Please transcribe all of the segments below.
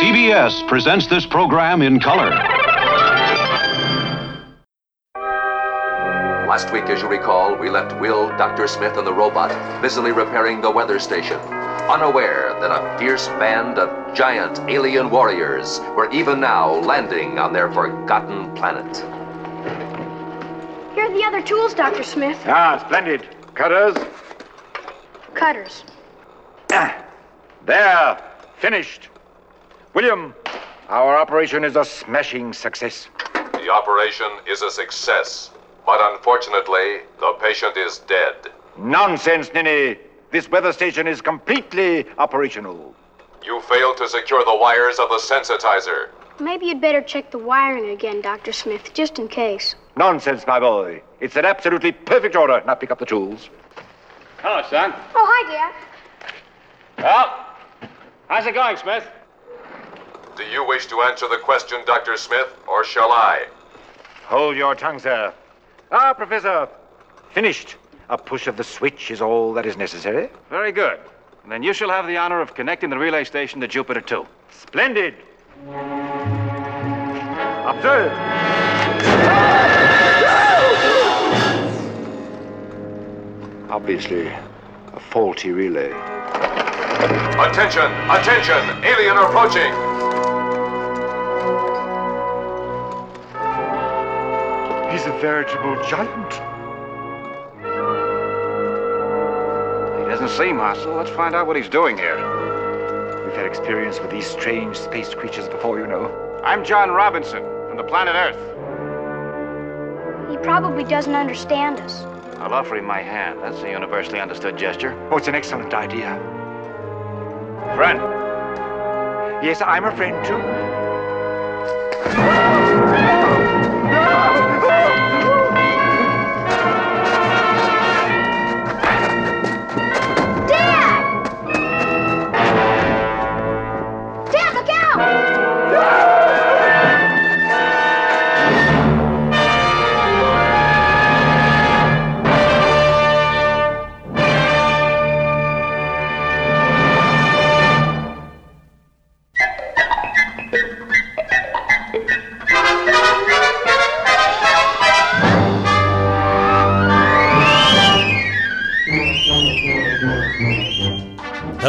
CBS presents this program in color. Last week, as you recall, we left Will, Dr. Smith, and the robot busily repairing the weather station, unaware that a fierce band of giant alien warriors were even now landing on their forgotten planet. Here are the other tools, Dr. Smith. Ah, splendid. Cutters. Cutters. Ah, there. Finished. William, our operation is a smashing success. The operation is a success, but unfortunately, the patient is dead. Nonsense, Ninny. This weather station is completely operational. You failed to secure the wires of the sensitizer. Maybe you'd better check the wiring again, Dr. Smith, just in case. Nonsense, my boy. It's an absolutely perfect order. Now pick up the tools. Hello, son. Oh, hi, Dad. Well, how's it going, Smith? Do you wish to answer the question, Dr. Smith, or shall I? Hold your tongue, sir. Ah, Professor. Finished. A push of the switch is all that is necessary. Very good. Then you shall have the honor of connecting the relay station to Jupiter 2. Splendid. Observe. Obviously, a faulty relay. Attention! Attention! Alien approaching! He's a veritable giant. He doesn't seem hostile. Let's find out what he's doing here. We've had experience with these strange space creatures before, you know. I'm John Robinson from the planet Earth. He probably doesn't understand us. I'll offer him my hand. That's a universally understood gesture. Oh, it's an excellent idea. Friend. Yes, I'm a friend too.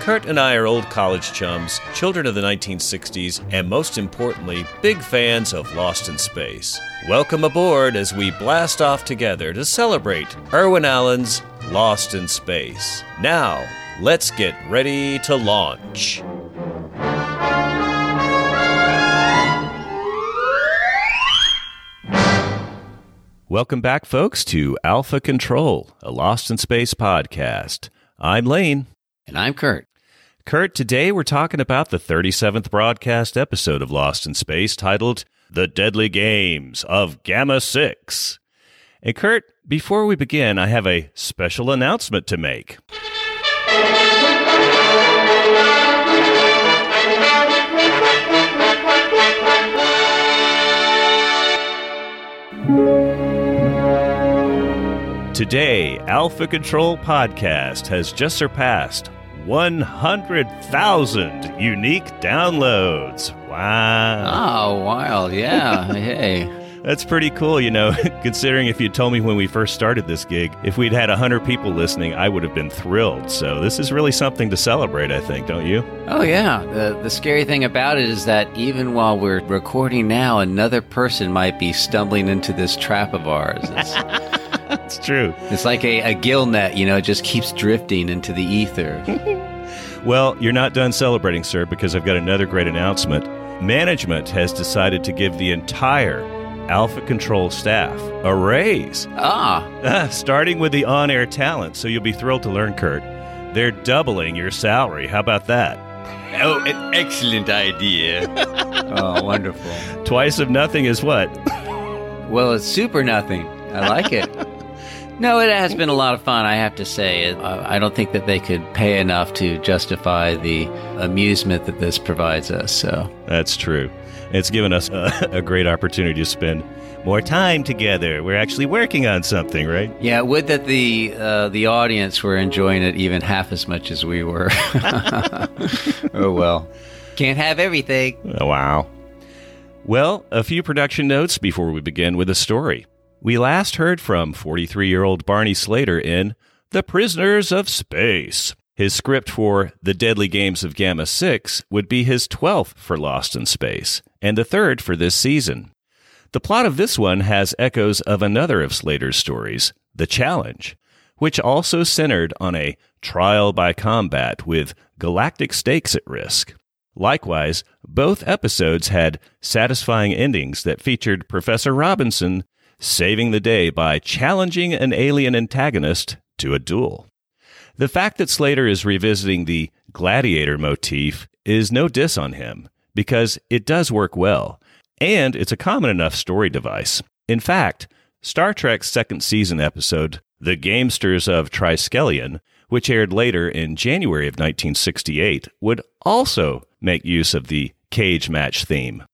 Kurt and I are old college chums, children of the 1960s, and most importantly, big fans of Lost in Space. Welcome aboard as we blast off together to celebrate Irwin Allen's Lost in Space. Now, let's get ready to launch. Welcome back, folks, to Alpha Control, a Lost in Space podcast. I'm Lane. And I'm Kurt. Kurt, today we're talking about the 37th broadcast episode of Lost in Space titled The Deadly Games of Gamma 6. And Kurt, before we begin, I have a special announcement to make. Today, Alpha Control Podcast has just surpassed 100,000 unique downloads. Wow. Oh, wild. Yeah. hey. That's pretty cool, you know, considering if you told me when we first started this gig, if we'd had 100 people listening, I would have been thrilled. So this is really something to celebrate, I think, don't you? Oh, yeah. The, the scary thing about it is that even while we're recording now, another person might be stumbling into this trap of ours. It's, It's true. it's like a, a gill net, you know, it just keeps drifting into the ether. Well, you're not done celebrating, sir, because I've got another great announcement. Management has decided to give the entire Alpha Control staff a raise. ah, starting with the on air talent, so you'll be thrilled to learn, Kurt. They're doubling your salary. How about that? oh, an excellent idea. oh, wonderful. Twice of nothing is what? Well, it's super nothing. I like it. No, it has been a lot of fun, I have to say. Uh, I don't think that they could pay enough to justify the amusement that this provides us. So That's true. It's given us a, a great opportunity to spend more time together. We're actually working on something, right? Yeah, would that the uh, the audience were enjoying it even half as much as we were. oh well, can't have everything. Oh, wow. Well, a few production notes before we begin with the story. We last heard from 43 year old Barney Slater in The Prisoners of Space. His script for The Deadly Games of Gamma 6 would be his 12th for Lost in Space, and the third for this season. The plot of this one has echoes of another of Slater's stories, The Challenge, which also centered on a trial by combat with galactic stakes at risk. Likewise, both episodes had satisfying endings that featured Professor Robinson saving the day by challenging an alien antagonist to a duel. The fact that Slater is revisiting the gladiator motif is no diss on him, because it does work well, and it's a common enough story device. In fact, Star Trek's second season episode, The Gamesters of Triskelion, which aired later in January of 1968, would also make use of the cage match theme.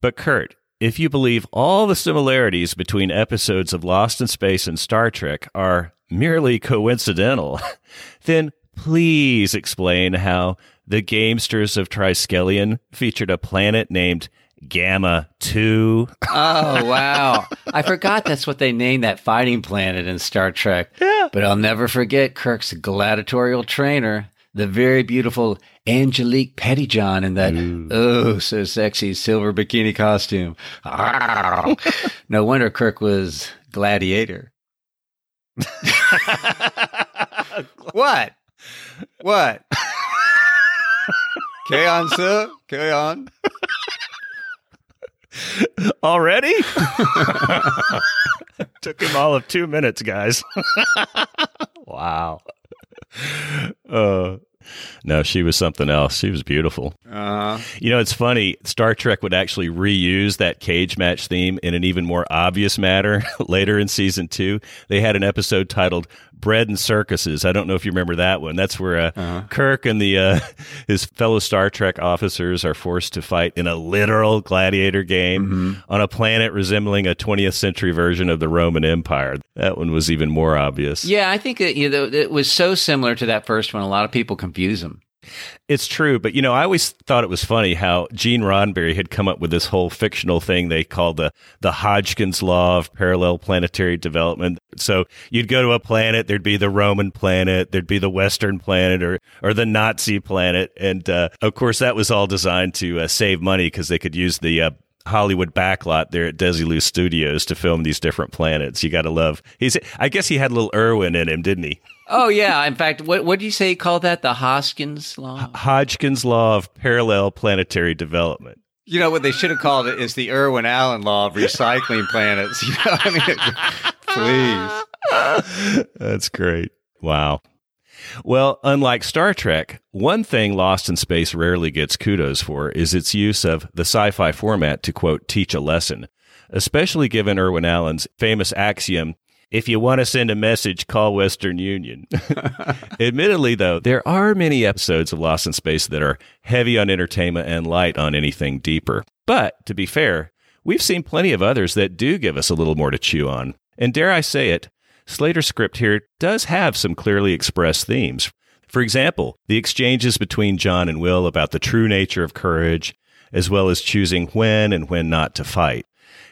But Kurt, if you believe all the similarities between episodes of Lost in Space and Star Trek are merely coincidental, then please explain how the Gamesters of Triskelion featured a planet named Gamma 2. Oh wow! I forgot that's what they named that fighting planet in Star Trek. Yeah. But I'll never forget Kirk's gladiatorial trainer, the very beautiful Angelique Pettyjohn in that mm. oh so sexy silver bikini costume. no wonder Kirk was gladiator. what? What? Carry on, sir. Carry on. Already? Took him all of two minutes, guys. wow. Uh, no, she was something else. She was beautiful. Uh, You know, it's funny. Star Trek would actually reuse that cage match theme in an even more obvious manner later in season two. They had an episode titled "Bread and Circuses." I don't know if you remember that one. That's where uh, Kirk and the uh, his fellow Star Trek officers are forced to fight in a literal gladiator game on a planet resembling a 20th century version of the Roman Empire. That one was even more obvious. yeah, I think it, you know it was so similar to that first one. A lot of people confuse them. It's true, but you know, I always thought it was funny how Gene Roddenberry had come up with this whole fictional thing they called the the Hodgkin's law of parallel planetary development. So you'd go to a planet, there'd be the Roman planet, there'd be the Western planet, or or the Nazi planet, and uh, of course that was all designed to uh, save money because they could use the uh, Hollywood backlot there at Desilu Studios to film these different planets. You got to love. He's. I guess he had a little Irwin in him, didn't he? Oh yeah, in fact, what what do you say you call that? The Hoskins law. Hodgkin's law of parallel planetary development. You know what they should have called it is the Irwin Allen law of recycling planets. You know, I mean, please. That's great. Wow. Well, unlike Star Trek, one thing Lost in Space rarely gets kudos for is its use of the sci fi format to, quote, teach a lesson, especially given Irwin Allen's famous axiom if you want to send a message, call Western Union. Admittedly, though, there are many episodes of Lost in Space that are heavy on entertainment and light on anything deeper. But to be fair, we've seen plenty of others that do give us a little more to chew on. And dare I say it, Slater's script here does have some clearly expressed themes. For example, the exchanges between John and Will about the true nature of courage, as well as choosing when and when not to fight.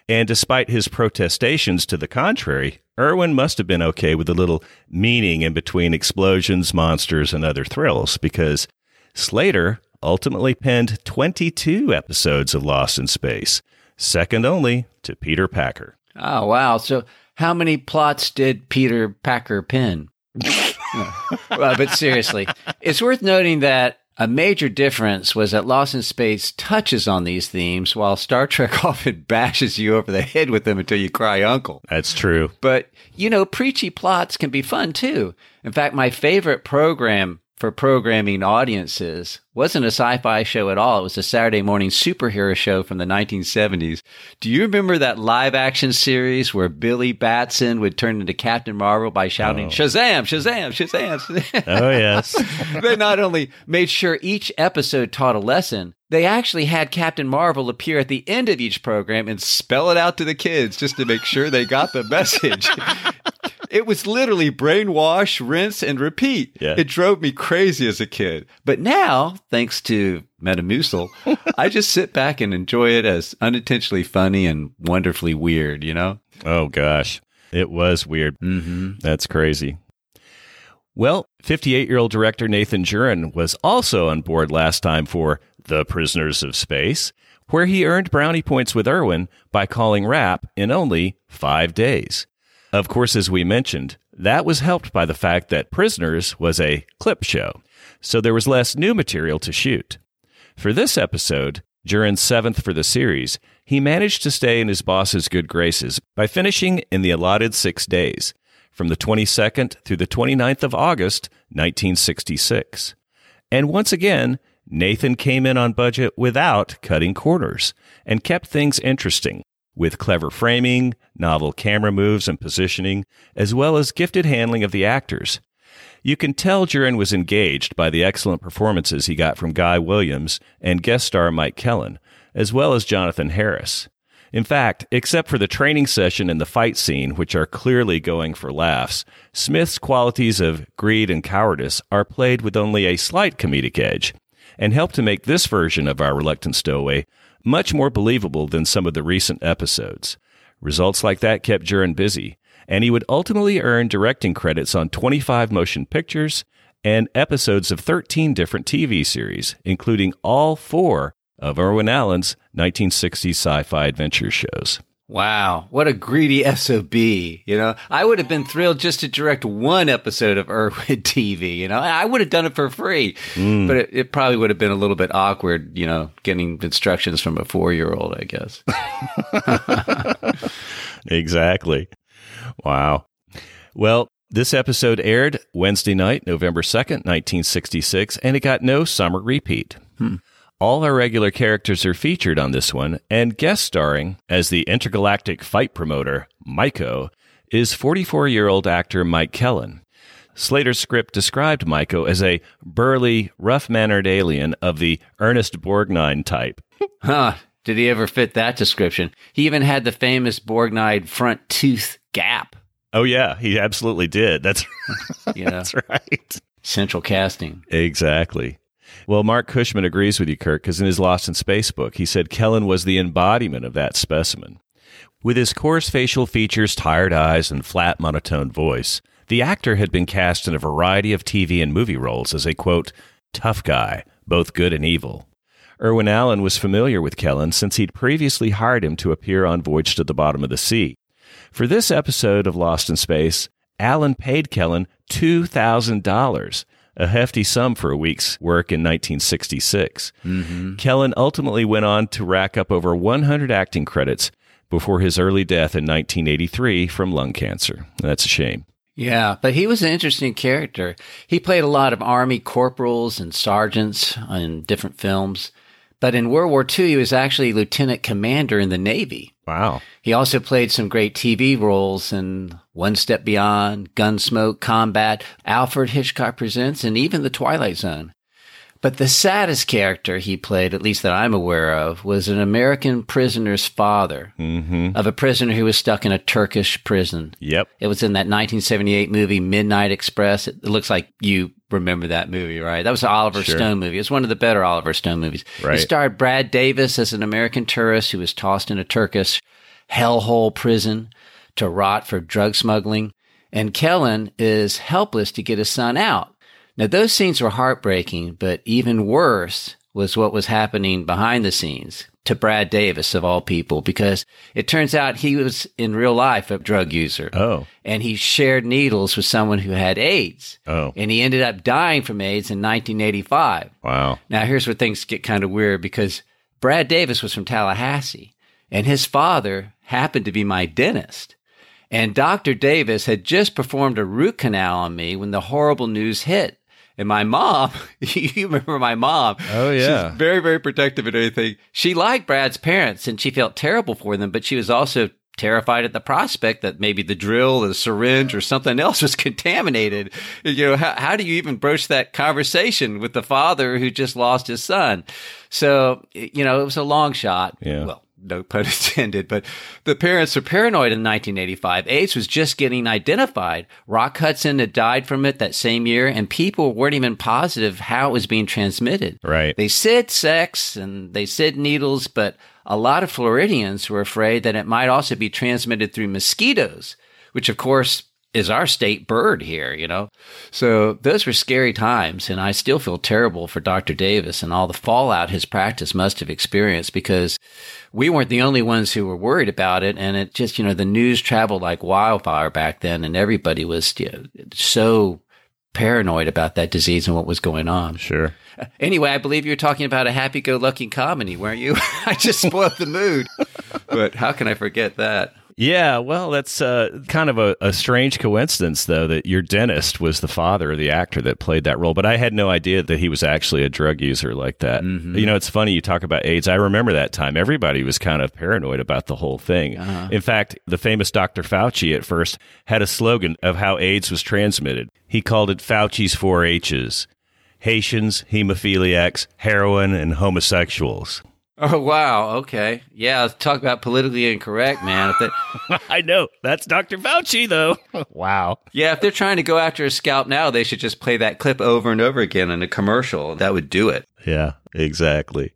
And despite his protestations to the contrary, Irwin must have been okay with a little meaning in between explosions, monsters, and other thrills, because Slater ultimately penned 22 episodes of Lost in Space, second only to Peter Packer. Oh wow! So how many plots did Peter Packer pin? well, uh, but seriously, it's worth noting that a major difference was that Lost in Space touches on these themes, while Star Trek often bashes you over the head with them until you cry uncle. That's true. But, you know, preachy plots can be fun too. In fact, my favorite program for programming audiences wasn't a sci-fi show at all. It was a Saturday morning superhero show from the 1970s. Do you remember that live action series where Billy Batson would turn into Captain Marvel by shouting oh. Shazam, Shazam, Shazam? Shazam. Oh, yes. they not only made sure each episode taught a lesson, they actually had Captain Marvel appear at the end of each program and spell it out to the kids just to make sure they got the message. It was literally brainwash, rinse, and repeat. Yeah. It drove me crazy as a kid. But now, thanks to Metamucil, I just sit back and enjoy it as unintentionally funny and wonderfully weird, you know? oh, gosh. It was weird. Mm-hmm. That's crazy. Well, 58 year old director Nathan Juran was also on board last time for The Prisoners of Space, where he earned brownie points with Irwin by calling rap in only five days. Of course, as we mentioned, that was helped by the fact that Prisoners was a clip show, so there was less new material to shoot. For this episode, Juran's seventh for the series, he managed to stay in his boss's good graces by finishing in the allotted six days, from the 22nd through the 29th of August, 1966. And once again, Nathan came in on budget without cutting corners and kept things interesting with clever framing, novel camera moves and positioning, as well as gifted handling of the actors. You can tell Juran was engaged by the excellent performances he got from Guy Williams and guest star Mike Kellin, as well as Jonathan Harris. In fact, except for the training session and the fight scene, which are clearly going for laughs, Smith's qualities of greed and cowardice are played with only a slight comedic edge and help to make this version of our reluctant stowaway much more believable than some of the recent episodes. Results like that kept Juran busy, and he would ultimately earn directing credits on 25 motion pictures and episodes of 13 different TV series, including all four of Irwin Allen's 1960s sci fi adventure shows. Wow, what a greedy SOB. You know, I would have been thrilled just to direct one episode of Irwin TV. You know, I would have done it for free, hmm. but it, it probably would have been a little bit awkward, you know, getting instructions from a four year old, I guess. Exactly. Wow. Well, this episode aired Wednesday night, November 2nd, 1966, and it got no summer repeat. Hmm. All our regular characters are featured on this one, and guest starring as the intergalactic fight promoter, Maiko, is 44 year old actor Mike Kellin. Slater's script described Maiko as a burly, rough mannered alien of the Ernest Borgnine type. Huh. Did he ever fit that description? He even had the famous Borgnine front tooth gap. Oh, yeah, he absolutely did. That's, know, that's right. central casting. Exactly. Well, Mark Cushman agrees with you, Kirk, because in his Lost in Space book, he said Kellin was the embodiment of that specimen. With his coarse facial features, tired eyes, and flat, monotone voice, the actor had been cast in a variety of TV and movie roles as a, quote, tough guy, both good and evil. Irwin Allen was familiar with Kellin since he'd previously hired him to appear on Voyage to the Bottom of the Sea. For this episode of Lost in Space, Allen paid Kellin $2,000, a hefty sum for a week's work in 1966. Mm-hmm. Kellin ultimately went on to rack up over 100 acting credits before his early death in 1983 from lung cancer. That's a shame. Yeah, but he was an interesting character. He played a lot of army corporals and sergeants in different films. But in World War II, he was actually lieutenant commander in the Navy. Wow. He also played some great TV roles in One Step Beyond, Gunsmoke, Combat, Alfred Hitchcock Presents, and even The Twilight Zone. But the saddest character he played, at least that I'm aware of, was an American prisoner's father Mm-hmm. of a prisoner who was stuck in a Turkish prison. Yep. It was in that 1978 movie Midnight Express. It looks like you remember that movie, right? That was an Oliver Sure. Stone movie. It's one of the better Oliver Stone movies. Right. It starred Brad Davis as an American tourist who was tossed in a Turkish hellhole prison to rot for drug smuggling. And Kellin is helpless to get his son out. Now, those scenes were heartbreaking, but even worse was what was happening behind the scenes to Brad Davis, of all people, because it turns out he was in real life a drug user. Oh. And he shared needles with someone who had AIDS. Oh. And he ended up dying from AIDS in 1985. Wow. Now, here's where things get kind of weird because Brad Davis was from Tallahassee, and his father happened to be my dentist. And Dr. Davis had just performed a root canal on me when the horrible news hit. And my mom, you remember my mom? Oh, yeah. She's very, very protective and everything. She liked Brad's parents and she felt terrible for them, but she was also terrified at the prospect that maybe the drill, the syringe, or something else was contaminated. You know, how, how do you even broach that conversation with the father who just lost his son? So, you know, it was a long shot. Yeah. Well, no pun intended, but the parents were paranoid in 1985. AIDS was just getting identified. Rock Hudson had died from it that same year, and people weren't even positive how it was being transmitted. Right. They said sex and they said needles, but a lot of Floridians were afraid that it might also be transmitted through mosquitoes, which of course is our state bird here, you know? So those were scary times. And I still feel terrible for Dr. Davis and all the fallout his practice must have experienced because we weren't the only ones who were worried about it. And it just, you know, the news traveled like wildfire back then and everybody was you know, so paranoid about that disease and what was going on. Sure. Anyway, I believe you were talking about a happy go lucky comedy, weren't you? I just spoiled the mood. But how can I forget that? Yeah, well, that's uh, kind of a, a, strange coincidence, though, that your dentist was the father of the actor that played that role. But I had no idea that he was actually a drug user like that. Mm-hmm. You know, it's funny you talk about AIDS. I remember that time. Everybody was kind of paranoid about the whole thing. Uh-huh. In fact, the famous Dr. Fauci at first had a slogan of how AIDS was transmitted. He called it Fauci's four H's Haitians, hemophiliacs, heroin, and homosexuals. Oh wow! Okay, yeah. Talk about politically incorrect, man. I know that's Dr. Fauci, though. wow. Yeah, if they're trying to go after a scalp now, they should just play that clip over and over again in a commercial. That would do it. Yeah, exactly.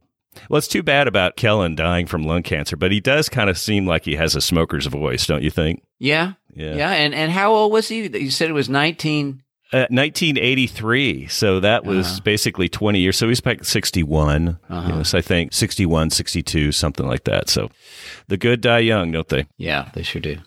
Well, it's too bad about Kellin dying from lung cancer, but he does kind of seem like he has a smoker's voice, don't you think? Yeah, yeah, yeah. And and how old was he? You said it was nineteen. Uh, 1983. So that was uh-huh. basically 20 years. So he's back 61. Uh-huh. You know, so I think 61, 62, something like that. So the good die young, don't they? Yeah, they sure do.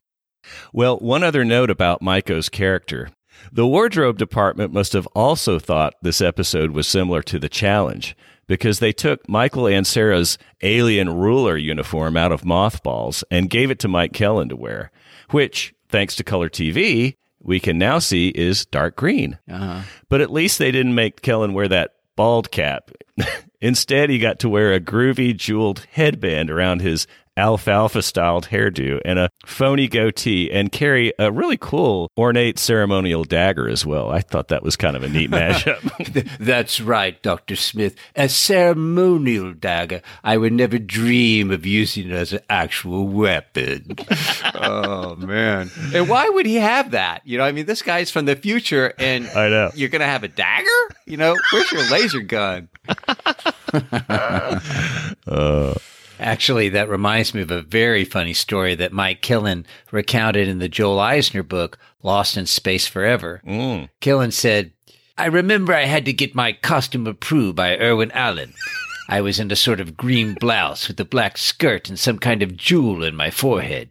Well, one other note about Maiko's character. The wardrobe department must have also thought this episode was similar to The Challenge because they took Michael Ansara's alien ruler uniform out of mothballs and gave it to Mike Kellin to wear, which, thanks to color TV, we can now see is dark green. Uh-huh. But at least they didn't make Kellin wear that bald cap. Instead, he got to wear a groovy jeweled headband around his alfalfa styled hairdo and a phony goatee and carry a really cool ornate ceremonial dagger as well. I thought that was kind of a neat mashup. That's right, Dr. Smith. A ceremonial dagger. I would never dream of using it as an actual weapon. oh, man. And why would he have that? You know, I mean, this guy's from the future and I know. you're going to have a dagger? You know, where's your laser gun? uh. Actually, that reminds me of a very funny story that Mike Kellin recounted in the Joel Eisner book, Lost in Space Forever. Mm. Kellin said, I remember I had to get my costume approved by Irwin Allen. I was in a sort of green blouse with a black skirt and some kind of jewel in my forehead.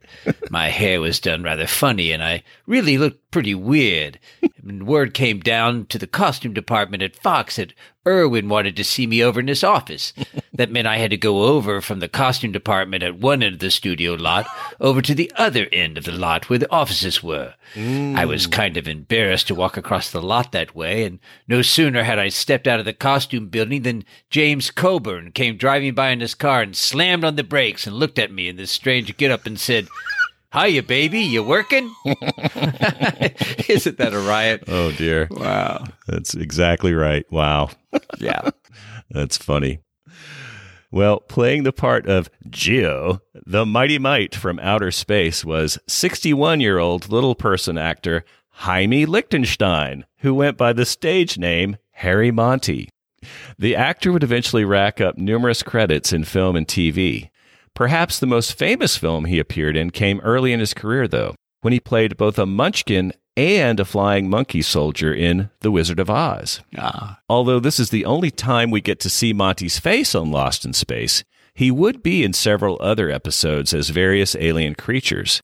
My hair was done rather funny and I really looked pretty weird. And word came down to the costume department at Fox that Irwin wanted to see me over in his office. That meant I had to go over from the costume department at one end of the studio lot over to the other end of the lot where the offices were. Mm. I was kind of embarrassed to walk across the lot that way, and no sooner had I stepped out of the costume building than James Coburn came driving by in his car and slammed on the brakes and looked at me in this strange get-up and said, Hiya, baby. You working? Isn't that a riot? Oh, dear. Wow. That's exactly right. Wow. yeah. That's funny. Well, playing the part of Geo, the mighty mite from outer space, was 61 year old little person actor Hymie Lichtenstein, who went by the stage name Harry Monty. The actor would eventually rack up numerous credits in film and TV. Perhaps the most famous film he appeared in came early in his career, though, when he played both a munchkin and a flying monkey soldier in The Wizard of Oz. Ah. Although this is the only time we get to see Monty's face on Lost in Space, he would be in several other episodes as various alien creatures.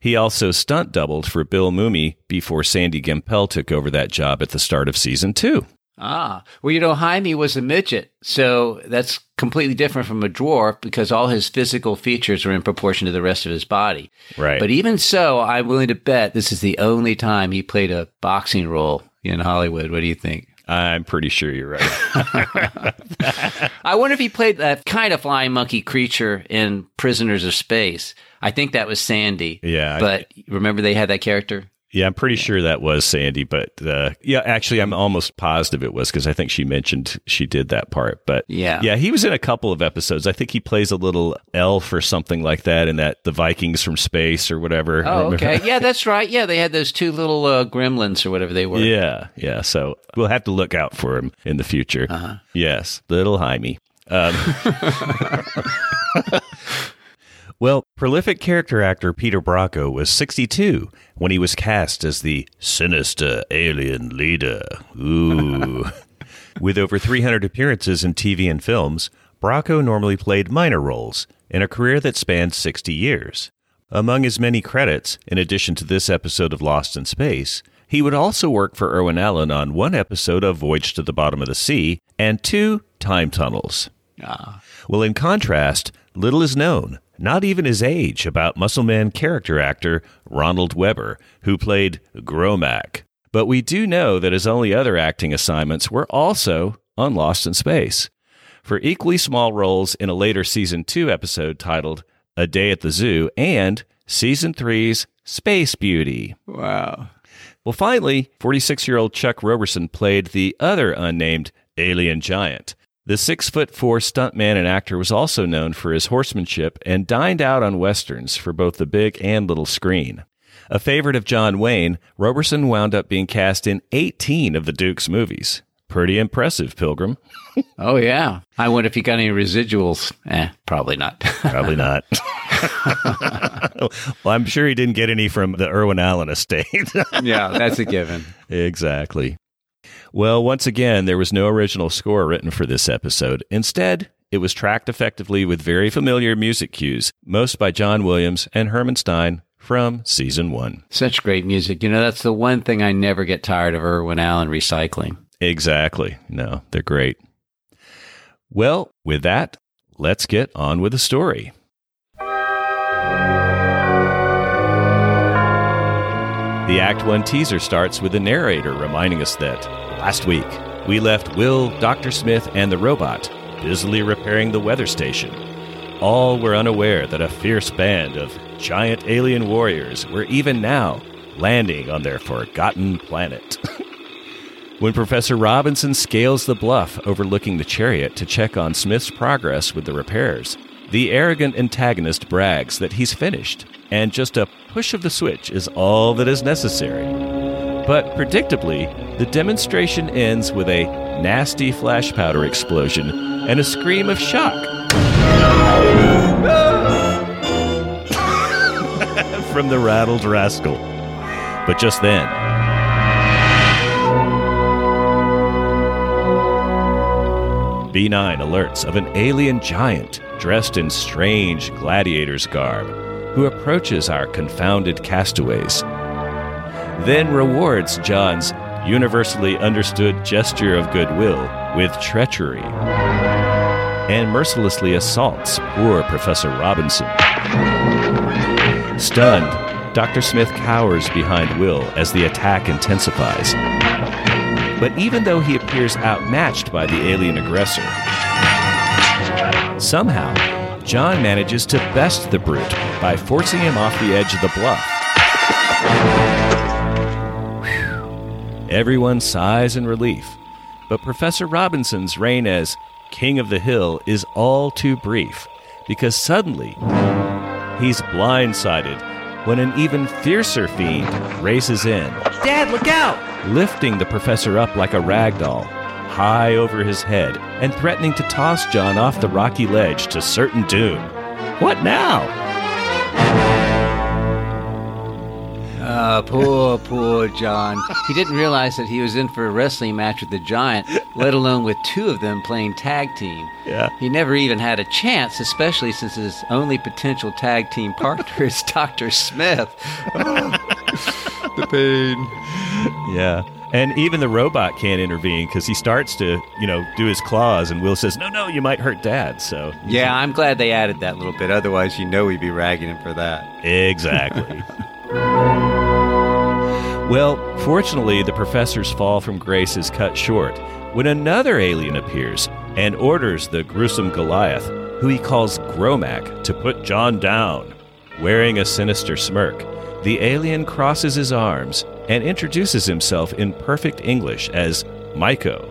He also stunt doubled for Bill Mumy before Sandy Gimpel took over that job at the start of season two. Ah, well, you know, Hymie was a midget, so that's completely different from a dwarf because all his physical features are in proportion to the rest of his body. Right. But even so, I'm willing to bet this is the only time he played a boxing role in Hollywood. What do you think? I'm pretty sure you're right. I wonder if he played that kind of flying monkey creature in Prisoners of Space. I think that was Sandy. Yeah, I- But remember they had that character? Yeah, I'm pretty sure that was Sandy, but uh, yeah, actually, I'm almost positive it was because I think she mentioned she did that part. But Yeah. yeah, he was in a couple of episodes. I think he plays a little elf or something like that in that the Vikings from space or whatever. Oh, okay. yeah, that's right. Yeah, they had those two little uh, gremlins or whatever they were. Yeah, yeah. So we'll have to look out for him in the future. Uh-huh. Yes, little Hymie. Um, prolific character actor Peter Brocco was 62 when he was cast as the sinister alien leader. Ooh. With over 300 appearances in TV and films, Brocco normally played minor roles in a career that spanned 60 years. Among his many credits, in addition to this episode of Lost in Space, he would also work for Irwin Allen on one episode of Voyage to the Bottom of the Sea and two time tunnels. Ah. Well, in contrast, little is known, not even his age, about Muscleman character actor Ronald Weber, who played Gromack. But we do know that his only other acting assignments were also on Lost in Space. For equally small roles in a later season 2 episode titled A Day at the Zoo and season 3's Space Beauty. Wow. Well, finally, 46 year old Chuck Roberson played the other unnamed alien giant. The six foot four stuntman and actor was also known for his horsemanship and dined out on westerns for both the big and little screen. A favorite of John Wayne, Roberson wound up being cast in 18 of the Duke's movies. Pretty impressive, Pilgrim. Oh, yeah. I wonder if he got any residuals. Eh, probably not. Probably not. well, I'm sure he didn't get any from the Irwin Allen estate. yeah, that's a given. Exactly. Well, once again, there was no original score written for this episode. Instead, it was tracked effectively with very familiar music cues, most by John Williams and Herman Stein from season one. Such great music. You know, that's the one thing I never get tired of Irwin Allen recycling. Exactly. No, they're great. Well, with that, let's get on with the story. The Act 1 teaser starts with the narrator reminding us that last week we left Will, Dr. Smith, and the robot busily repairing the weather station. All were unaware that a fierce band of giant alien warriors were even now landing on their forgotten planet. When Professor Robinson scales the bluff overlooking the chariot to check on Smith's progress with the repairs, the arrogant antagonist brags that he's finished, and just a push of the switch is all that is necessary. But predictably, the demonstration ends with a nasty flash powder explosion and a scream of shock. From the rattled rascal. But just then, B9 alerts of an alien giant dressed in strange gladiator's garb who approaches our confounded castaways. Then rewards John's universally understood gesture of goodwill with treachery and mercilessly assaults poor Professor Robinson. Stunned, Dr. Smith cowers behind Will as the attack intensifies. But even though he appears outmatched by the alien aggressor, somehow John manages to best the brute by forcing him off the edge of the bluff. Everyone sighs in relief, but Professor Robinson's reign as King of the Hill is all too brief because suddenly he's blindsided when an even fiercer fiend races in Dad, look out! Lifting the professor up like a rag doll, high over his head, and threatening to toss John off the rocky ledge to certain doom. What now? Ah, poor, poor John. He didn't realize that he was in for a wrestling match with the giant, let alone with two of them playing tag team. Yeah. He never even had a chance, especially since his only potential tag team partner is Dr. Smith. the pain. Yeah. And even the robot can't intervene because he starts to, you know, do his claws, and Will says, No, no, you might hurt Dad. So, Yeah, I'm glad they added that little bit. Otherwise, you know we'd be ragging him for that. exactly. Well, fortunately, the professor's fall from grace is cut short when another alien appears and orders the gruesome Goliath, who he calls Gromac, to put John down. Wearing a sinister smirk, the alien crosses his arms and introduces himself in perfect English as Myco.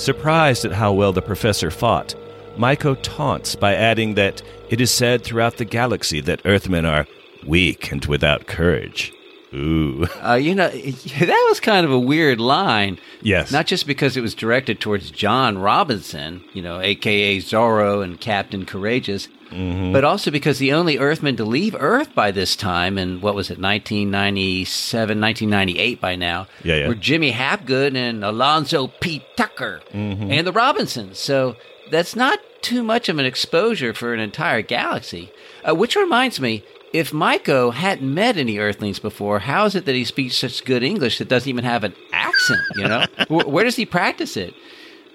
Surprised at how well the professor fought, Myco taunts by adding that it is said throughout the galaxy that Earthmen are weak and without courage. Ooh. Uh, you know, that was kind of a weird line. Yes. Not just because it was directed towards John Robinson, you know, aka Zorro and Captain Courageous, Mm-hmm. but also because the only Earthman to leave Earth by this time, and what was it, 1997, 1998 by now, Yeah, yeah. were Jimmy Hapgood and Alonzo P. Tucker Mm-hmm. and the Robinsons. So that's not too much of an exposure for an entire galaxy. Uh, which reminds me, if Myco hadn't met any Earthlings before, how is it that he speaks such good English that doesn't even have an accent? You know, where, where does he practice it?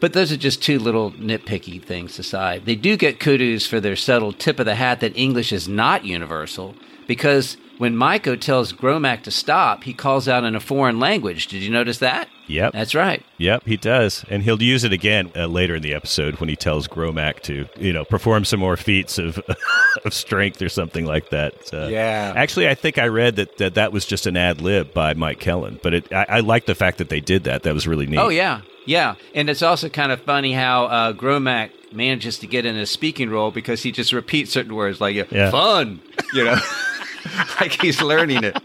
But those are just two little nitpicky things aside. They do get kudos for their subtle tip of the hat that English is not universal, because when Myco tells Gromak to stop, he calls out in a foreign language. Did you notice that? Yep. That's right. Yep, he does, and he'll use it again uh, later in the episode when he tells Gromac to, you know, perform some more feats of of strength or something like that. Uh, Yeah. Actually, I think I read that that, that was just an ad lib by Mike Kellin, but it, I, I like the fact that they did that. That was really neat. Oh yeah, yeah, and it's also kind of funny how uh, Gromac manages to get in a speaking role because he just repeats certain words like Yeah. "fun," you know, like he's learning it.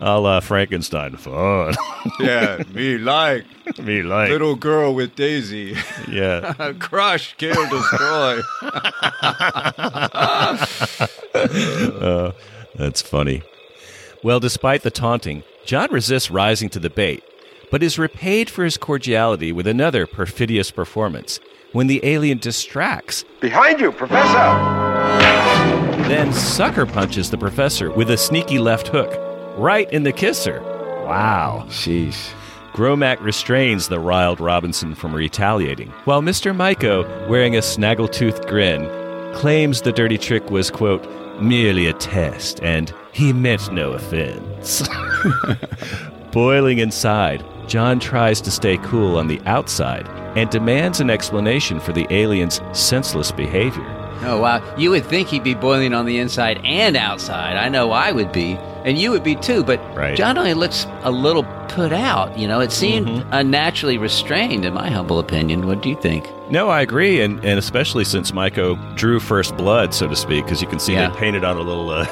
A la Frankenstein. Fun. Yeah, me like Me like. little girl with Daisy. Yeah. Crush, kill, destroy. Uh, that's funny. Well, despite the taunting, John resists rising to the bait, but is repaid for his cordiality with another perfidious performance when the alien distracts, Behind you, Professor! then sucker punches the professor with a sneaky left hook, right in the kisser. Wow. Sheesh. Gromac restrains the riled Robinson from retaliating, while Mr. Myco, wearing a snaggletooth grin, claims the dirty trick was, quote, merely a test and he meant no offense. Boiling inside, John tries to stay cool on the outside and demands an explanation for the alien's senseless behavior. Oh wow, you would think he'd be boiling on the inside and outside. I know I would be, and you would be too. But Right. John only looks a little put out. You know, it seemed unnaturally restrained, in my humble opinion. What do you think? No, I agree, and, and especially since Myco drew first blood, so to speak, because you can see Yeah. they painted on a little uh,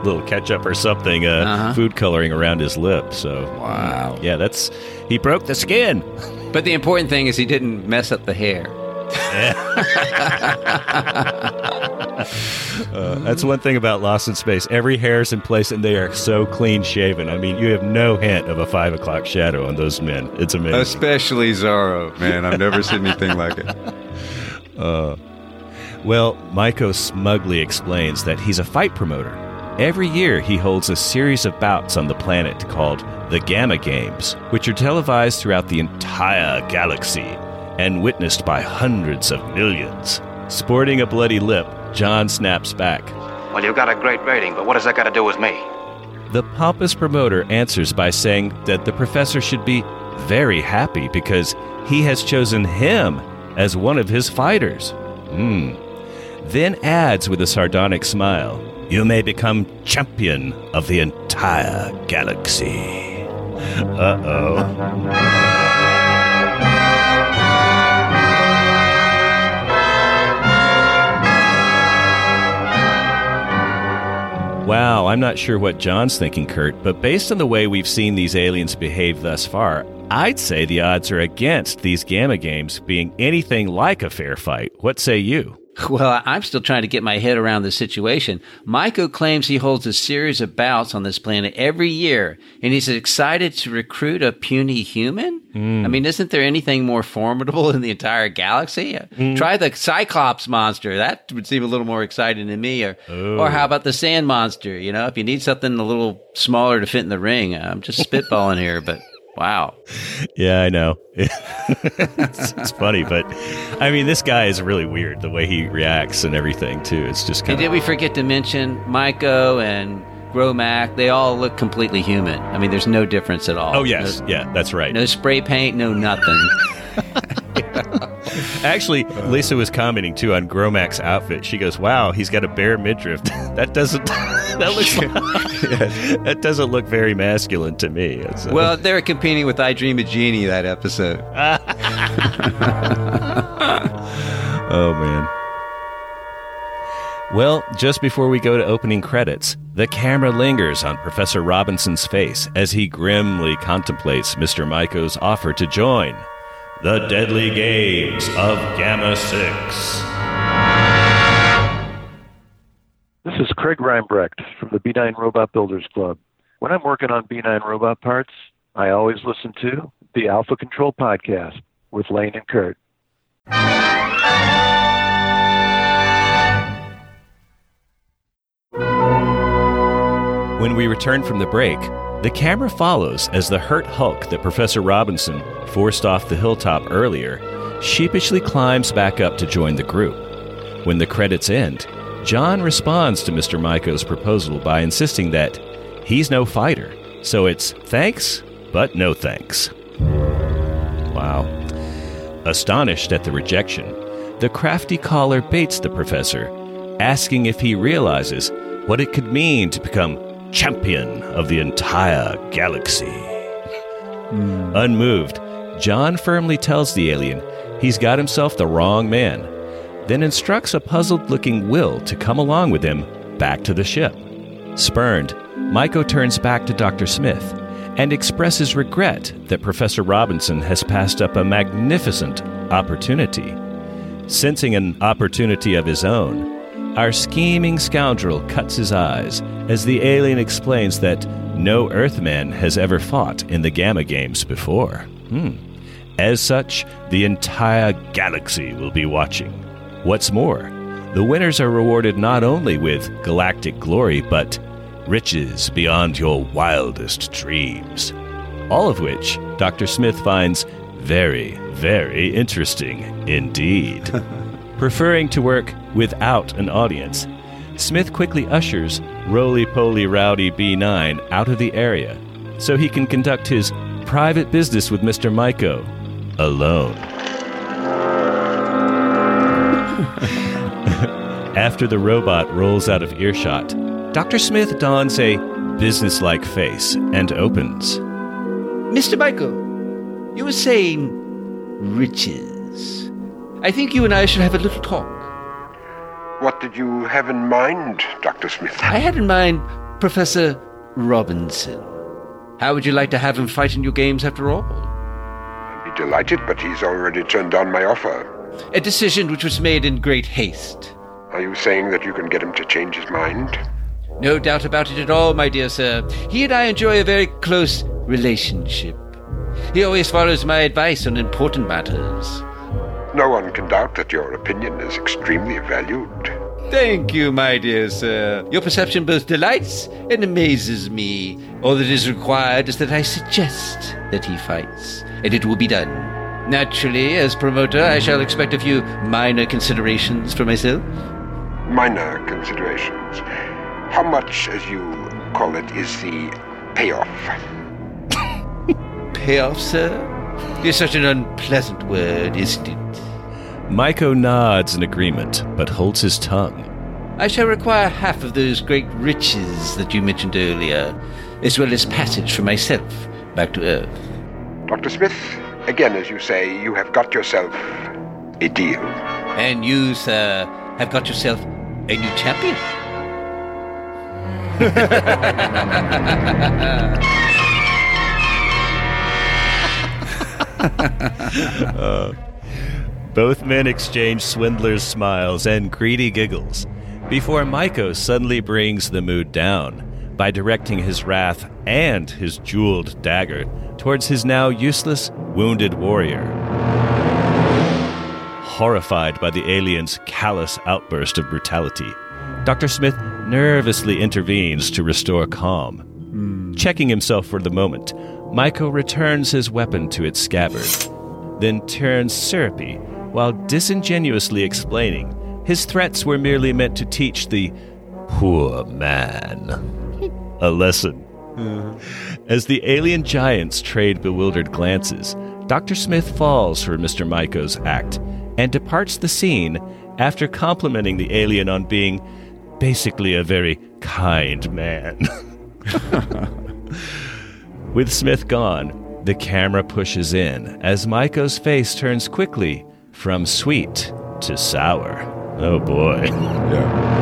little ketchup or something, uh, Uh-huh. food coloring around his lip. So wow, yeah, that's he broke the skin. But the important thing is he didn't mess up the hair. Uh, that's one thing about Lost in Space. Every hair is in place, and they are so clean shaven. I mean, you have no hint of a five o'clock shadow on those men. It's amazing. Especially Zorro, man. I've never seen anything like it. Well, Myco smugly explains that he's a fight promoter. Every year, he holds a series of bouts on the planet called the Gamma Games, which are televised throughout the entire galaxy and witnessed by hundreds of millions. Sporting a bloody lip, John snaps back. Well, you've got a great rating, but what does that got to do with me? The pompous promoter answers by saying that the professor should be very happy because he has chosen him as one of his fighters. Hmm. Then adds with a sardonic smile, You may become champion of the entire galaxy. Uh oh. Wow, I'm not sure what John's thinking, Kurt, but based on the way we've seen these aliens behave thus far, I'd say the odds are against these Gamma games being anything like a fair fight. What say you? Well, I'm still trying to get my head around the situation. Myco claims he holds a series of bouts on this planet every year, and he's excited to recruit a puny human? I mean, isn't there anything more formidable in the entire galaxy? Uh, Try the Cyclops monster. That would seem a little more exciting to me. Or, or how about the Sand monster? You know, if you need something a little smaller to fit in the ring, I'm just spitballing here, but wow. Yeah, I know. it's, it's funny, but I mean, this guy is really weird the way he reacts and everything, too. It's just And kind did we forget to mention Myco and Gromac, they all look completely human. I mean, there's no difference at all. Oh, yes. No, Yeah, that's right. no spray paint, no nothing. Actually, Lisa was commenting too on Gromac's outfit. She goes, "Wow, he's got a bare midriff. that doesn't that looks like, that doesn't look very masculine to me." It's, uh, well, they were competing with I Dream of Jeannie" that episode. oh man. Well, just before we go to opening credits, the camera lingers on Professor Robinson's face as he grimly contemplates Mr. Maiko's offer to join the deadly games of Gamma 6. This is Craig Reinbrecht from the B9 Robot Builders Club. When I'm working on B9 robot parts, I always listen to the Alpha Control Podcast with Lane and Kurt. When we return from the break, the camera follows as the hurt Hulk that Professor Robinson forced off the hilltop earlier sheepishly climbs back up to join the group. When the credits end, John responds to Mr. Myko's proposal by insisting that he's no fighter, so it's thanks, but no thanks. Wow. Astonished at the rejection, the crafty caller baits the professor, asking if he realizes what it could mean to become champion of the entire galaxy. Unmoved, John firmly tells the alien he's got himself the wrong man, then instructs a puzzled looking Will to come along with him back to the ship. Spurned, Myko turns back to Dr. Smith and expresses regret that Professor Robinson has passed up a magnificent opportunity. Sensing an opportunity of his own, our scheming scoundrel cuts his eyes as the alien explains that no Earthman has ever fought in the Gamma Games before. Hmm. As such, the entire galaxy will be watching. What's more, the winners are rewarded not only with galactic glory, but riches beyond your wildest dreams. All of which Dr. Smith finds very, very interesting indeed. Preferring to work without an audience, Smith quickly ushers Roly Poly Rowdy B9 out of the area so he can conduct his private business with Mr. Myko alone. After the robot rolls out of earshot, Dr. Smith dons a businesslike face and opens. Mr. Myko, you were saying riches. I think you and I should have a little talk. What did you have in mind, Dr. Smith? I had in mind Professor Robinson. How would you like to have him fight in your games after all? I'd be delighted, but he's already turned down my offer. A decision which was made in great haste. Are you saying that you can get him to change his mind? No doubt about it at all, my dear sir. He and I enjoy a very close relationship. He always follows my advice on important matters. No one can doubt that your opinion is extremely valued. Thank you, my dear sir. Your perception both delights and amazes me. All that is required is that I suggest that he fights, and it will be done. Naturally, as promoter, I shall expect a few minor considerations for myself. Minor considerations. How much, as you call it, is the payoff? Payoff, sir? Is such an unpleasant word, isn't it? Myko nods in agreement, but holds his tongue. I shall require half of those great riches that you mentioned earlier, as well as passage for myself back to Earth. Dr. Smith, again, as you say, you have got yourself a deal. And you, sir, have got yourself a new champion. Both men exchange swindler's smiles and greedy giggles before Myko suddenly brings the mood down by directing his wrath and his jeweled dagger towards his now useless, wounded warrior. Horrified by the alien's callous outburst of brutality, Dr. Smith nervously intervenes to restore calm. Hmm. Checking himself for the moment, Myko returns his weapon to its scabbard, then turns syrupy while disingenuously explaining his threats were merely meant to teach the poor man. a lesson. Mm-hmm. As the alien giants trade bewildered glances, Dr. Smith falls for Mr. Myko's act and departs the scene after complimenting the alien on being basically a very kind man. With Smith gone, the camera pushes in as Myko's face turns quickly from sweet to sour. Oh boy. Yeah.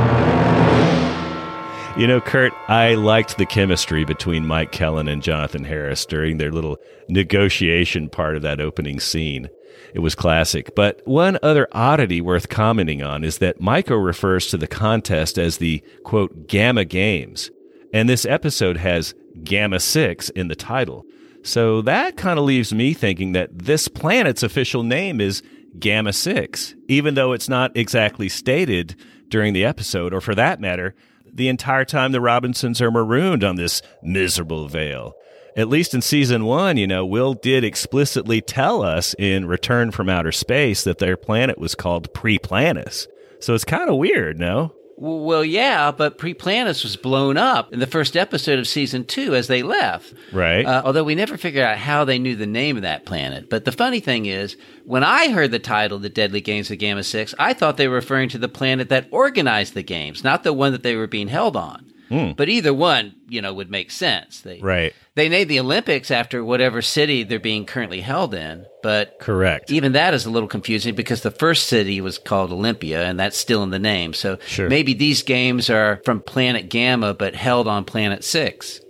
You know, Kurt, I liked the chemistry between Mike Kellin and Jonathan Harris during their little negotiation part of that opening scene. It was classic. But one other oddity worth commenting on is that Myko refers to the contest as the quote, Gamma Games. And this episode has Gamma 6 in the title. So that kind of leaves me thinking that this planet's official name is Gamma 6, even though it's not exactly stated during the episode, or for that matter, the entire time the Robinsons are marooned on this miserable veil. At least in season one, you know, Will did explicitly tell us in Return from Outer Space that their planet was called Priplanus. So it's kind of weird, no? Well, yeah, but Priplanus was blown up in the first episode of season two as they left. Right. Uh, although we never figured out how they knew the name of that planet. But the funny thing is, when I heard the title, The Deadly Games of Gamma 6, I thought they were referring to the planet that organized the games, not the one that they were being held on. Hmm. But either one, you know, would make sense. They, Right. They named the Olympics after whatever city they're being currently held in, but Correct. even that is a little confusing because the first city was called Olympia, and that's still in the name. So Sure. maybe these games are from Planet Gamma, but held on Planet Six.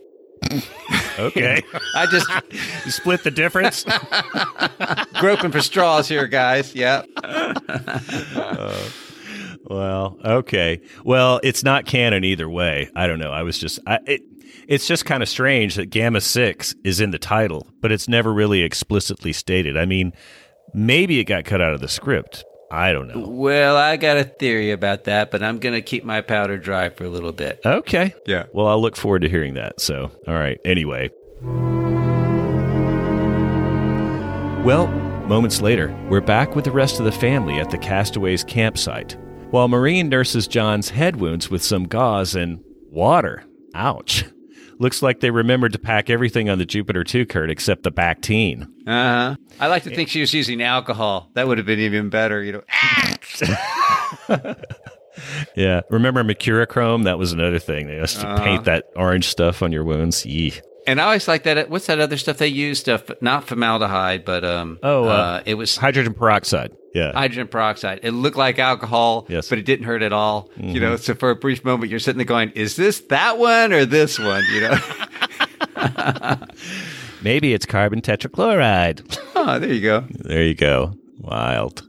Okay. I just you split the difference? groping for straws here, guys. Yeah. Uh, Well, okay. Well, it's not canon either way. I don't know. I was just I it it's just kind of strange that Gamma 6 is in the title, but it's never really explicitly stated. I mean, maybe it got cut out of the script. I don't know. Well, I got a theory about that, but I'm going to keep my powder dry for a little bit. Okay. Yeah. Well, I'll look forward to hearing that. So, all right. Anyway. Well, moments later, we're back with the rest of the family at the castaways' campsite, while Maureen nurses John's head wounds with some gauze and water. Ouch. Looks like they remembered to pack everything on the Jupiter 2, Kurt, except the Bactine. Uh huh. I like to think she was using alcohol. That would have been even better, you know. Yeah. Remember mercurochrome? That was another thing. They used to paint that orange stuff on your wounds. Yee. And I always like that. What's that other stuff they used? Uh, not formaldehyde, but um. Oh, uh, it was Hydrogen peroxide. Yeah. hydrogen peroxide. It looked like alcohol, Yes. Mm-hmm. but it didn't hurt at all. You know, so for a brief moment, you're sitting there going, "Is this that one or this one?" You know. Maybe it's carbon tetrachloride. oh, there you go. There you go. Wild.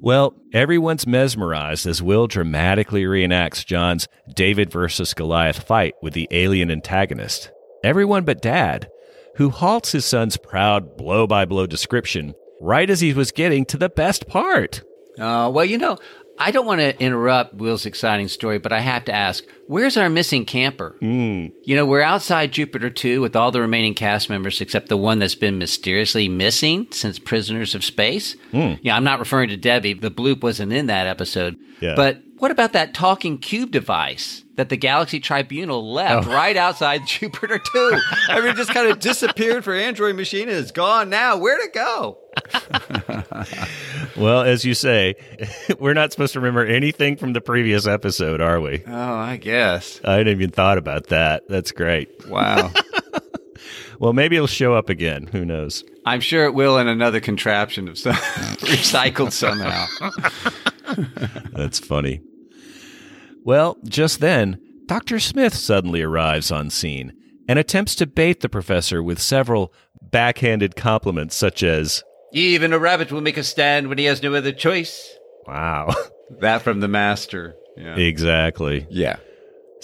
Well, everyone's mesmerized as Will dramatically reenacts John's David versus Goliath fight with the alien antagonist. Everyone but Dad, who halts his son's proud blow by blow description right as he was getting to the best part. Uh, well, you know, I don't want to interrupt Will's exciting story, but I have to ask, where's our missing camper? Hmm. You know, we're outside Jupiter 2 with all the remaining cast members except the one that's been mysteriously missing since Prisoners of Space. Yeah, I'm not referring to Debbie. The bloop wasn't in that episode. Yeah. But what about that talking cube device that the Galaxy Tribunal left right outside Jupiter 2? I mean, it just kind of disappeared for Android Machine and it's gone now. Where'd it go? Well, as you say, we're not supposed to remember anything from the previous episode, are we? Oh, I guess. I hadn't even thought about that. That's great. Wow. Well, maybe it'll show up again. Who knows? I'm sure it will in another contraption of some recycled somehow. That's funny. Well, just then, Dr. Smith suddenly arrives on scene and attempts to bait the professor with several backhanded compliments, such as, Even a rabbit will make a stand when he has no other choice. Wow. That from the master. Yeah. exactly. Yeah.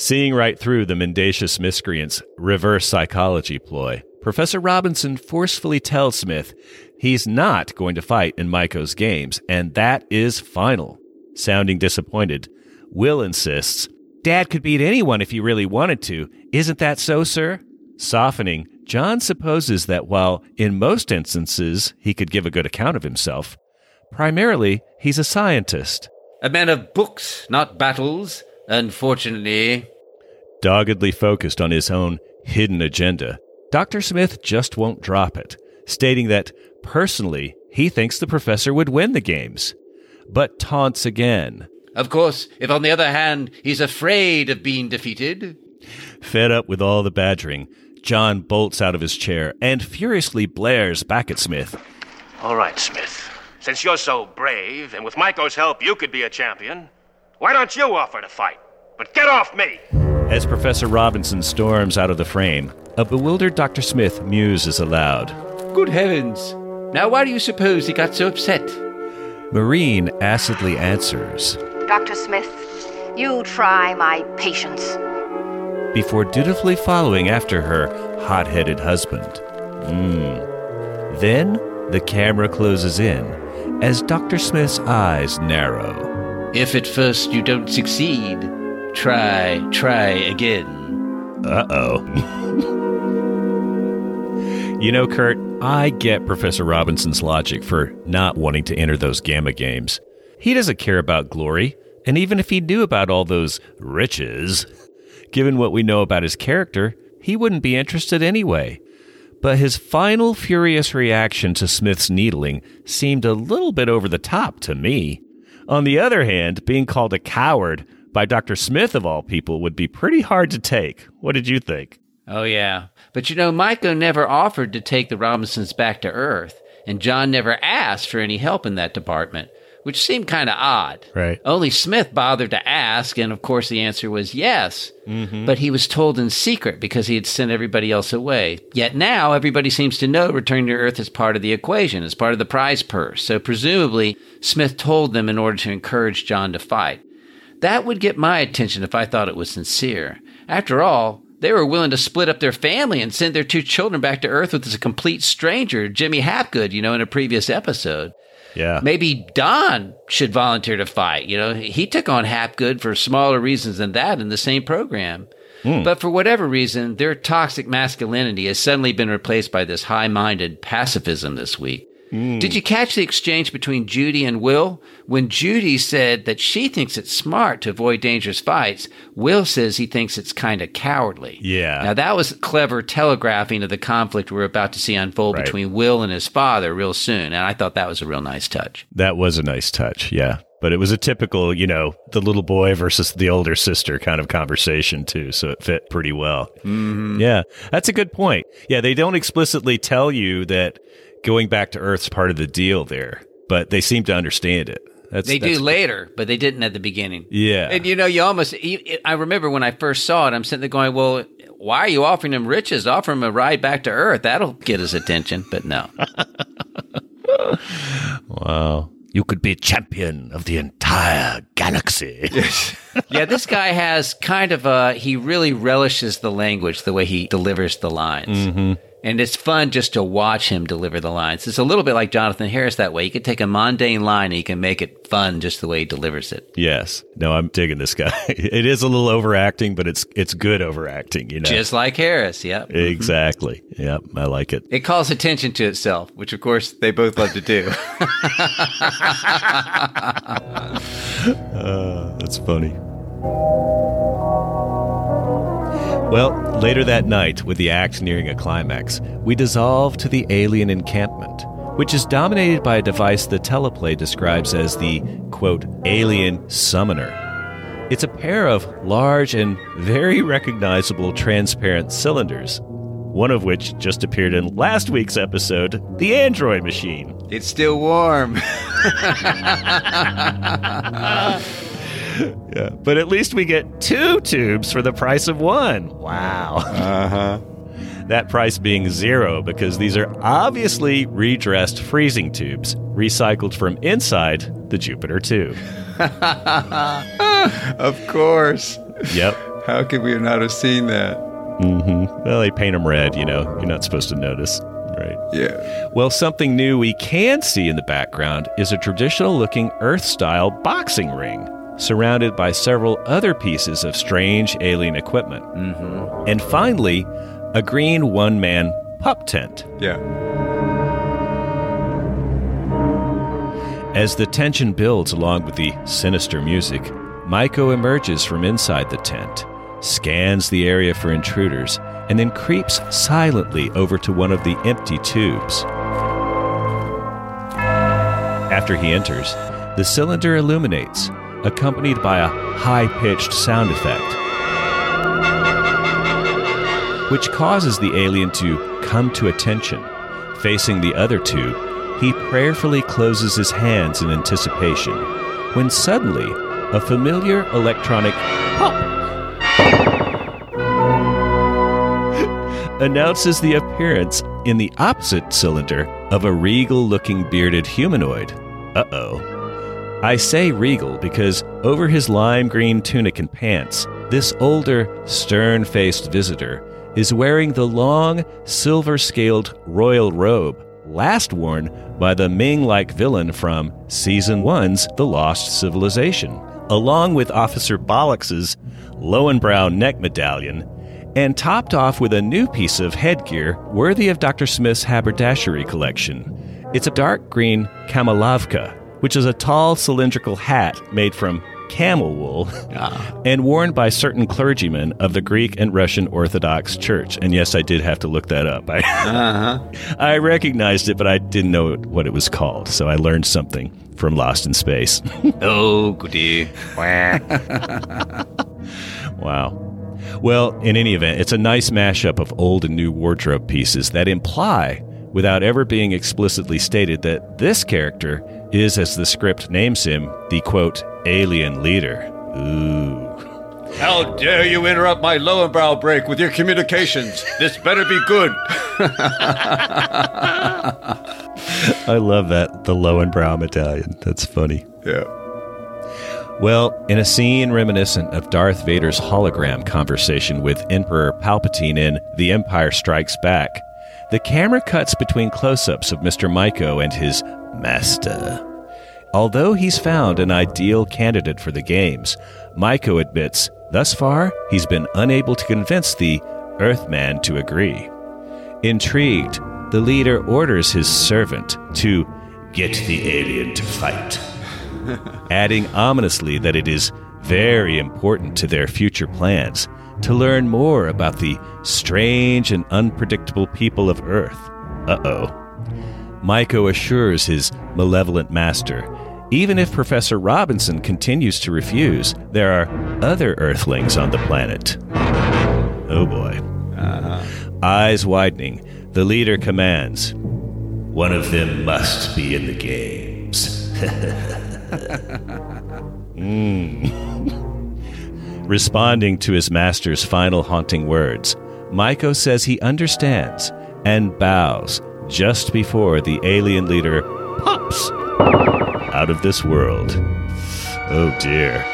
Seeing right through the mendacious miscreant's reverse psychology ploy, Professor Robinson forcefully tells Smith he's not going to fight in Myko's games, and that is final. Sounding disappointed, Will insists, Dad could beat anyone if he really wanted to. Isn't that so, sir? Softening, John supposes that while in most instances he could give a good account of himself, primarily he's a scientist. A man of books, not battles, unfortunately. Doggedly focused on his own hidden agenda, Dr. Smith just won't drop it, stating that personally he thinks the professor would win the games. But taunts again. Of course, if on the other hand he's afraid of being defeated. Fed up with all the badgering, John bolts out of his chair and furiously blares back at Smith. All right, Smith. Since you're so brave, and with Myko's help you could be a champion, why don't you offer to fight? But get off me! As Professor Robinson storms out of the frame, a bewildered Dr. Smith muses aloud. Good heavens! Now, why do you suppose he got so upset? Maureen acidly answers Dr. Smith, you try my patience. before dutifully following after her hot headed husband. Hmm. Then the camera closes in as Dr. Smith's eyes narrow. If at first you don't succeed, try, try again. Uh oh. you know, Kurt, I get Professor Robinson's logic for not wanting to enter those gamma games. He doesn't care about glory, and even if he knew about all those riches, given what we know about his character, he wouldn't be interested anyway. But his final furious reaction to Smith's needling seemed a little bit over the top to me. On the other hand, being called a coward by Dr. Smith of all people would be pretty hard to take. What did you think? Oh, yeah. But you know, Maiko never offered to take the Robinsons back to Earth, and John never asked for any help in that department, which seemed kind of odd. Right. Only Smith bothered to ask, and of course the answer was yes. Mm-hmm. But he was told in secret because he had sent everybody else away. Yet now everybody seems to know returning to Earth is part of the equation, as part of the prize purse. So presumably Smith told them in order to encourage John to fight. That would get my attention if I thought it was sincere. After all, they were willing to split up their family and send their two children back to Earth with this complete stranger, Jimmy Hapgood, you know, in a previous episode. Yeah. Maybe Don should volunteer to fight. You know, he took on Hapgood for smaller reasons than that in the same program. Hmm. But for whatever reason, their toxic masculinity has suddenly been replaced by this high minded pacifism this week. Did you catch the exchange between Judy and Will? When Judy said that she thinks it's smart to avoid dangerous fights, Will says he thinks it's kind of cowardly. Yeah. Now, that was clever telegraphing of the conflict we're about to see unfold Right. between Will and his father real soon. And I thought that was a real nice touch. That was a nice touch, yeah. But it was a typical, you know, the little boy versus the older sister kind of conversation, too. So it fit pretty well. Mm-hmm. Yeah, that's a good point. Yeah, they don't explicitly tell you that going back to Earth's part of the deal there, but they seem to understand it. That's, they that's- do later, but they didn't at the beginning. Yeah. And you know, you almost, you- I remember when I first saw it, I'm sitting there going, well, why are you offering him riches? Offer him a ride back to Earth. That'll get his attention. But no. Wow. You could be champion of the entire galaxy. yeah, this guy has kind of a, he really relishes the language, the way he delivers the lines. Mm-hmm. And it's fun just to watch him deliver the lines. It's a little bit like Jonathan Harris that way. You can take a mundane line and you can make it fun just the way he delivers it. yes. No, I'm digging this guy. It is a little overacting, but it's it's good overacting, you know. Just like Harris, yep. exactly. Yep, I like it. It calls attention to itself, which of course they both love to do. Uh, that's funny. Well, later that night, with the act nearing a climax, we dissolve to the alien encampment, which is dominated by a device the teleplay describes as the, quote, alien summoner. It's a pair of large and very recognizable transparent cylinders, one of which just appeared in last week's episode, The Android Machine. It's still warm. Yeah, but at least we get two tubes for the price of one. Wow. Uh huh. That price being zero because these are obviously redressed freezing tubes recycled from inside the Jupiter 2. Of course. Yep. How could we not have seen that? Mm-hmm. Well, they paint them red, you know. You're not supposed to notice. Right. Yeah. Well, something new we can see in the background is a traditional looking Earth style boxing ring surrounded by several other pieces of strange alien equipment. Mm-hmm. And finally, a green one man pup tent. Yeah. As the tension builds along with the sinister music, Myko emerges from inside the tent, scans the area for intruders, and then creeps silently over to one of the empty tubes. After he enters, the cylinder illuminates, accompanied by a high pitched sound effect, which causes the alien to come to attention. Facing the other two, he prayerfully closes his hands in anticipation, when suddenly a familiar electronic pop announces the appearance in the opposite cylinder of a regal looking bearded humanoid. Uh oh. I say regal because over his lime green tunic and pants, this older, stern faced visitor is wearing the long, silver scaled royal robe last worn by the Ming like villain from Season 1's The Lost Civilization, along with Officer Bollocks's Lowenbrau neck medallion and topped off with a new piece of headgear worthy of Dr. Smith's haberdashery collection. It's a dark green kamilavka, which is a tall cylindrical hat made from camel wool and worn by certain clergymen of the Greek and Russian Orthodox Church. And yes, I did have to look that up. I, Uh-huh. I recognized it, but I didn't know what it was called. So I learned something from Lost in Space. oh, goody. Wow. Well, in any event, it's a nice mashup of old and new wardrobe pieces that imply, without ever being explicitly stated, that this character is, as the script names him, the quote, alien leader. Ooh. How dare you interrupt my low and brow break with your communications? This better be good. I love that, the low and brow medallion. That's funny. Yeah. Well, in a scene reminiscent of Darth Vader's hologram conversation with Emperor Palpatine in The Empire Strikes Back, the camera cuts between close ups of Mr. Myko and his master. Although he's found an ideal candidate for the games, Myko admits thus far he's been unable to convince the Earthman to agree. Intrigued, the leader orders his servant to get the alien to fight adding ominously that it is very important to their future plans to learn more about the strange and unpredictable people of Earth. Uh oh. Myko assures his malevolent master even if Professor Robinson continues to refuse, there are other Earthlings on the planet. Oh boy. Eyes widening, the leader commands One of them must be in the games. Mm. Responding to his master's final haunting words, Myko says he understands and bows just before the alien leader pops out of this world. Oh dear.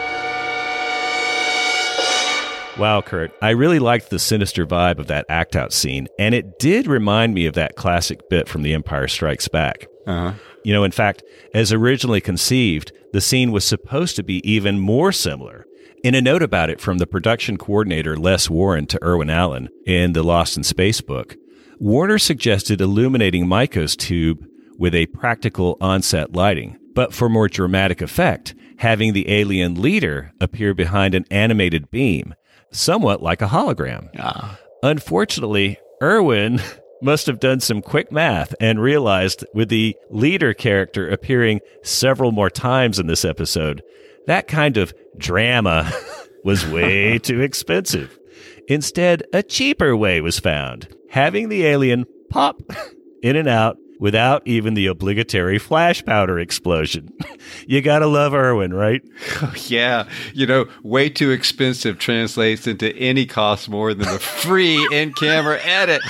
Wow, Kurt, I really liked the sinister vibe of that act out scene, and it did remind me of that classic bit from The Empire Strikes Back. Uh-huh. You know, in fact, as originally conceived, the scene was supposed to be even more similar. In a note about it from the production coordinator Les Warner to Irwin Allen in the Lost in Space book, Warner suggested illuminating Myko's tube with a practical onset lighting, but for more dramatic effect, having the alien leader appear behind an animated beam, somewhat like a hologram. Ah. Unfortunately, Irwin must have done some quick math and realized with the leader character appearing several more times in this episode, that kind of drama was way too expensive. Instead, a cheaper way was found, having the alien pop in and out without even the obligatory flash powder explosion. you gotta love Irwin, right? Oh, yeah. You know, way too expensive translates into any cost more than a free in camera edit.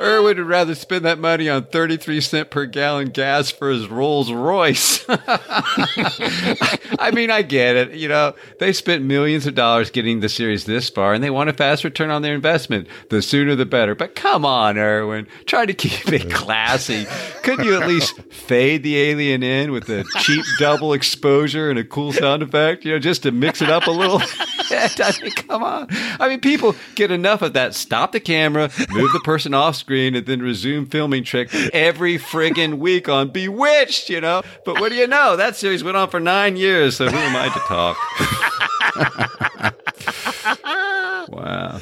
Irwin would rather spend that money on 33 cent per gallon gas for his Rolls Royce. I mean, I get it. You know, they spent millions of dollars getting the series this far and they want a fast return on their investment. The sooner the better. But come on, Irwin. Try to keep it classy. Couldn't you at least fade the alien in with a cheap double exposure and a cool sound effect? You know, just to mix it up a little. I mean, come on. I mean, people get enough of that. Stop the camera, move the person off screen, and then resume filming trick every friggin' week on Bewitched, you know? But what do you know? That series went on for nine years, so who am I to talk? Wow.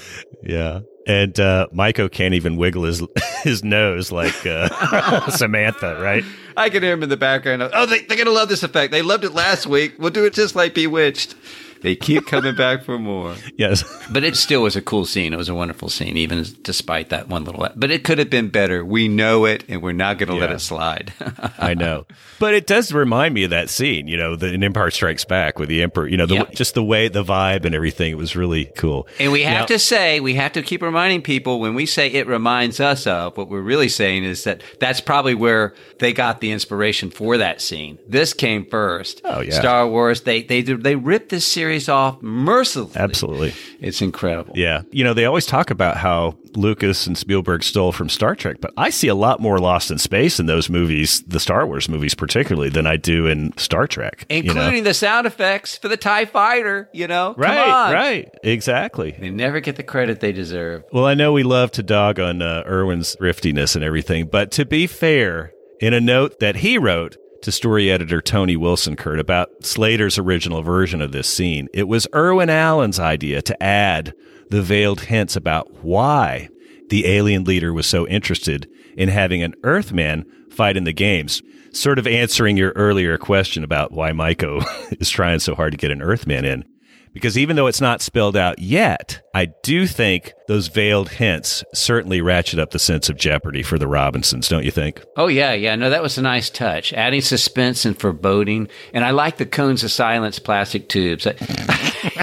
Yeah. And uh, Myko can't even wiggle his his nose like uh, Samantha, right? I can hear him in the background. Oh, they, they're going to love this effect. They loved it last week. We'll do it just like Bewitched. They keep coming back for more. Yes. But it still was a cool scene. It was a wonderful scene, even despite that one little. But it could have been better. We know it, and we're not going to let it slide. I know. But it does remind me of that scene, you know, the in Empire Strikes Back with the Emperor, you know, the, Yep. just the way, the vibe and everything. It was really cool. And we have Now- to say, we have to keep reminding people when we say it reminds us of, what we're really saying is that that's probably where they got the inspiration for that scene. This came first. Oh, yeah. Star Wars, they, they, they ripped this series off mercilessly. Absolutely. It's incredible. Yeah. You know, they always talk about how Lucas and Spielberg stole from Star Trek, but I see a lot more Lost in Space in those movies, the Star Wars movies particularly, than I do in Star Trek. you know? Including the sound effects for the TIE fighter, you know? Right, right. Exactly. They never get the credit they deserve. Well, I know we love to dog on uh, Irwin's thriftiness and everything, but to be fair, in a note that he wrote to story editor Tony Wilson Kurt about Slater's original version of this scene, it was Irwin Allen's idea to add the veiled hints about why the alien leader was so interested in having an Earthman fight in the games. Sort of answering your earlier question about why Myko is trying so hard to get an Earthman in. Because even though it's not spelled out yet, I do think those veiled hints certainly ratchet up the sense of jeopardy for the Robinsons, don't you think? Oh yeah, yeah. No, that was a nice touch, adding suspense and foreboding. And I like the cones of silence plastic tubes. I,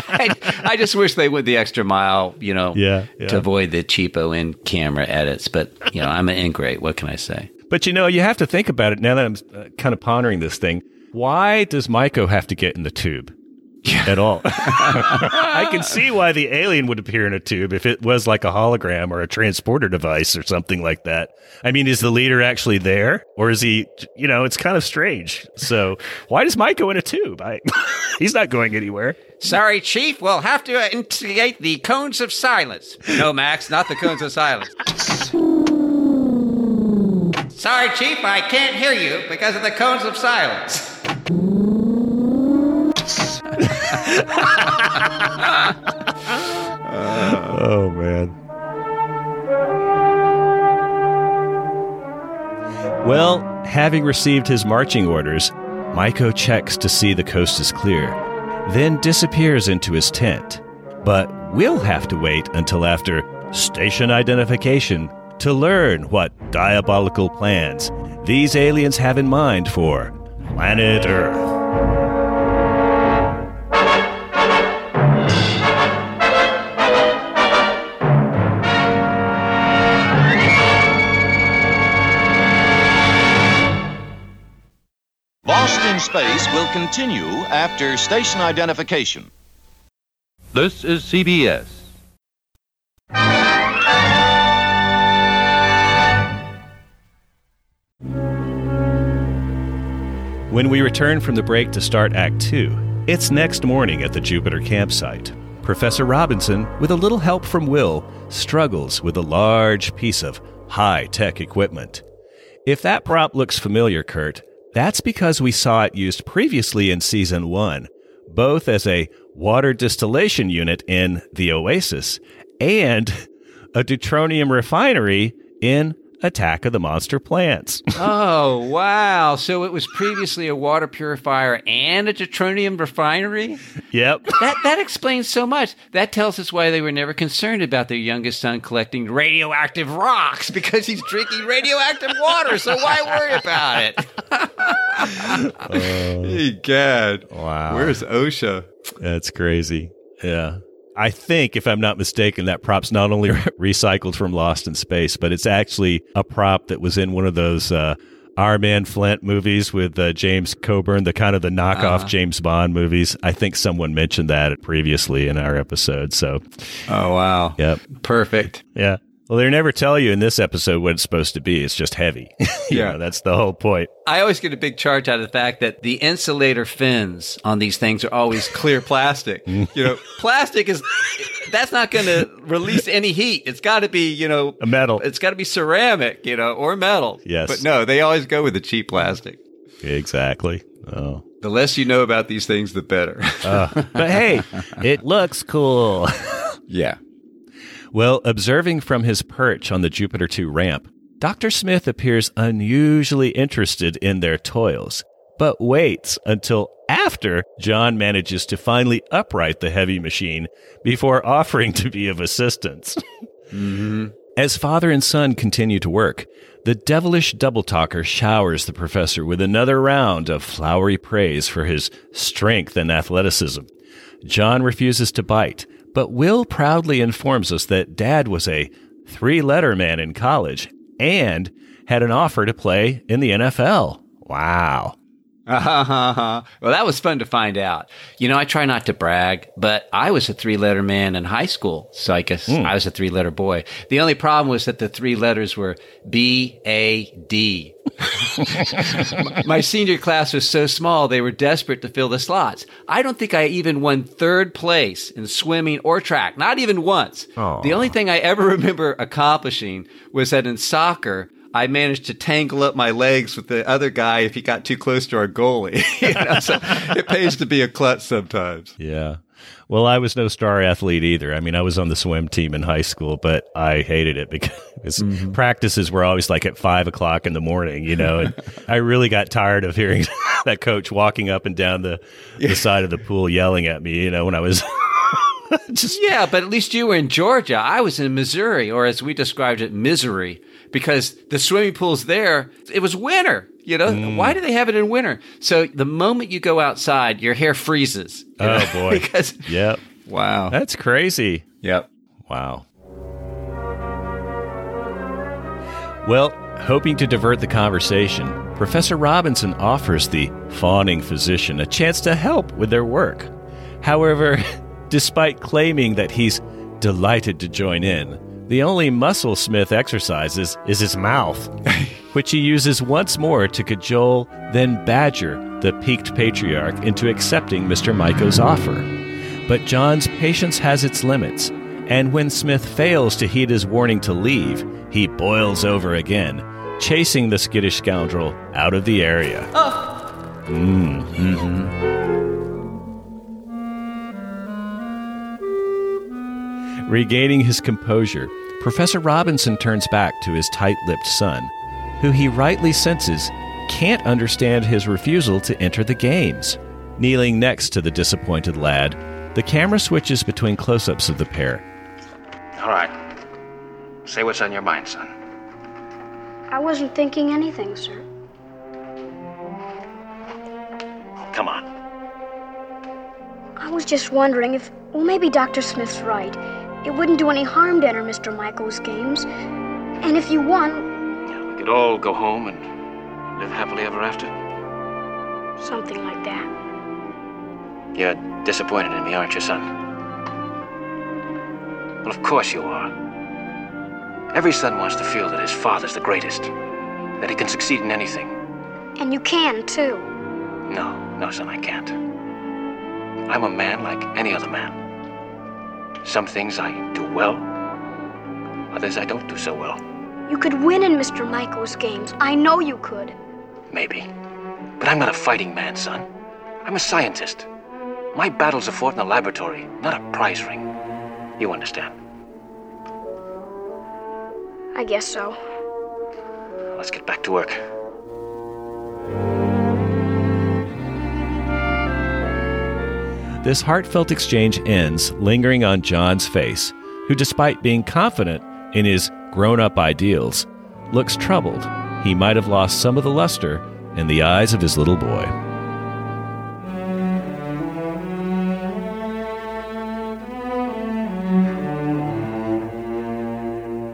I, I just wish they went the extra mile, you know, Yeah, yeah. to avoid the cheapo in camera edits. But you know, I'm an ingrate. What can I say? But you know, you have to think about it now that I'm uh, kind of pondering this thing. Why does Myko have to get in the tube? At all. I can see why the alien would appear in a tube if it was like a hologram or a transporter device or something like that. I mean, is the leader actually there? Or is he, you know, it's kind of strange. So why does Mike go in a tube? I, he's not going anywhere. Sorry, Chief. We'll have to instigate the cones of silence. No, Max, not the cones of silence. Sorry, Chief. I can't hear you because of the cones of silence. Oh man. Well, having received his marching orders, Myko checks to see the coast is clear, then disappears into his tent. But we'll have to wait until after station identification to learn what diabolical plans these aliens have in mind for planet Earth. In Space will continue after station identification. This is CBS. When we return from the break to start Act Two, it's next morning at the Jupiter campsite. Professor Robinson, with a little help from Will, struggles with a large piece of high tech equipment. If that prop looks familiar, Kurt, that's because we saw it used previously in Season 1, both as a water distillation unit in The Oasis and a deuteronium refinery in Attack of the Monster Plants. Oh, wow. So it was previously a water purifier and a deuteronium refinery? Yep. That, that explains so much. That tells us why they were never concerned about their youngest son collecting radioactive rocks because he's drinking radioactive water. So why worry about it? Egad. Wow. Where's OSHA? That's crazy. Yeah. I think, if I'm not mistaken, that prop's not only recycled from Lost in Space, but it's actually a prop that was in one of those uh, Our Man Flint movies with uh, James Coburn, the kind of the knockoff Uh-huh. James Bond movies. I think someone mentioned that previously in our episode. So, Oh, wow. yep. Perfect. Yeah. Well, they never tell you in this episode what it's supposed to be. It's just heavy. You Yeah. know, that's the whole point. I always get a big charge out of the fact that the insulator fins on these things are always clear plastic. you know, plastic is that's not going to release any heat. It's got to be, you know, A metal. it's got to be ceramic, you know, or metal. Yes. But no, they always go with the cheap plastic. Exactly. Oh. The less you know about these things, the better. Uh, but hey, it looks cool. yeah. Well, observing from his perch on the Jupiter 2 ramp, Dr. Smith appears unusually interested in their toils, but waits until after John manages to finally upright the heavy machine before offering to be of assistance. Mm-hmm. As father and son continue to work, the devilish double talker showers the professor with another round of flowery praise for his strength and athleticism. John refuses to bite, but Will proudly informs us that dad was a three letter man in college and had an offer to play in the NFL. Wow. well, that was fun to find out. You know, I try not to brag, but I was a three letter man in high school. So I guess I was a three letter boy. The only problem was that the three letters were B A D. My senior class was so small, they were desperate to fill the slots. I don't think I even won third place in swimming or track, not even once. Aw. The only thing I ever remember accomplishing was that in soccer, I managed to tangle up my legs with the other guy if he got too close to our goalie. You know, so it pays to be a klutz sometimes. Yeah. Well, I was no star athlete either. I mean, I was on the swim team in high school, but I hated it because mm-hmm. practices were always like at five o'clock in the morning, you know, and I really got tired of hearing that coach walking up and down the, the side of the pool yelling at me, you know, when I was Just yeah, but at least you were in Georgia. I was in Missouri, or as we described it, misery, because the swimming pools there, it was winter. You know, Mm. why do they have it in winter? So the moment you go outside, your hair freezes. you Oh, know, boy. because Yep. wow, That's crazy. Yep. Wow. Well, hoping to divert the conversation, Professor Robinson offers the fawning physician a chance to help with their work. However, despite claiming that he's delighted to join in, the only muscle Smith exercises is his mouth, which he uses once more to cajole, then badger the peaked patriarch into accepting Mr. Myko's offer. But John's patience has its limits, and when Smith fails to heed his warning to leave, he boils over again, chasing the skittish scoundrel out of the area. Mm, mhm. Regaining his composure, Professor Robinson turns back to his tight lipped son, who he rightly senses can't understand his refusal to enter the games. Kneeling next to the disappointed lad, the camera switches between close ups of the pair. All right. Say what's on your mind, son. I wasn't thinking anything, sir. Come on. I was just wondering if, well, maybe Dr. Smith's right. It wouldn't do any harm to enter Mr. Myko's games. And if you won, We could all go home and live happily ever after. something like that. You're disappointed in me, aren't you, son? Well, of course you are. Every son wants to feel that his father's the greatest, that he can succeed in anything. And you can, too. No, no, son, I can't. I'm a man like any other man. Some things I do well, others I don't do so well. You could win in Mr. Myko's games. I know you could. Maybe. But I'm not a fighting man, son. I'm a scientist. My battles are fought in a laboratory, not a prize ring. You understand? I guess so. Let's get back to work. This heartfelt exchange ends lingering on John's face, who, despite being confident in his grown up ideals, looks troubled. He might have lost some of the luster in the eyes of his little boy.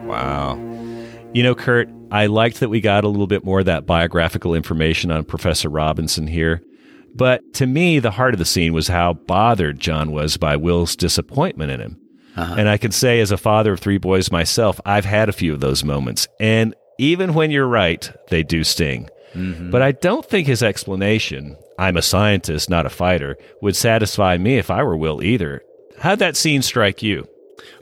Wow. You know, Kurt, I liked that we got a little bit more of that biographical information on Professor Robinson here. But to me, the heart of the scene was how bothered John was by Will's disappointment in him. Uh-huh. And I can say, as a father of three boys myself, I've had a few of those moments. And even when you're right, they do sting. Mm-hmm. But I don't think his explanation, I'm a scientist, not a fighter, would satisfy me if I were Will either. How'd that scene strike you?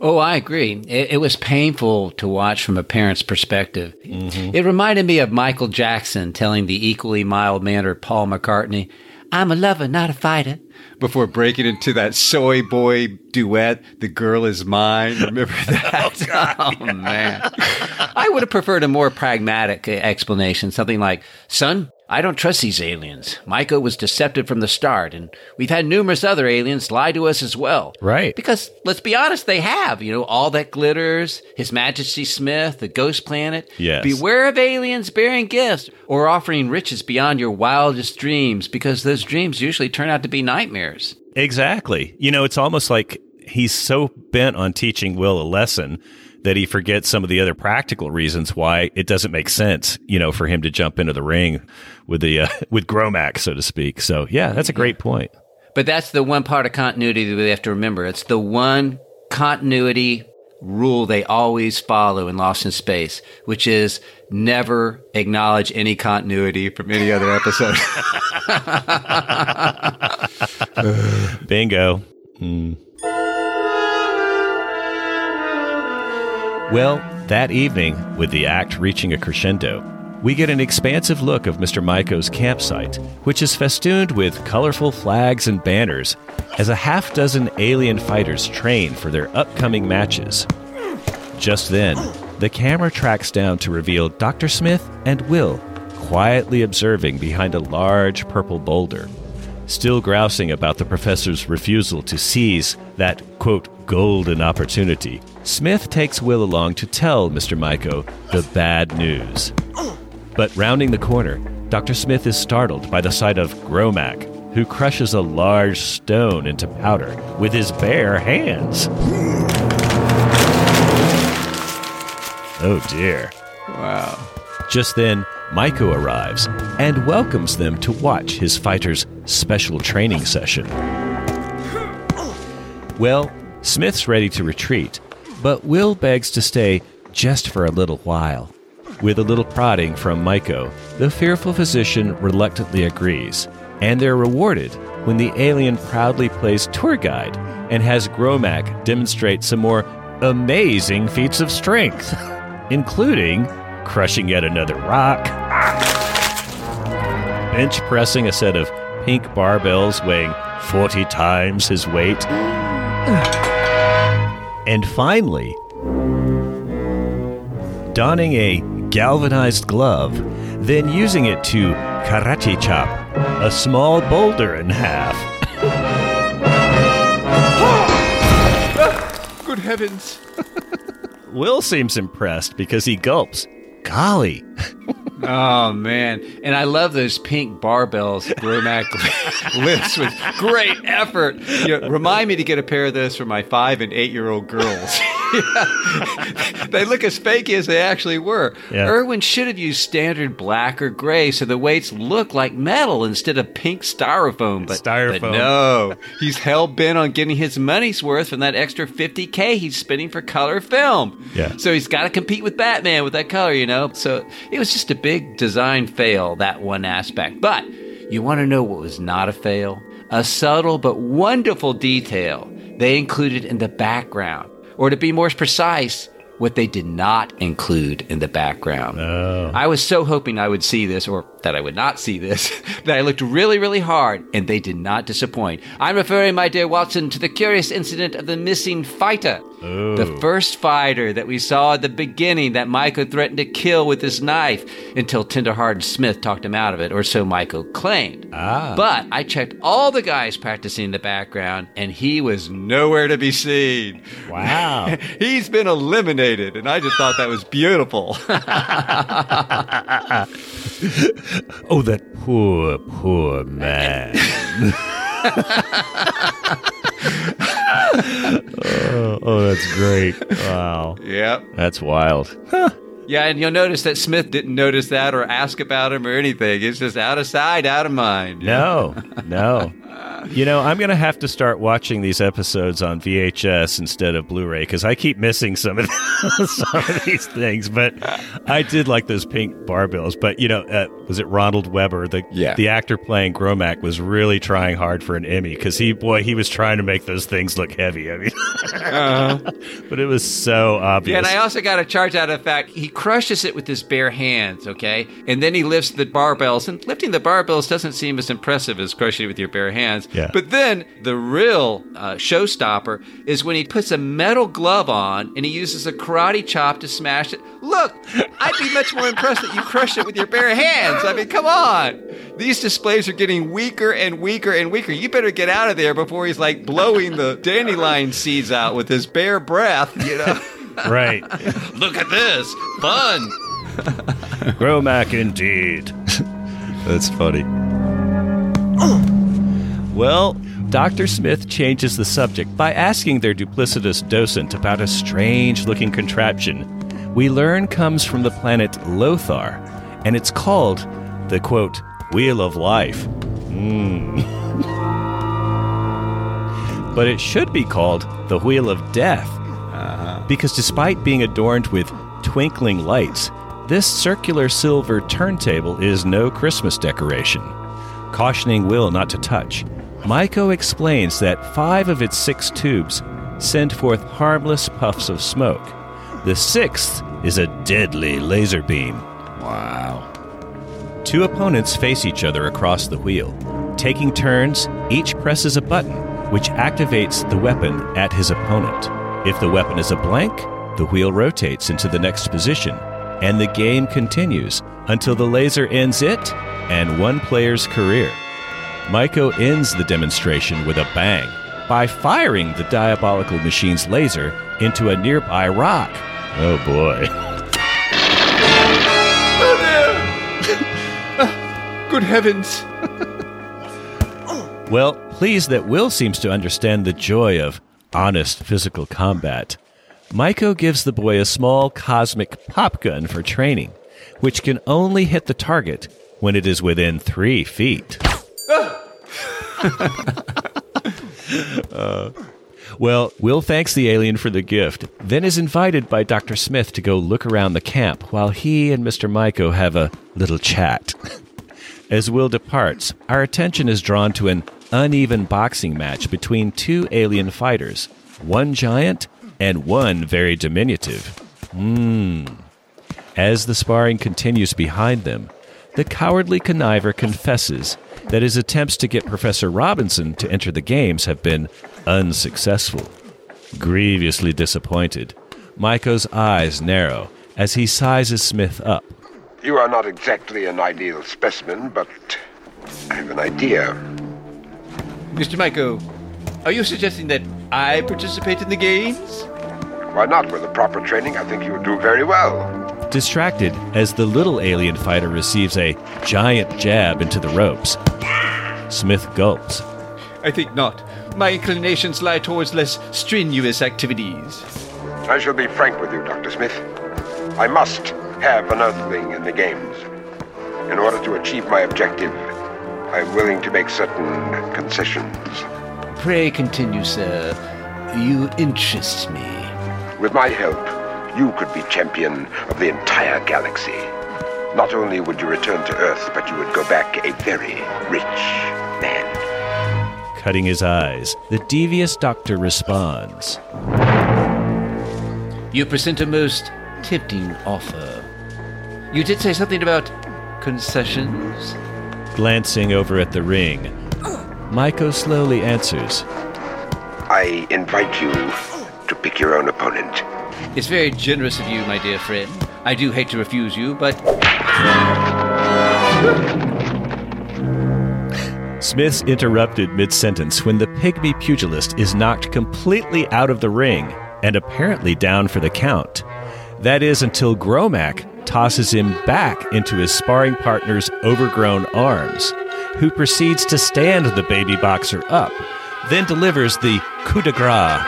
Oh, I agree. It, it was painful to watch from a parent's perspective. Mm-hmm. It reminded me of Michael Jackson telling the equally mild mannered Paul McCartney, I'm a lover, not a fighter. Before breaking into that soy boy duet, The Girl Is Mine. Remember that? oh, man. I would have preferred a more pragmatic uh, explanation, something like, son, I don't trust these aliens. Myko was deceptive from the start, and we've had numerous other aliens lie to us as well. Right. Because let's be honest, they have. You know, all that glitters, His Majesty Smith, the Ghost Planet. Yes. Beware of aliens bearing gifts or offering riches beyond your wildest dreams, because those dreams usually turn out to be nightmares. Exactly. You know, it's almost like he's so bent on teaching Will a lesson that he forgets some of the other practical reasons why it doesn't make sense, you know, for him to jump into the ring with the uh, with Gromack, so to speak. So, yeah, that's a great point. But that's the one part of continuity that we have to remember. It's the one continuity rule they always follow in Lost in Space, which is never acknowledge any continuity from any other episode. Bingo. Hmm. Well, that evening, with the act reaching a crescendo, we get an expansive look of Mr. Myko's campsite, which is festooned with colorful flags and banners as a half dozen alien fighters train for their upcoming matches. Just then, the camera tracks down to reveal Dr. Smith and Will quietly observing behind a large purple boulder. Still grousing about the professor's refusal to seize that, quote, golden opportunity, Smith takes Will along to tell Mr. Myko the bad news. But rounding the corner, Dr. Smith is startled by the sight of Gromack, who crushes a large stone into powder with his bare hands. Oh dear. Wow. Just then, Myko arrives and welcomes them to watch his fighter's special training session. Well, Smith's ready to retreat, but Will begs to stay just for a little while. With a little prodding from Myko, the fearful physician reluctantly agrees, and they're rewarded when the alien proudly plays tour guide and has Gromack demonstrate some more amazing feats of strength, including crushing yet another rock, bench pressing a set of pink barbells weighing 40 times his weight, and finally, donning a galvanized glove, then using it to karate chop a small boulder in half. Good heavens. Will seems impressed because he gulps. Golly. oh man! And I love those pink barbells Gromack lifts with great effort. You know, remind me to get a pair of those for my five and eight year old girls. they look as fakey as they actually were. Yeah. Irwin should have used standard black or gray so the weights look like metal instead of pink styrofoam. But, Styrofoam. but no, he's hell bent on getting his money's worth from that extra 50K he's spending for color film. Yeah. So he's got to compete with Batman with that color, you know? So it was just a big design fail, that one aspect. But you want to know what was not a fail? A subtle but wonderful detail they included in the background. Or to be more precise, what they did not include in the background. Oh. I was so hoping I would see this, or that I would not see this, that I looked really, really hard, and they did not disappoint. I'm referring, my dear Watson, to the curious incident of the missing fighter. Oh. The first fighter that we saw at the beginning that Myko threatened to kill with his knife until tenderhearted Smith talked him out of it, or so Myko claimed. Ah. But I checked all the guys practicing in the background, and he was nowhere to be seen. Wow. He's been eliminated, and I just thought that was beautiful. oh, that poor, poor man. oh, oh, that's great. Wow. yep. That's wild. Yeah, and you'll notice that Smith didn't notice that or ask about him or anything. It's just out of sight, out of mind. No, no. You know, I'm going to have to start watching these episodes on VHS instead of Blu-ray because I keep missing some of some of these things. But I did like those pink barbells. But you know, uh, was it Ronald Weber, the Yeah. the actor playing Gromack, was really trying hard for an Emmy because he boy he was trying to make those things look heavy. I mean, but it was so obvious. Yeah, and I also got a charge out of the fact he crushes it with his bare hands, okay? And then he lifts the barbells, and lifting the barbells doesn't seem as impressive as crushing it with your bare hands. Hands. Yeah. But then the real uh, showstopper is when he puts a metal glove on and he uses a karate chop to smash it. Look, I'd be much more impressed that you crushed it with your bare hands. I mean, come on. These displays are getting weaker and weaker and weaker. You better get out of there before he's like blowing the dandelion seeds out with his bare breath, you know? Right. Look at this. Fun. Gromack indeed. That's funny. Well, Dr. Smith changes the subject by asking their duplicitous docent about a strange looking contraption we learn comes from the planet Lothar, and it's called the quote, Wheel of Life. Mm. but it should be called the Wheel of Death, because despite being adorned with twinkling lights, this circular silver turntable is no Christmas decoration. Cautioning Will not to touch, Myko explains that five of its six tubes send forth harmless puffs of smoke. The sixth is a deadly laser beam. Wow. Two opponents face each other across the wheel. Taking turns, each presses a button which activates the weapon at his opponent. If the weapon is a blank, the wheel rotates into the next position, and the game continues until the laser ends it and one player's career. Myko ends the demonstration with a bang by firing the diabolical machine's laser into a nearby rock. Oh boy. Oh Good heavens. Well, pleased that Will seems to understand the joy of honest physical combat, Myko gives the boy a small cosmic pop gun for training, which can only hit the target when it is within three feet. Ah! Uh, well, Will thanks the alien for the gift, then is invited by Dr. Smith to go look around the camp while he and Mr. Myko have a little chat. As Will departs, our attention is drawn to an uneven boxing match between two alien fighters, one giant and one very diminutive. Hmm. As the sparring continues behind them, the cowardly conniver confesses that his attempts to get Professor Robinson to enter the games have been unsuccessful. Grievously disappointed, Myko's eyes narrow as he sizes Smith up. You are not exactly an ideal specimen, but I have an idea. Mr. Myko, are you suggesting that I participate in the games? Why not? With the proper training, I think you would do very well. Distracted as the little alien fighter receives a giant jab into the ropes, Smith gulps. I think not. My inclinations lie towards less strenuous activities. I shall be frank with you, Dr. Smith. I must have an Earthling in the games. In order to achieve my objective, I am willing to make certain concessions. Pray continue, sir. You interest me. With my help, you could be champion of the entire galaxy. Not only would you return to Earth, but you would go back a very rich man. Cutting his eyes, the devious doctor responds. You present a most tempting offer. You did say something about concessions? Glancing over at the ring, Myko slowly answers. I invite you to pick your own opponent. It's very generous of you, my dear friend. I do hate to refuse you, but. Smith's interrupted mid sentence when the pygmy pugilist is knocked completely out of the ring and apparently down for the count. That is until Gromack tosses him back into his sparring partner's overgrown arms, who proceeds to stand the baby boxer up, then delivers the coup de grace.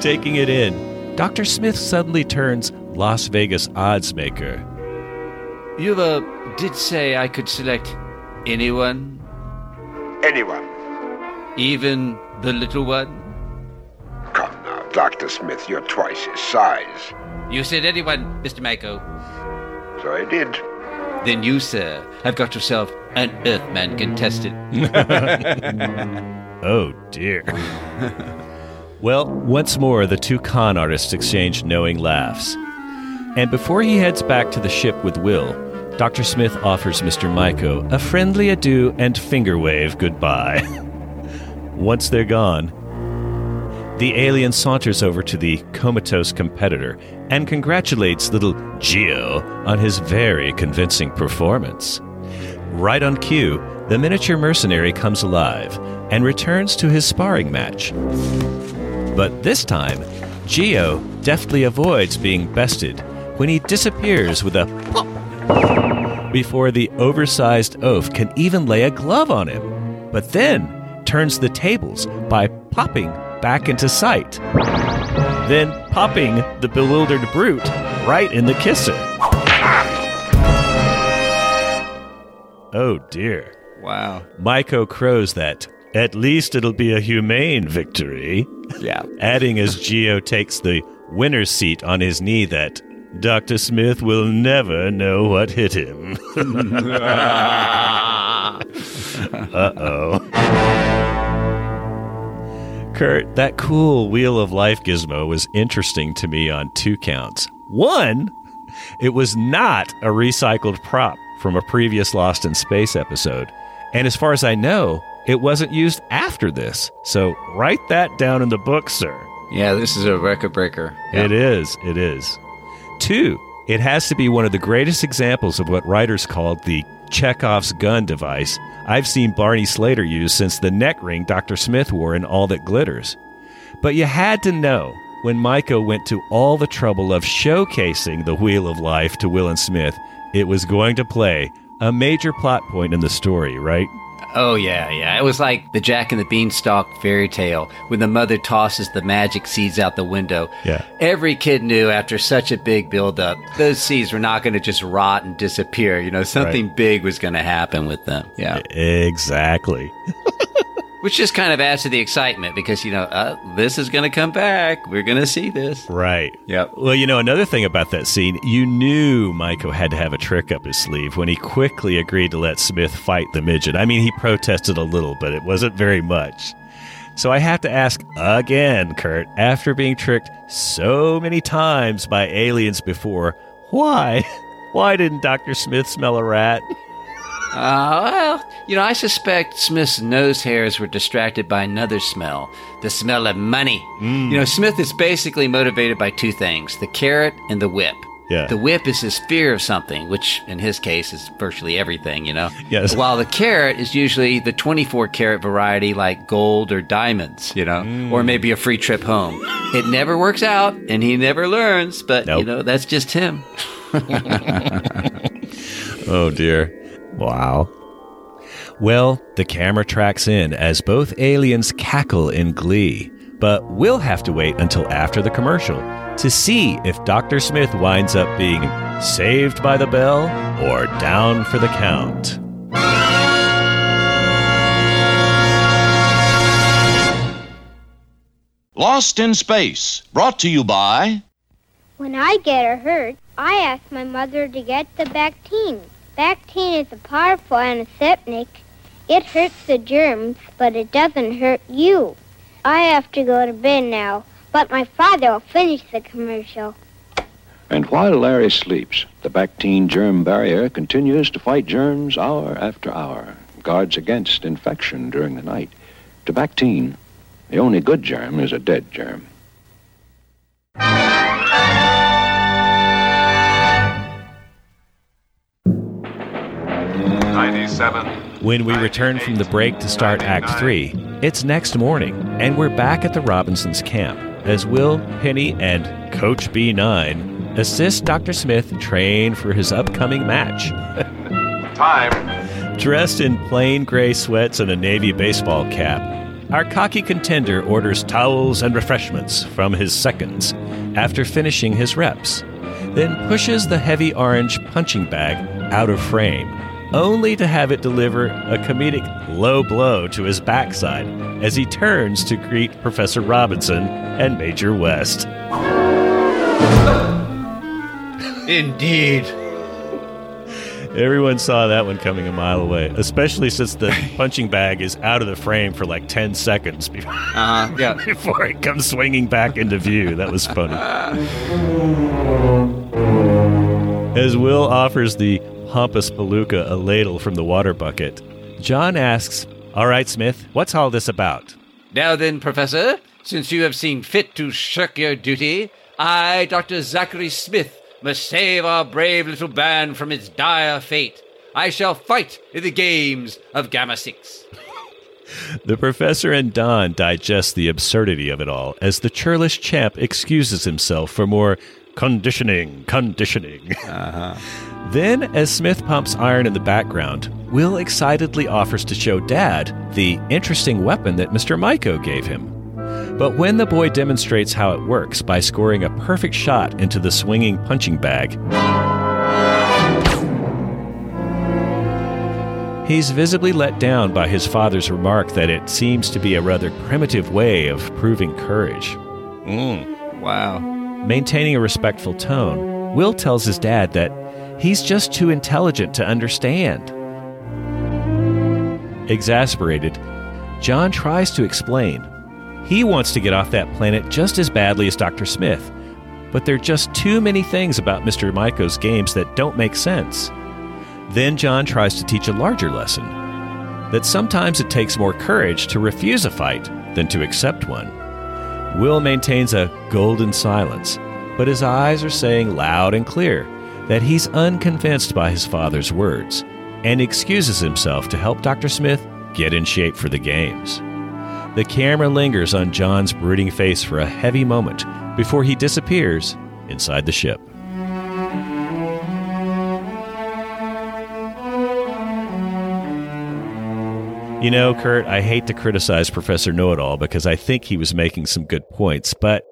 Taking it in, Dr. Smith suddenly turns Las Vegas odds maker. You uh, did say I could select anyone? Anyone. Even the little one? Come now, Dr. Smith, you're twice his size. You said anyone, Mr. Myko. So I did. Then you, sir, have got yourself an Earthman contestant. oh, dear. well, once more, the two con artists exchange knowing laughs. And before he heads back to the ship with Will, Dr. Smith offers Mr. Myko a friendly adieu and finger wave goodbye. Once they're gone, the alien saunters over to the comatose competitor and congratulates little Geo on his very convincing performance. Right on cue, the miniature mercenary comes alive and returns to his sparring match. But this time, Geo deftly avoids being bested when he disappears with a plop before the oversized oaf can even lay a glove on him, but then turns the tables by popping back into sight. Then popping the bewildered brute right in the kisser. Oh dear. Wow. Myko crows that at least it'll be a humane victory. Yeah. Adding as Geo takes the winner's seat on his knee that Dr. Smith will never know what hit him. uh oh. Kurt, that cool Wheel of Life gizmo was interesting to me on two counts. One, it was not a recycled prop from a previous Lost in Space episode. And as far as I know, it wasn't used after this. So write that down in the book, sir. Yeah, this is a record breaker. It is. It is. Two, it has to be one of the greatest examples of what writers called the Chekhov's gun device I've seen Barney Slater use since the neck ring Dr. Smith wore in All That Glitters. But you had to know when Myko went to all the trouble of showcasing the Wheel of Life to Will and Smith, it was going to play a major plot point in the story, right? Oh yeah, yeah. It was like the Jack and the Beanstalk fairy tale when the mother tosses the magic seeds out the window. Yeah. Every kid knew after such a big buildup, those seeds were not going to just rot and disappear. You know, something Right. big was going to happen with them. Yeah. Exactly. Which just kind of adds to the excitement because, you know, uh, this is going to come back. We're going to see this. Right. Yep. Well, you know, another thing about that scene, you knew Myko had to have a trick up his sleeve when he quickly agreed to let Smith fight the midget. I mean, he protested a little, but it wasn't very much. So I have to ask again, Kurt, after being tricked so many times by aliens before, why? Why didn't Dr. Smith smell a rat? Uh, well, you know, I suspect Smith's nose hairs were distracted by another smell the smell of money. Mm. You know, Smith is basically motivated by two things the carrot and the whip. Yeah. The whip is his fear of something, which in his case is virtually everything, you know? Yes. While the carrot is usually the 24 karat variety like gold or diamonds, you know, Mm. or maybe a free trip home. It never works out and he never learns, but, you know, that's just him. Oh dear. Wow. Well, the camera tracks in as both aliens cackle in glee, but we'll have to wait until after the commercial to see if Dr. Smith winds up being saved by the bell or down for the count. Lost in Space, brought to you by. When I get a hurt, I ask my mother to get the Bactine. Bactine is a powerful antiseptic. It hurts the germs, but it doesn't hurt you. I have to go to bed now, but my father will finish the commercial. And while Larry sleeps, the Bactine germ barrier continues to fight germs hour after hour, guards against infection during the night. To Bactine, the only good germ is a dead germ. When we return from the break to start Act 3, it's next morning, and we're back at the Robinsons' camp as Will, Penny, and Coach B9 assist Dr. Smith train for his upcoming match. Time. Dressed in plain gray sweats and a Navy baseball cap, our cocky contender orders towels and refreshments from his seconds after finishing his reps, then pushes the heavy orange punching bag out of frame, only to have it deliver a comedic low blow to his backside as he turns to greet Professor Robinson and Major West. Indeed. Everyone saw that one coming a mile away, especially since the punching bag is out of the frame for like 10 seconds before, Uh, yeah. before it comes swinging back into view. That was funny. As Will offers the pompous palooka a ladle from the water bucket. John asks, All right, Smith, what's all this about? Now then, Professor, since you have seen fit to shirk your duty, I, Dr. Zachary Smith, must save our brave little band from its dire fate. I shall fight in the games of Gamma 6. The professor and Don digest the absurdity of it all as the churlish champ excuses himself for more conditioning, conditioning. Uh-huh. Then, as Smith pumps iron in the background, Will excitedly offers to show Dad the interesting weapon that Mr. Myko gave him. But when the boy demonstrates how it works by scoring a perfect shot into the swinging punching bag, He's visibly let down by his father's remark that it seems to be a rather primitive way of proving courage. Mm. Wow. Maintaining a respectful tone, Will tells his dad that he's just too intelligent to understand. Exasperated, John tries to explain. He wants to get off that planet just as badly as Dr. Smith, but there are just too many things about Mr. Myko's games that don't make sense. Then John tries to teach a larger lesson that sometimes it takes more courage to refuse a fight than to accept one. Will maintains a golden silence, but his eyes are saying loud and clear that he's unconvinced by his father's words and excuses himself to help Dr. Smith get in shape for the games. The camera lingers on John's brooding face for a heavy moment before he disappears inside the ship. You know, Kurt, I hate to criticize Professor Know It All because I think he was making some good points, but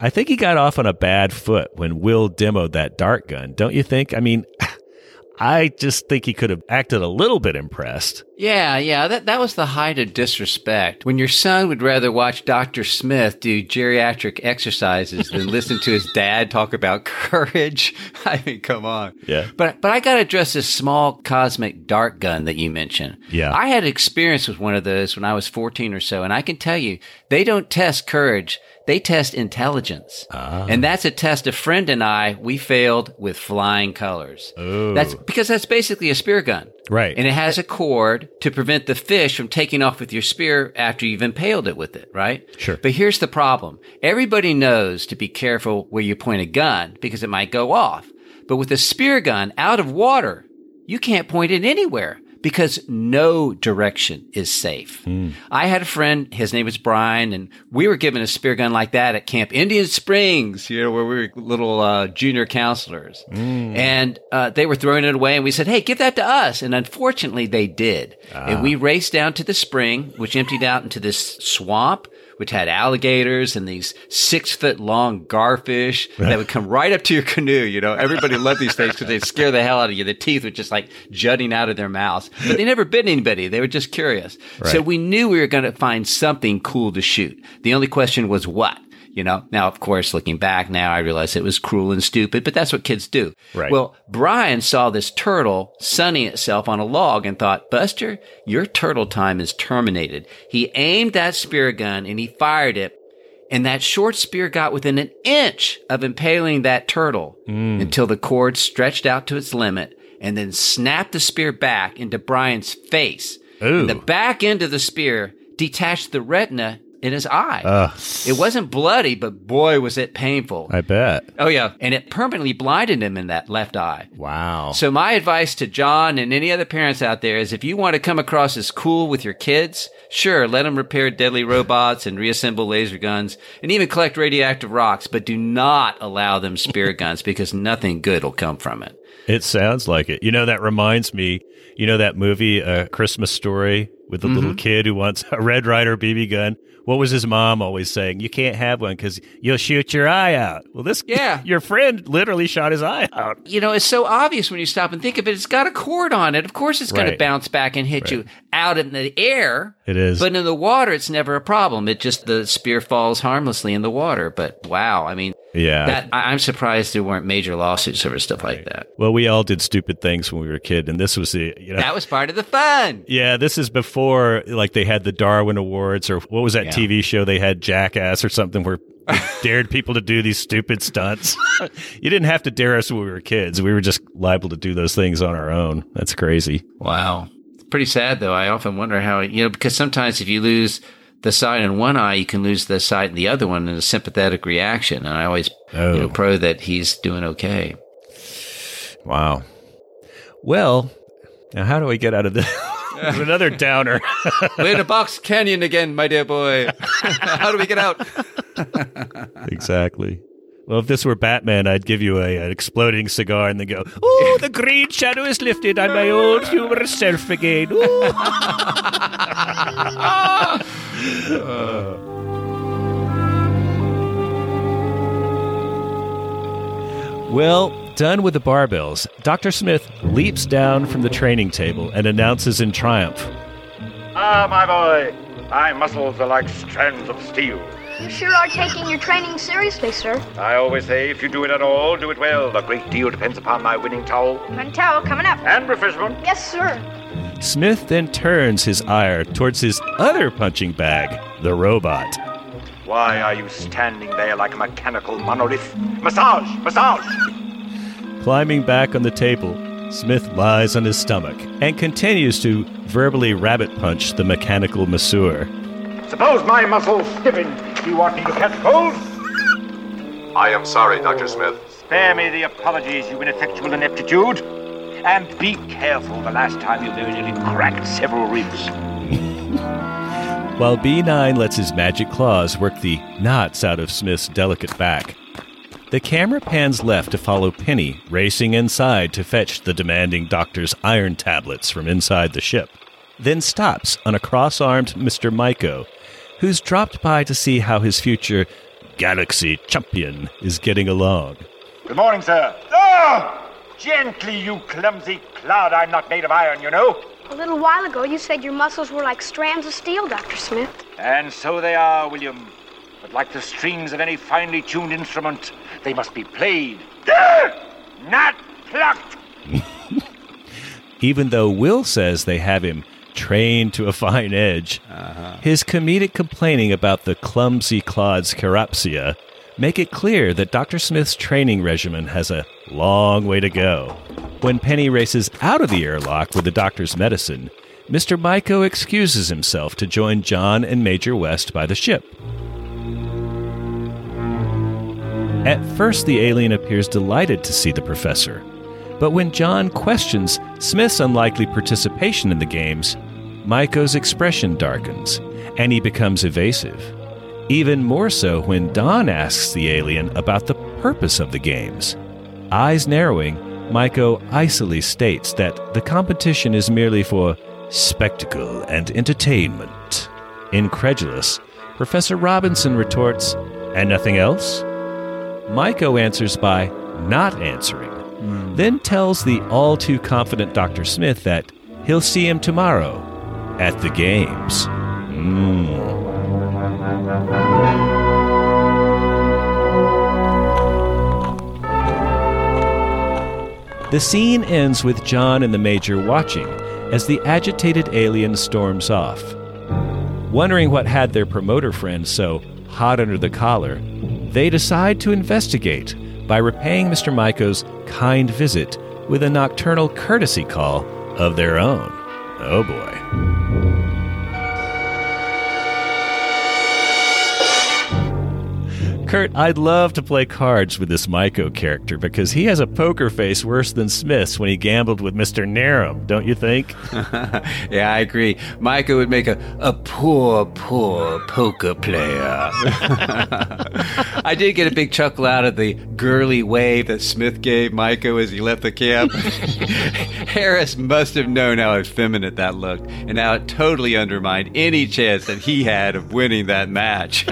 I think he got off on a bad foot when Will demoed that dart gun, don't you think? I mean, I just think he could have acted a little bit impressed. Yeah, yeah, that, that was the height of disrespect. When your son would rather watch Dr. Smith do geriatric exercises than listen to his dad talk about courage. I mean, come on. Yeah. But but I got to address this small cosmic dart gun that you mentioned. Yeah. I had experience with one of those when I was 14 or so, and I can tell you, they don't test courage. They test intelligence. Ah. And that's a test a friend and I, we failed with flying colors. Oh. That's because that's basically a spear gun. Right. And it has a cord to prevent the fish from taking off with your spear after you've impaled it with it, right? Sure. But here's the problem. Everybody knows to be careful where you point a gun because it might go off. But with a spear gun out of water, you can't point it anywhere because no direction is safe. I had a friend, his name was Brian, and we were given a spear gun like that at Camp Indian Springs, you know, where we were little uh, junior counselors. And uh, they were throwing it away, and we said, hey, give that to us. And unfortunately, they did. And we raced down to the spring, which emptied out into this swamp. Which had alligators and these six foot long garfish that would come right up to your canoe. You know, everybody loved these things because they'd scare the hell out of you. The teeth were just like jutting out of their mouths, but they never bit anybody. They were just curious. So we knew we were going to find something cool to shoot. The only question was what? You know, now, of course, looking back now, I realize it was cruel and stupid, but that's what kids do. Right. Well, Brian saw this turtle sunning itself on a log and thought, Buster, your turtle time is terminated. He aimed that spear gun and he fired it. And that short spear got within an inch of impaling that turtle mm. until the cord stretched out to its limit and then snapped the spear back into Brian's face. The back end of the spear detached the retina in his eye. Ugh. It wasn't bloody, but boy, was it painful. I bet. Oh, yeah. And it permanently blinded him in that left eye. Wow. So, my advice to John and any other parents out there is if you want to come across as cool with your kids, sure, let them repair deadly robots and reassemble laser guns and even collect radioactive rocks, but do not allow them spear guns because nothing good will come from it. It sounds like it. You know, that reminds me, you know, that movie, A Christmas Story, with the little Mhm. kid who wants a Red Ryder BB gun? What was his mom always saying? You can't have one because you'll shoot your eye out. Well, this, Yeah. your friend literally shot his eye out. You know, it's so obvious when you stop and think of it. It's got a cord on it. Of course, it's going Right. to bounce back and hit you out in the air. It is. But in the water, it's never a problem. It just, the spear falls harmlessly in the water. But wow, I mean, Yeah. that, I, I'm surprised there weren't major lawsuits over stuff like that. well, we all did stupid things when we were a kid, and this was the, you know. That was part of the fun. Yeah, this is before like they had the Darwin Awards or what was that Yeah. TV show they had Jackass or something where dared people to do these stupid stunts. you didn't have to dare us when we were kids. We were just liable to do those things on our own. That's crazy. Wow. It's pretty sad, though. I often wonder how, you know, because sometimes if you lose the sight in one eye, you can lose the sight in the other one in a sympathetic reaction. And I always, Oh. you know, oh. pro that he's doing okay. Wow. Well, now how do we get out of this? Another downer. We're in a box canyon again, my dear boy. How do we get out? exactly. Well, if this were Batman, I'd give you a, an exploding cigar and then go, "Oh, the green shadow is lifted on my old humorous self again." Ooh." Well, done with the barbells, Dr. Smith leaps down from the training table and announces in triumph, Ah, my boy, my muscles are like strands of steel. You sure are taking your training seriously, sir. I always say, if you do it at all, do it well. A great deal depends upon my winning towel. One towel coming up. And refreshment. Yes, sir. Smith then turns his ire towards his other punching bag, the robot. Why are you standing there like a mechanical monolith? Massage! Massage! Climbing back on the table, Smith lies on his stomach and continues to verbally rabbit punch the mechanical masseur. Suppose my muscles stiffen. Do you want me to catch cold? I am sorry, Dr. Smith. Spare me the apologies, you ineffectual ineptitude. And be careful the last time you very nearly cracked several ribs. While B9 lets his magic claws work the knots out of Smith's delicate back, the camera pans left to follow Penny racing inside to fetch the demanding doctor's iron tablets from inside the ship, then stops on a cross armed Mr. Myko, who's dropped by to see how his future galaxy champion is getting along. Good morning, sir. Oh! Gently, you clumsy cloud. I'm not made of iron, you know. A little while ago, you said your muscles were like strands of steel, Dr. Smith. And so they are, William. But like the strings of any finely tuned instrument, they must be played, not plucked. Even though Will says they have him trained to a fine edge, uh-huh. his comedic complaining about the clumsy Claude's chiropsia make it clear that Dr. Smith's training regimen has a long way to go. When Penny races out of the airlock with the doctor's medicine, Mr. Myko excuses himself to join John and Major West by the ship. At first, the alien appears delighted to see the professor. But when John questions Smith's unlikely participation in the games, Myko's expression darkens, and he becomes evasive. Even more so when Don asks the alien about the purpose of the games. Eyes narrowing, Myko icily states that the competition is merely for spectacle and entertainment. Incredulous, Professor Robinson retorts, And nothing else? Myko answers by not answering, then tells the all too confident Dr. Smith that he'll see him tomorrow at the games. Mm. The scene ends with John and the Major watching as the agitated alien storms off. Wondering what had their promoter friend so hot under the collar, they decide to investigate by repaying Mr. Myko's kind visit with a nocturnal courtesy call of their own. Oh boy. Kurt, I'd love to play cards with this Myko character because he has a poker face worse than Smith's when he gambled with Mr. Narum, don't you think? yeah, I agree. Myko would make a, a poor, poor poker player. I did get a big chuckle out of the girly wave that Smith gave Myko as he left the camp. Harris must have known how effeminate that looked and how it totally undermined any chance that he had of winning that match.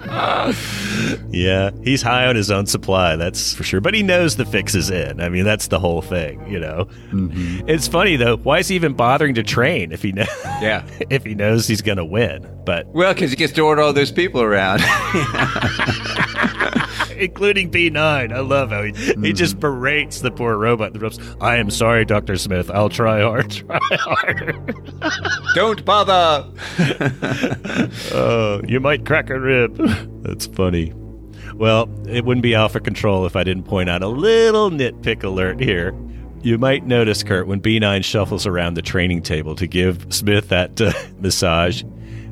yeah, he's high on his own supply, that's for sure. But he knows the fix is in. I mean, that's the whole thing, you know. Mm-hmm. It's funny though. Why is he even bothering to train if he knows? Yeah, if he knows he's going to win. But well, because he gets to order all those people around. including B9. I love how he, he just berates the poor robot. The robot's, I am sorry, Dr. Smith. I'll try hard. Try harder. Don't bother. oh, you might crack a rib. That's funny. Well, it wouldn't be Alpha Control if I didn't point out a little nitpick alert here. You might notice, Kurt, when B9 shuffles around the training table to give Smith that uh, massage,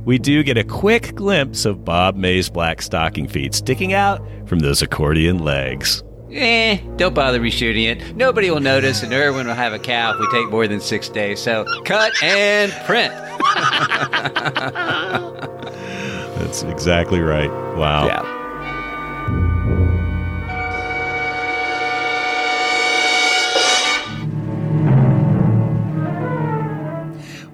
we do get a quick glimpse of Bob May's black stocking feet sticking out from those accordion legs. Eh, don't bother reshooting it. Nobody will notice, and Irwin will have a cow if we take more than six days. So cut and print. That's exactly right. Wow. Yeah.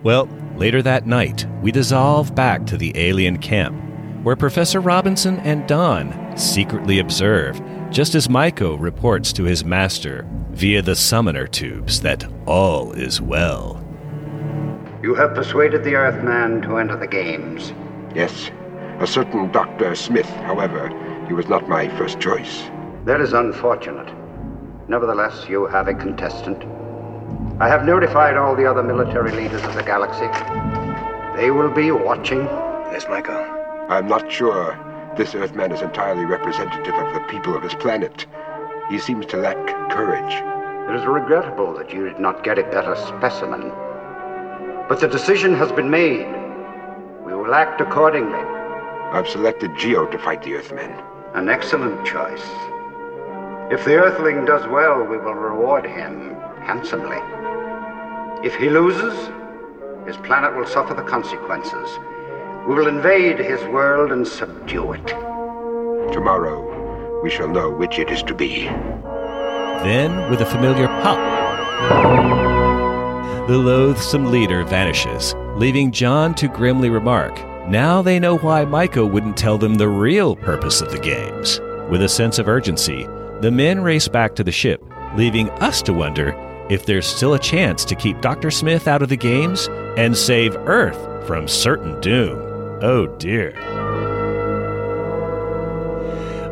Well, later that night, we dissolve back to the alien camp, where Professor Robinson and Don secretly observe, just as Myko reports to his master via the summoner tubes that all is well. You have persuaded the Earthman to enter the games. Yes. A certain Dr. Smith, however, he was not my first choice. That is unfortunate. Nevertheless, you have a contestant. I have notified all the other military leaders of the galaxy. They will be watching. Yes, Michael. I'm not sure this Earthman is entirely representative of the people of his planet. He seems to lack courage. It is regrettable that you did not get a better specimen. But the decision has been made. We will act accordingly. I've selected Geo to fight the Earthmen. An excellent choice. If the Earthling does well, we will reward him handsomely. If he loses, his planet will suffer the consequences. We will invade his world and subdue it. Tomorrow, we shall know which it is to be. Then, with a familiar pop, the loathsome leader vanishes, leaving John to grimly remark, Now they know why Myko wouldn't tell them the real purpose of the games. With a sense of urgency, the men race back to the ship, leaving us to wonder if there's still a chance to keep Dr. Smith out of the games and save Earth from certain doom. Oh dear.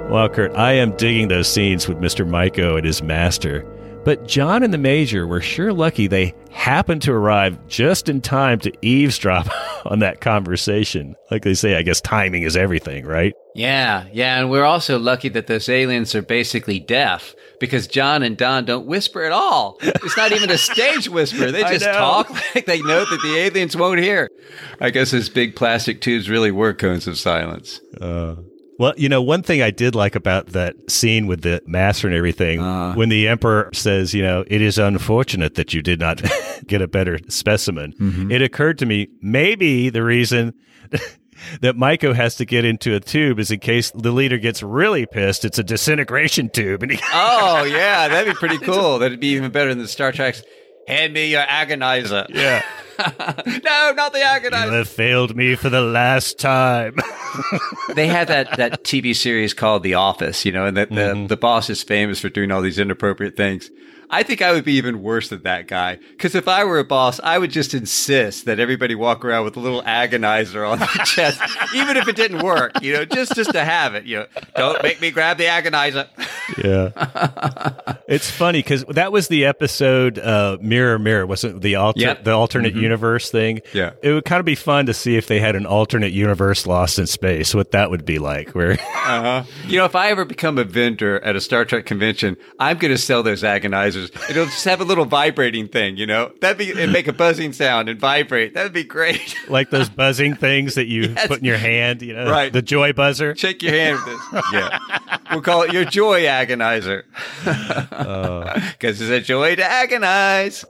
Well, Kurt, I am digging those scenes with Mr. Myko and his master. But John and the Major were sure lucky they happened to arrive just in time to eavesdrop on that conversation. Like they say, I guess timing is everything, right? Yeah, yeah, and we're also lucky that those aliens are basically deaf because John and Don don't whisper at all. It's not even a stage whisper. They just talk like they know that the aliens won't hear. I guess those big plastic tubes really were cones of silence. Uh, well, you know, one thing I did like about that scene with the master and everything, uh. when the emperor says, you know, it is unfortunate that you did not get a better specimen, mm-hmm. it occurred to me maybe the reason that Myko has to get into a tube is in case the leader gets really pissed. It's a disintegration tube, and he Oh, yeah, that'd be pretty cool. That'd be even better than the Star Trek's Hand me your agonizer. Yeah. no, not the agonizer. you have failed me for the last time. they had that that TV series called The Office, you know, and that the, mm-hmm. the boss is famous for doing all these inappropriate things. I think I would be even worse than that guy. Because if I were a boss, I would just insist that everybody walk around with a little agonizer on their chest, even if it didn't work, you know, just just to have it. You know, don't make me grab the agonizer. Yeah. it's funny because that was the episode uh, Mirror Mirror, wasn't it? the alter- Yep. the alternate Mhm. universe thing? Yeah. It would kind of be fun to see if they had an alternate universe lost in space, what that would be like. Where Uh-huh. You know, if I ever become a vendor at a Star Trek convention, I'm going to sell those agonizers. It'll just have a little vibrating thing, you know? That'd be, and make a buzzing sound and vibrate. That'd be great. like those buzzing things that you Yes. put in your hand, you know, Right. the joy buzzer. Shake your hand with this. Yeah. We'll call it your joy agonizer. Oh. Because it's a joy to agonize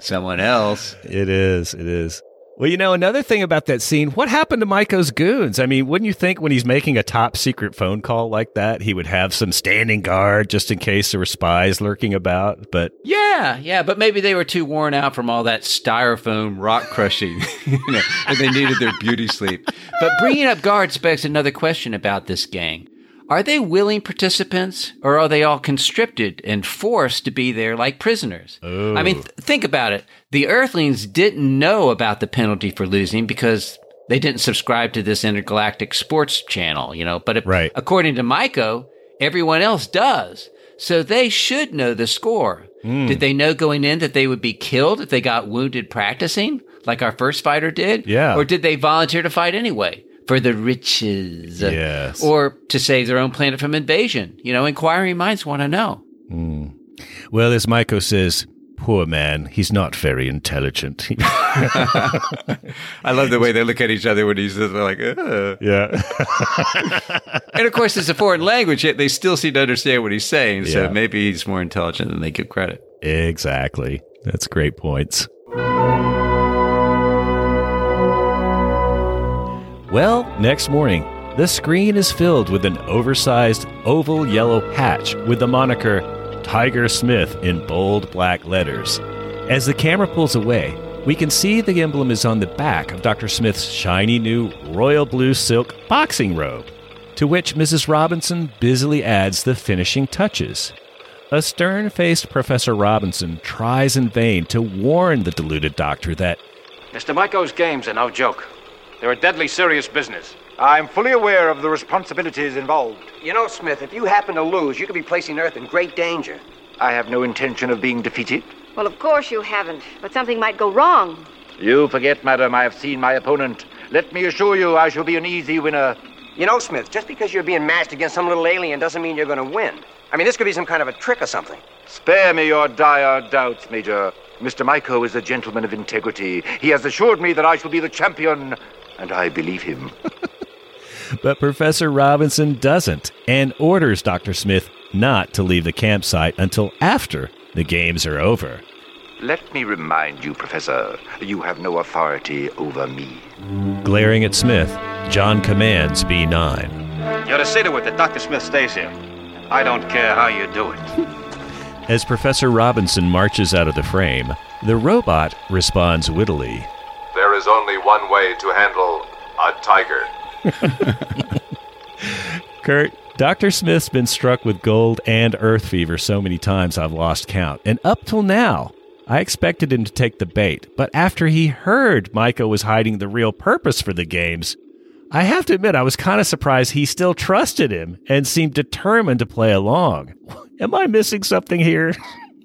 someone else. It is. It is. Well, you know, another thing about that scene, what happened to Myko's goons? I mean, wouldn't you think when he's making a top secret phone call like that, he would have some standing guard just in case there were spies lurking about? But Yeah, yeah, but maybe they were too worn out from all that styrofoam rock crushing, you know, and they needed their beauty sleep. But bringing up guards begs another question about this gang. Are they willing participants, or are they all conscripted and forced to be there like prisoners? I mean, th- think about it. The Earthlings didn't know about the penalty for losing because they didn't subscribe to this intergalactic sports channel, you know. But if, Right. according to Myko, everyone else does. So they should know the score. Hmm. Did they know going in that they would be killed if they got wounded practicing, like our first fighter did? Yeah. Or did they volunteer to fight anyway? For the riches. Yes. Or to save their own planet from invasion. You know, inquiring minds want to know. Hmm. Well, as Michael says, poor man, he's not very intelligent. I love the way they look at each other when he's just like, uh. yeah. and of course, it's a foreign language, yet they still seem to understand what he's saying. So Yeah. maybe he's more intelligent than they give credit. exactly. That's great points. Well, next morning, the screen is filled with an oversized oval yellow patch with the moniker Tiger Smith in bold black letters. As the camera pulls away, we can see the emblem is on the back of Dr. Smith's shiny new royal blue silk boxing robe, to which Mrs. Robinson busily adds the finishing touches. A stern faced Professor Robinson tries in vain to warn the deluded doctor that Mr. Myko's games are no joke. They're a deadly serious business. I'm fully aware of the responsibilities involved. You know, Smith, if you happen to lose, you could be placing Earth in great danger. I have no intention of being defeated. Well, of course you haven't, but something might go wrong. You forget, madam, I have seen my opponent. Let me assure you I shall be an easy winner. You know, Smith, just because you're being matched against some little alien doesn't mean you're going to win. I mean, this could be some kind of a trick or something. Spare me your dire doubts, Major. Mr. Myko is a gentleman of integrity. He has assured me that I shall be the champion, and I believe him. But Professor Robinson doesn't and orders Dr. Smith not to leave the campsite until after the games are over. Let me remind you, Professor, you have no authority over me. Glaring at Smith, John commands B9. You're to see to it that Dr. Smith stays here. I don't care how you do it. As Professor Robinson marches out of the frame, the robot responds wittily. There is only one way to handle a tiger. Kurt, Dr. Smith's been struck with gold and earth fever so many times I've lost count. And up till now, I expected him to take the bait. But after he heard Myko was hiding the real purpose for the games, I have to admit I was kind of surprised he still trusted him and seemed determined to play along. Am I missing something here?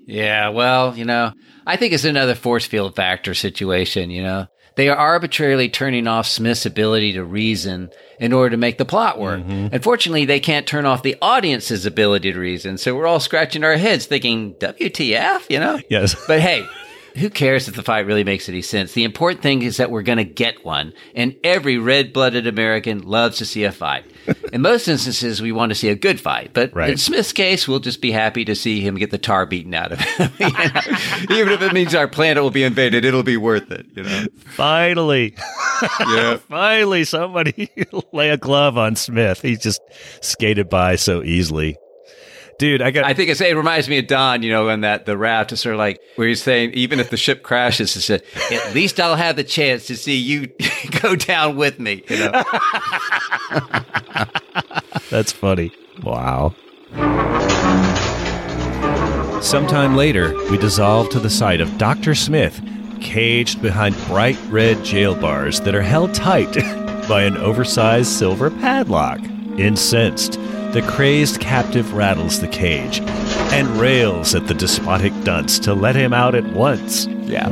Yeah, well, you know, I think it's another force field factor situation, you know. They are arbitrarily turning off Smith's ability to reason in order to make the plot work. Mm-hmm. Unfortunately, they can't turn off the audience's ability to reason. So we're all scratching our heads thinking, WTF, you know? Yes. But hey, who cares if the fight really makes any sense? The important thing is that we're going to get one. And every red blooded American loves to see a fight. In most instances, we want to see a good fight. But Right. in Smith's case, we'll just be happy to see him get the tar beaten out of him. Even if it means our planet will be invaded, it'll be worth it, you know? Finally. Yeah. Finally, somebody lay a glove on Smith. He just skated by so easily. Dude, I got. I think it's, it reminds me of Don, you know, on that the raft. It's sort of like where he's saying, even if the ship crashes, it's a, At least I'll have the chance to see you go down with me. You know? That's funny. Wow. Sometime later, we dissolve to the sight of Dr. Smith, caged behind bright red jail bars that are held tight by an oversized silver padlock. Incensed, the crazed captive rattles the cage and rails at the despotic dunce to let him out at once. Yeah.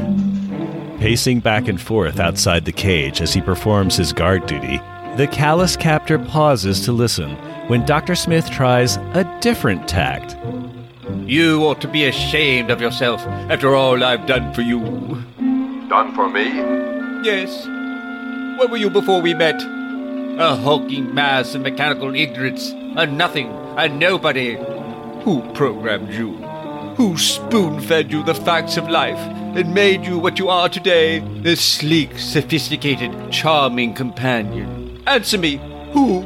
Pacing back and forth outside the cage as he performs his guard duty, the callous captor pauses to listen when Dr. Smith tries a different tact. You ought to be ashamed of yourself after all I've done for you. Done for me? Yes. What were you before we met? A hulking mass of mechanical ignorance, a nothing, a nobody. Who programmed you? Who spoon fed you the facts of life and made you what you are today? This sleek, sophisticated, charming companion. Answer me, who?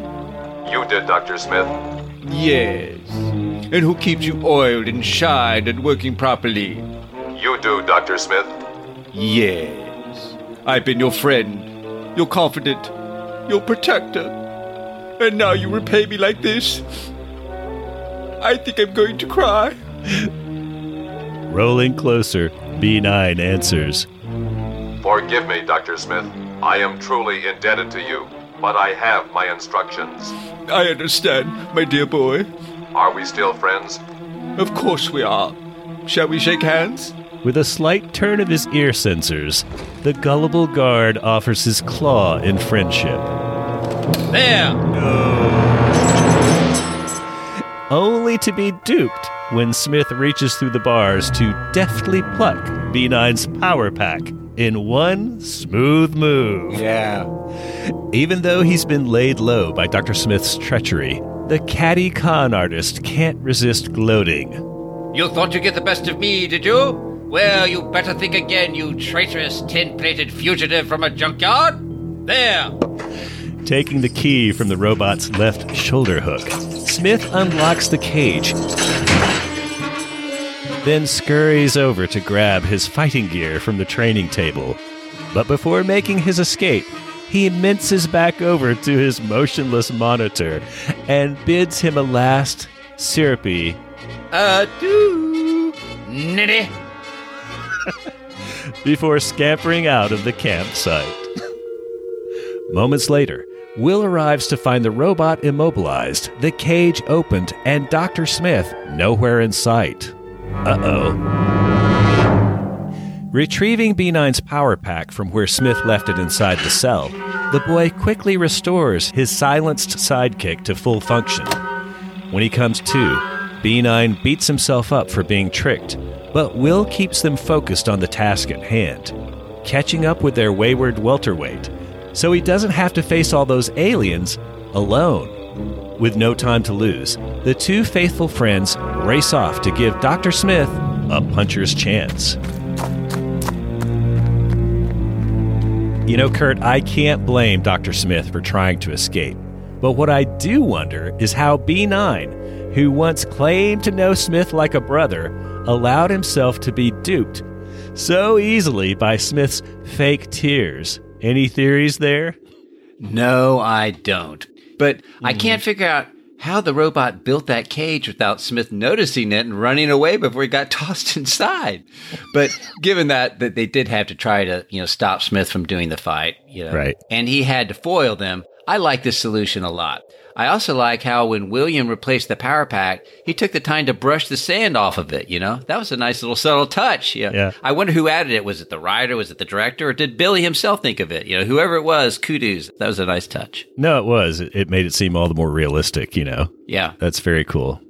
You did, Dr. Smith. Yes. And who keeps you oiled and shined and working properly? You do, Dr. Smith. Yes. I've been your friend, your confidant, your protector. And now you repay me like this? I think I'm going to cry. Rolling closer, B9 answers. Forgive me, Dr. Smith. I am truly indebted to you, but I have my instructions. I understand, my dear boy. Are we still friends? Of course we are. Shall we shake hands? With a slight turn of his ear sensors, the gullible guard offers his claw in friendship. There! Only to be duped when Smith reaches through the bars to deftly pluck B9's power pack in one smooth move. Yeah. Even though he's been laid low by Dr. Smith's treachery, the catty con artist can't resist gloating. You thought you'd get the best of me, did you? Well, you better think again, you traitorous tin plated fugitive from a junkyard. There! Taking the key from the robot's left shoulder hook, Smith unlocks the cage, then scurries over to grab his fighting gear from the training table. But before making his escape, he minces back over to his motionless monitor and bids him a last syrupy Adieu, nitty. Before scampering out of the campsite. Moments later, Will arrives to find the robot immobilized, the cage opened, and Dr. Smith nowhere in sight. Uh oh. Retrieving B9's power pack from where Smith left it inside the cell, the boy quickly restores his silenced sidekick to full function. When he comes to, B9 beats himself up for being tricked, but Will keeps them focused on the task at hand, catching up with their wayward welterweight, so he doesn't have to face all those aliens alone. With no time to lose, the two faithful friends race off to give Dr. Smith a puncher's chance. You know, Kurt, I can't blame Dr. Smith for trying to escape. But what I do wonder is how B9, who once claimed to know Smith like a brother, allowed himself to be duped so easily by Smith's fake tears. Any theories there? No, I don't. But I hmm. can't figure out how the robot built that cage without Smith noticing it and running away before he got tossed inside. But given that that they did have to try to, you know, stop Smith from doing the fight, you know, Right. and he had to foil them, I like this solution a lot. I also like how when William replaced the power pack, he took the time to brush the sand off of it, you know? That was a nice little subtle touch. Yeah. Yeah. I wonder who added it. Was it the writer? Was it the director? Or did Billy himself think of it? You know, whoever it was, kudos. That was a nice touch. No, it was. It it made it seem all the more realistic, you know? Yeah. That's very cool.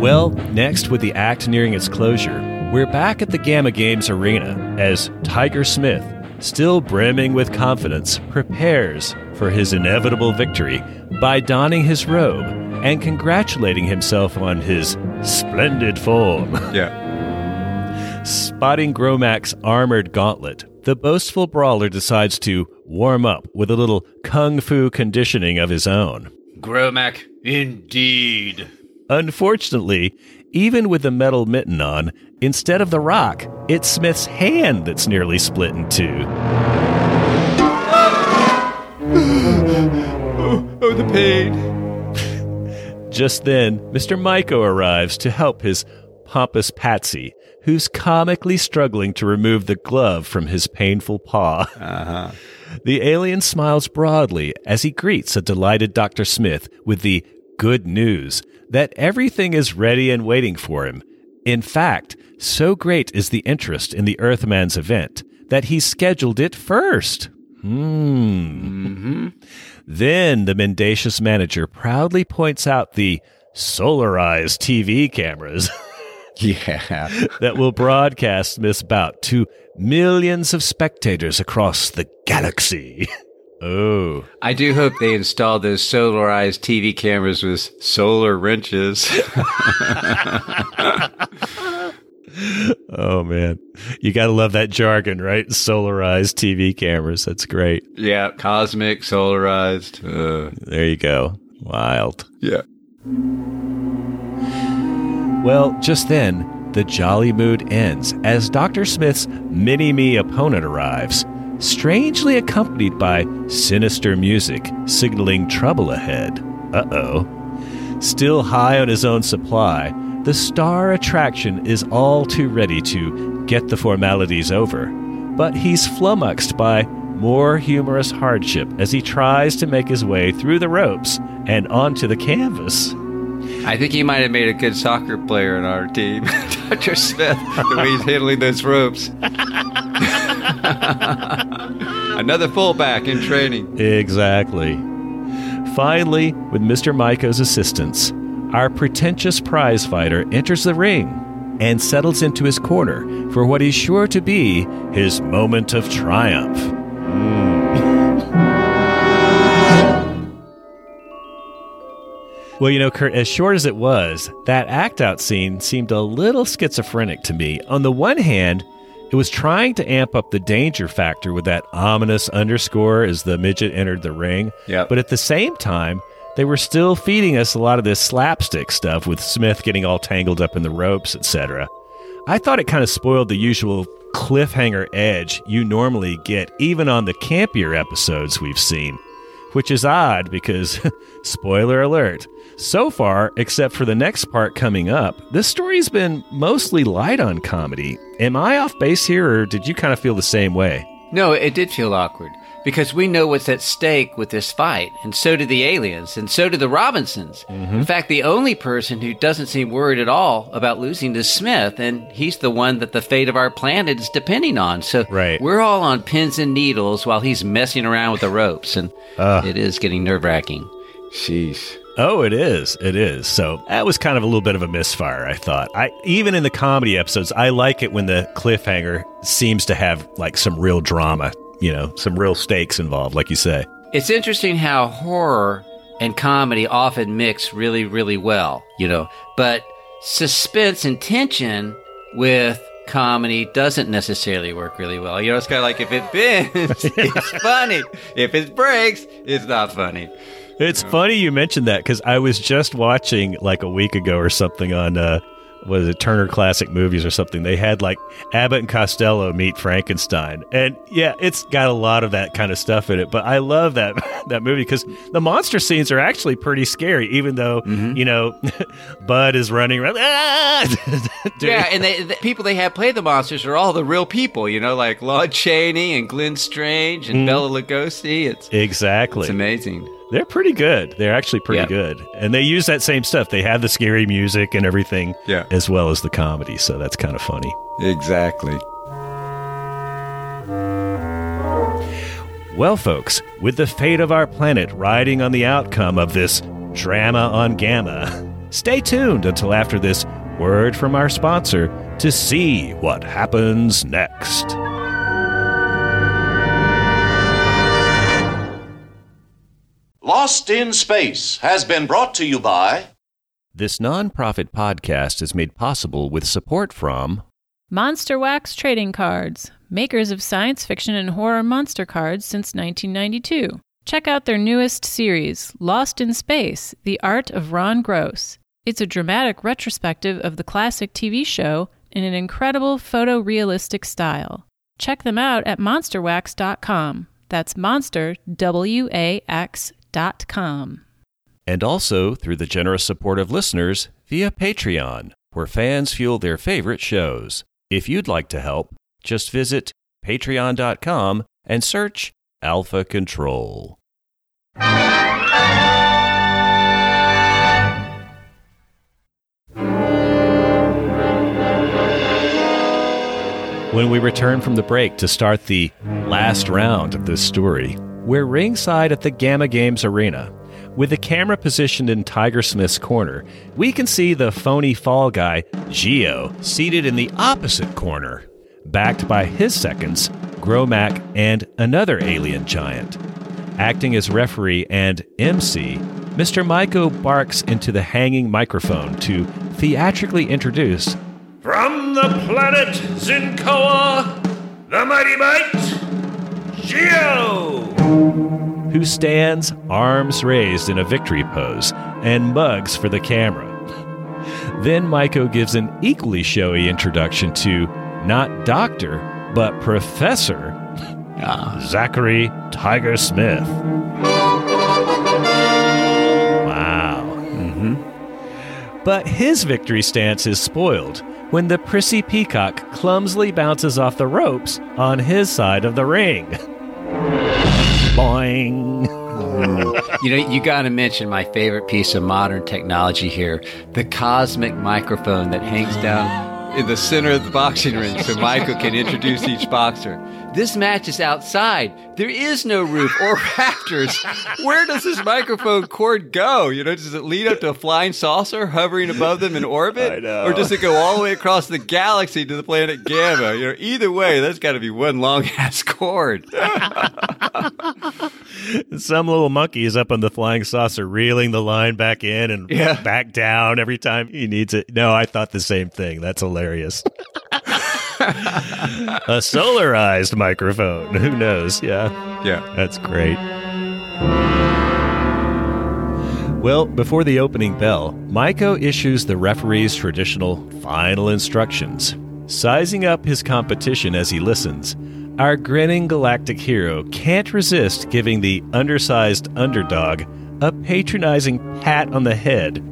Well, next, with the act nearing its closure, we're back at the Gamma Games arena as Tiger Smith, still brimming with confidence, prepares for his inevitable victory by donning his robe and congratulating himself on his splendid form. Yeah. Spotting Gromack's armored gauntlet, the boastful brawler decides to warm up with a little kung fu conditioning of his own. Gromack, indeed. Unfortunately, even with the metal mitten on, instead of the rock, it's Smith's hand that's nearly split in two. Oh, oh, the pain. Just then, Mr. Myko arrives to help his pompous Patsy, who's comically struggling to remove the glove from his painful paw. Uh-huh. The alien smiles broadly as he greets a delighted Dr. Smith with the good news that everything is ready and waiting for him. In fact, so great is the interest in the Earthman's event that he scheduled it first. Hmm. Then the mendacious manager proudly points out the solarized TV cameras. yeah. that will broadcast Miss bout to millions of spectators across the galaxy. Oh. I do hope they install those solarized TV cameras with Solar wrenches. Oh man. You got to love that jargon, right? Solarized TV cameras. That's great. yeah, cosmic, solarized. Uh, There you go. Wild. yeah. Well, just then, the jolly mood ends as Dr. Smith's mini me opponent arrives, strangely accompanied by sinister music signaling trouble ahead. Uh oh. Still high on his own supply, the star attraction is all too ready to get the formalities over. But he's flummoxed by more humorous hardship as he tries to make his way through the ropes and onto the canvas. I think he might have made a good soccer player in our team, Dr. Smith, the way he's handling those ropes. Another fullback in training. Exactly. Finally, with Mr. Myko's assistance, our pretentious prize fighter enters the ring and settles into his corner for what is sure to be his moment of triumph. Well, you know, Kurt, as short as it was, that act out scene seemed a little schizophrenic to me. On the one hand, it was trying to amp up the danger factor with that ominous underscore as the midget entered the ring. But at the same time, they were still feeding us a lot of this slapstick stuff with Smith getting all tangled up in the ropes, etc. I thought it kind of spoiled the usual cliffhanger edge you normally get even on the campier episodes we've seen, which is odd because, spoiler alert, so far, except for the next part coming up, this story's been mostly light on comedy. Am I off base here, or did you kind of feel the same way? No, it did feel awkward because we know what's at stake with this fight, and so do the aliens, and so do the Robinsons. Mm-hmm. In fact, the only person who doesn't seem worried at all about losing is Smith, and he's the one that the fate of our planet is depending on. So right. we're all on pins and needles while he's messing around with the ropes, and it is getting nerve wracking. Sheesh. Oh, it is. It is. So that was kind of a little bit of a misfire, I thought. I even in the comedy episodes, I like it when the cliffhanger seems to have like some real drama, you know, some real stakes involved, like you say. It's interesting how horror and comedy often mix really, really well, you know, but suspense and tension with comedy doesn't necessarily work really well. You know, it's kind of like if it bends, it's funny. If it breaks, it's not funny. It's funny you mentioned that because I was just watching like a week ago or something on uh, was it Turner Classic Movies or something. They had like Abbott and Costello meet Frankenstein, and yeah, it's got a lot of that kind of stuff in it. But I love that that movie because the monster scenes are actually pretty scary, even though you know Bud is running around. "Ah!" Yeah, and they, the people they have play the monsters are all the real people, you know, like Lon Chaney and Glenn Strange and Mm. Bela Lugosi. It's Exactly. It's amazing. They're pretty good. They're actually pretty Yeah. good. And they use that same stuff. They have the scary music and everything Yeah. as well as the comedy. So that's kind of funny. Exactly. Well, folks, with the fate of our planet riding on the outcome of this drama on Gamma, stay tuned until after this word from our sponsor to see what happens next. Lost in Space has been brought to you by. This nonprofit podcast is made possible with support from Monster Wax Trading Cards, makers of science fiction and horror monster cards since 1992. Check out their newest series, Lost in Space The Art of Ron Gross. It's a dramatic retrospective of the classic TV show in an incredible photorealistic style. Check them out at monsterwax.com. That's monster, W A X dot com. and also through the generous support of listeners via Patreon, where fans fuel their favorite shows. If you'd like to help, just visit patreon.com and search Alpha Control. When we return from the break to start the last round of this story, we're ringside at the Gamma Games Arena. With the camera positioned in Tiger Smith's corner, we can see the phony fall guy, Geo, seated in the opposite corner, backed by his seconds, Gromack and another alien giant. Acting as referee and MC, Mr. Myko barks into the hanging microphone to theatrically introduce From the planet Zinkoa, the mighty might, Geo! who stands arms raised in a victory pose and mugs for the camera. Then Myko gives an equally showy introduction to not Doctor, but Professor Zachary Tiger Smith. Wow. Mm-hmm. But his victory stance is spoiled when the prissy peacock clumsily bounces off the ropes on his side of the ring. Boing. you know, you got to mention my favorite piece of modern technology here the cosmic microphone that hangs down in the center of the boxing ring so Myko can introduce each boxer. This match is outside. There is no roof or rafters. Where does this microphone cord go? You know, does it lead up to a flying saucer hovering above them in orbit? Or does it go all the way across the galaxy to the planet Gamma? You know, either way, that's got to be one long ass cord. Some little monkey is up on the flying saucer, reeling the line back in and Yeah. back down every time he needs it. No, I thought the same thing. That's hilarious. a solarized microphone. Who knows? Yeah. Yeah. That's great. Well, before the opening bell, Myko issues the referee's traditional final instructions. Sizing up his competition as he listens, our grinning galactic hero can't resist giving the undersized underdog a patronizing pat on the head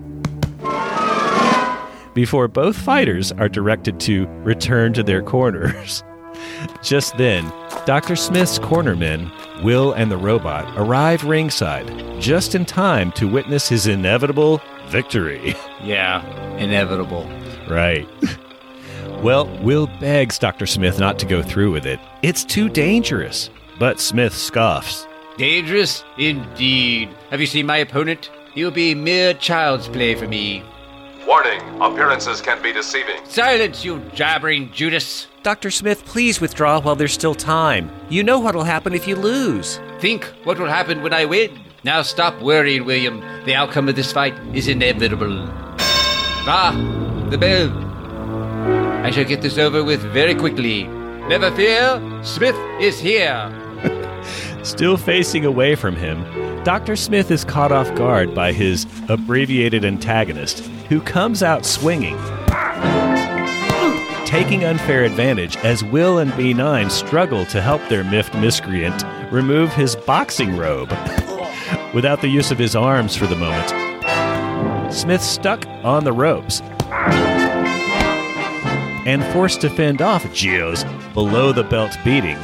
before both fighters are directed to return to their corners. Just then, Dr. Smith's cornermen, Will and the robot, arrive ringside just in time to witness his inevitable victory. Yeah, inevitable. Right. Well, Will begs Dr. Smith not to go through with it. It's too dangerous. But Smith scoffs. Dangerous indeed. Have you seen my opponent? He'll be mere child's play for me. Warning appearances can be deceiving. Silence, you jabbering Judas. Dr. Smith, please withdraw while there's still time. You know what'll happen if you lose. Think what will happen when I win. Now stop worrying, William. The outcome of this fight is inevitable. Ah, the bell. I shall get this over with very quickly. Never fear, Smith is here. Still facing away from him, Dr. Smith is caught off guard by his abbreviated antagonist, who comes out swinging, taking unfair advantage as Will and B9 struggle to help their miffed miscreant remove his boxing robe without the use of his arms for the moment. Smith stuck on the ropes and forced to fend off Geo's below the belt beating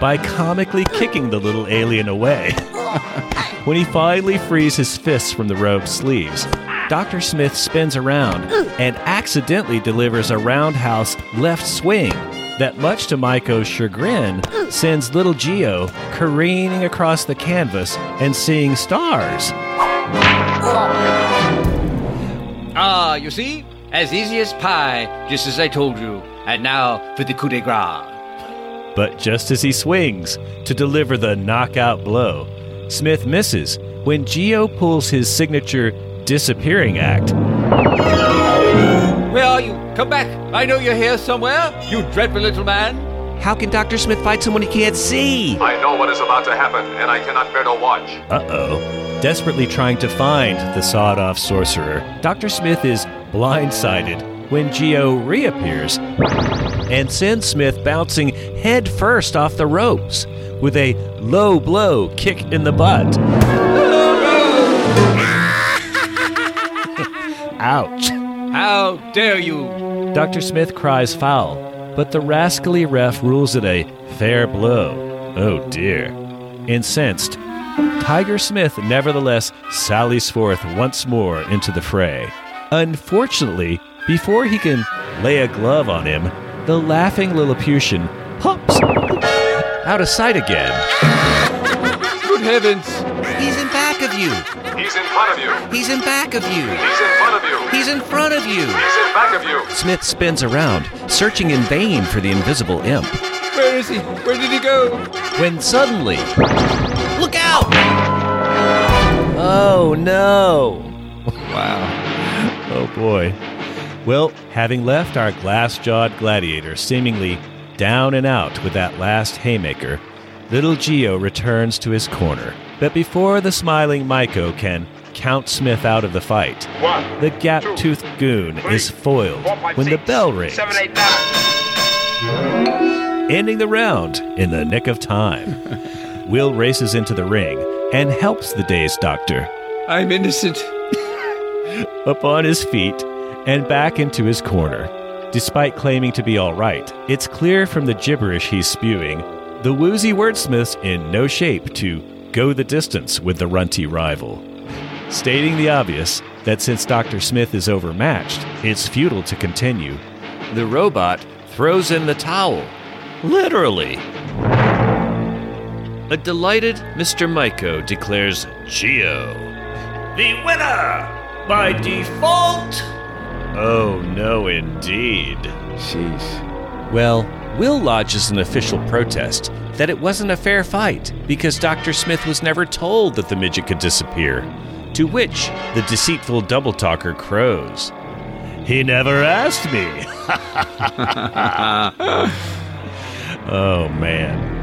by comically kicking the little alien away. when he finally frees his fists from the robe's sleeves, Dr. Smith spins around and accidentally delivers a roundhouse left swing that, much to Myko's chagrin, sends little Geo careening across the canvas and seeing stars. Ah, you see? As easy as pie, just as I told you. And now for the coup de grace. But just as he swings to deliver the knockout blow, Smith misses when Geo pulls his signature disappearing act. Where are you? Come back. I know you're here somewhere, you dreadful little man. How can Dr. Smith fight someone he can't see? I know what is about to happen, and I cannot bear to watch. Uh oh. Desperately trying to find the sawed off sorcerer, Dr. Smith is blindsided when Geo reappears and sends Smith bouncing head first off the ropes with a low blow kick in the butt. Ouch. How dare you? Dr. Smith cries foul, but the rascally ref rules it a fair blow. Oh dear. Incensed, Tiger Smith nevertheless sallies forth once more into the fray. Unfortunately, before he can lay a glove on him, the laughing Lilliputian pops out of sight again. Good heavens! He's in back of you! He's in front of you. He's in back of you! He's in front of you. He's in front of you! He's in back of you. Smith spins around, searching in vain for the invisible imp, Where is he? Where did he go? when suddenly. Look out! Oh no! Wow. Oh boy. Well, having left our glass jawed gladiator seemingly down and out with that last haymaker, little Geo returns to his corner. But before the smiling Myko can count Smith out of the fight, One, the gap toothed goon is foiled when the bell rings, seven, eight, nine. ending the round in the nick of time. Will races into the ring and helps the dazed doctor I'm innocent. Upon his feet and back into his corner. Despite claiming to be all right, it's clear from the gibberish he's spewing the woozy wordsmith's in no shape to go the distance with the runty rival, stating the obvious that since Dr. Smith is overmatched, it's futile to continue. The robot throws in the towel. Literally. A delighted Mr. Myko declares Geo the winner by default. Oh, no, indeed. Jeez. Well, Will lodges an official protest that it wasn't a fair fight because Dr. Smith was never told that the midget could disappear. To which the deceitful double talker crows. He never asked me. oh, man.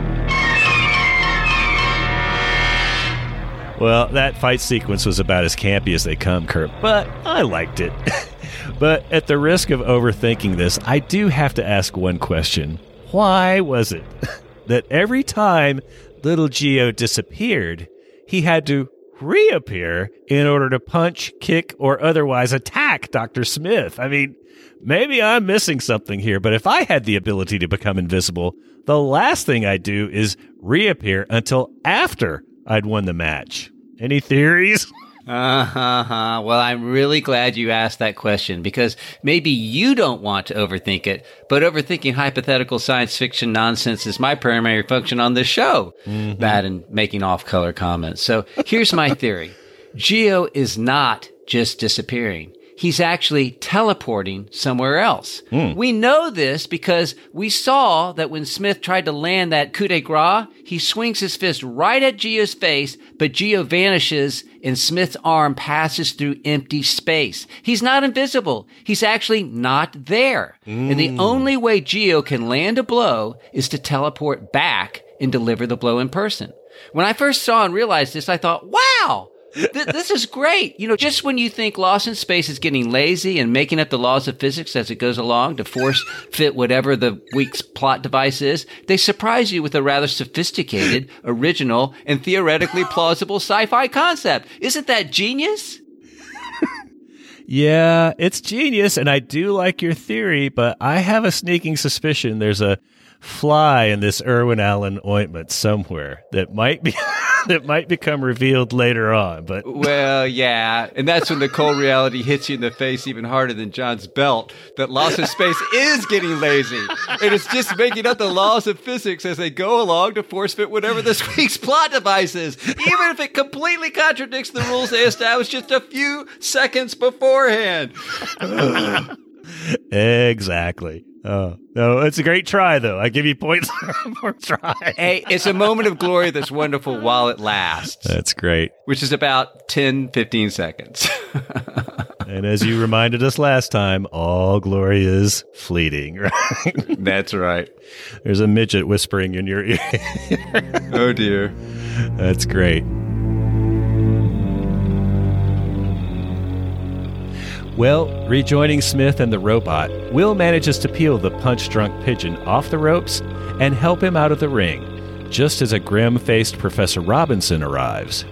Well, that fight sequence was about as campy as they come, Kurt, but I liked it. but at the risk of overthinking this, I do have to ask one question. Why was it that every time little Geo disappeared, he had to reappear in order to punch, kick, or otherwise attack Dr. Smith? I mean, maybe I'm missing something here, but if I had the ability to become invisible, the last thing I'd do is reappear until after I'd won the match. Any theories? Uh-huh. Well, I'm really glad you asked that question because maybe you don't want to overthink it, but overthinking hypothetical science fiction nonsense is my primary function on this show. Mm-hmm. That and making off-color comments. So here's my theory. Geo is not just disappearing. He's actually teleporting somewhere else. Hmm. We know this because we saw that when Smith tried to land that coup de grace, he swings his fist right at Geo's face, but Geo vanishes and Smith's arm passes through empty space. He's not invisible. He's actually not there. And the hmm. only way Geo can land a blow is to teleport back and deliver the blow in person. When I first saw and realized this, I thought, wow, th- this is great. You know, just when you think Lost in Space is getting lazy and making up the laws of physics as it goes along to force fit whatever the week's plot device is, they surprise you with a rather sophisticated, original, and theoretically plausible sci-fi concept. Isn't that genius? Yeah, it's genius, and I do like your theory, but I have a sneaking suspicion there's a fly in this Irwin Allen ointment somewhere that might be that might become revealed later on. But Well, yeah, and that's when the cold reality hits you in the face even harder than John's belt. That Lost in Space is getting lazy, and it's just making up the laws of physics as they go along to force fit whatever this week's plot device is, even if it completely contradicts the rules they established just a few seconds beforehand. exactly. Oh no, it's a great try though. I give you points for try. Hey, it's a moment of glory that's wonderful while it lasts. That's great. Which is about 10, 15 seconds. and as you reminded us last time, all glory is fleeting, right? That's right. There's a midget whispering in your ear. oh dear. That's great. Well, rejoining Smith and the robot, Will manages to peel the punch drunk pigeon off the ropes and help him out of the ring, just as a grim faced Professor Robinson arrives.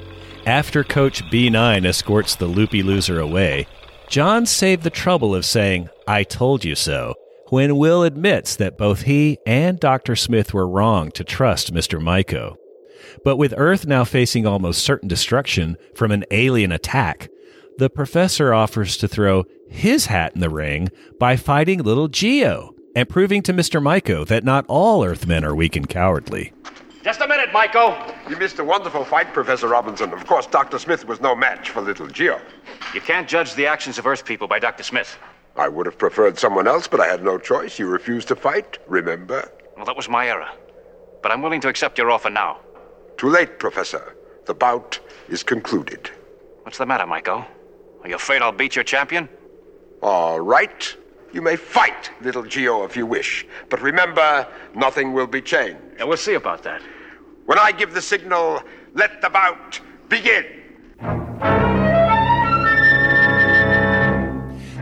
After Coach B9 escorts the loopy loser away, John saved the trouble of saying, I told you so, when Will admits that both he and Dr. Smith were wrong to trust Mr. Myko. But with Earth now facing almost certain destruction from an alien attack, the professor offers to throw his hat in the ring by fighting little Geo and proving to Mr. Myko that not all Earthmen are weak and cowardly. Just a minute, Myko. You missed a wonderful fight, Professor Robinson. Of course, Dr. Smith was no match for little Geo. You can't judge the actions of Earth people by Dr. Smith. I would have preferred someone else, but I had no choice. You refused to fight, remember? Well, that was my error. But I'm willing to accept your offer now. Too late, Professor. The bout is concluded. What's the matter, Myko? Are you afraid I'll beat your champion? All right. You may fight, little Geo, if you wish. But remember, nothing will be changed. Yeah, we'll see about that. When I give the signal, let the bout begin.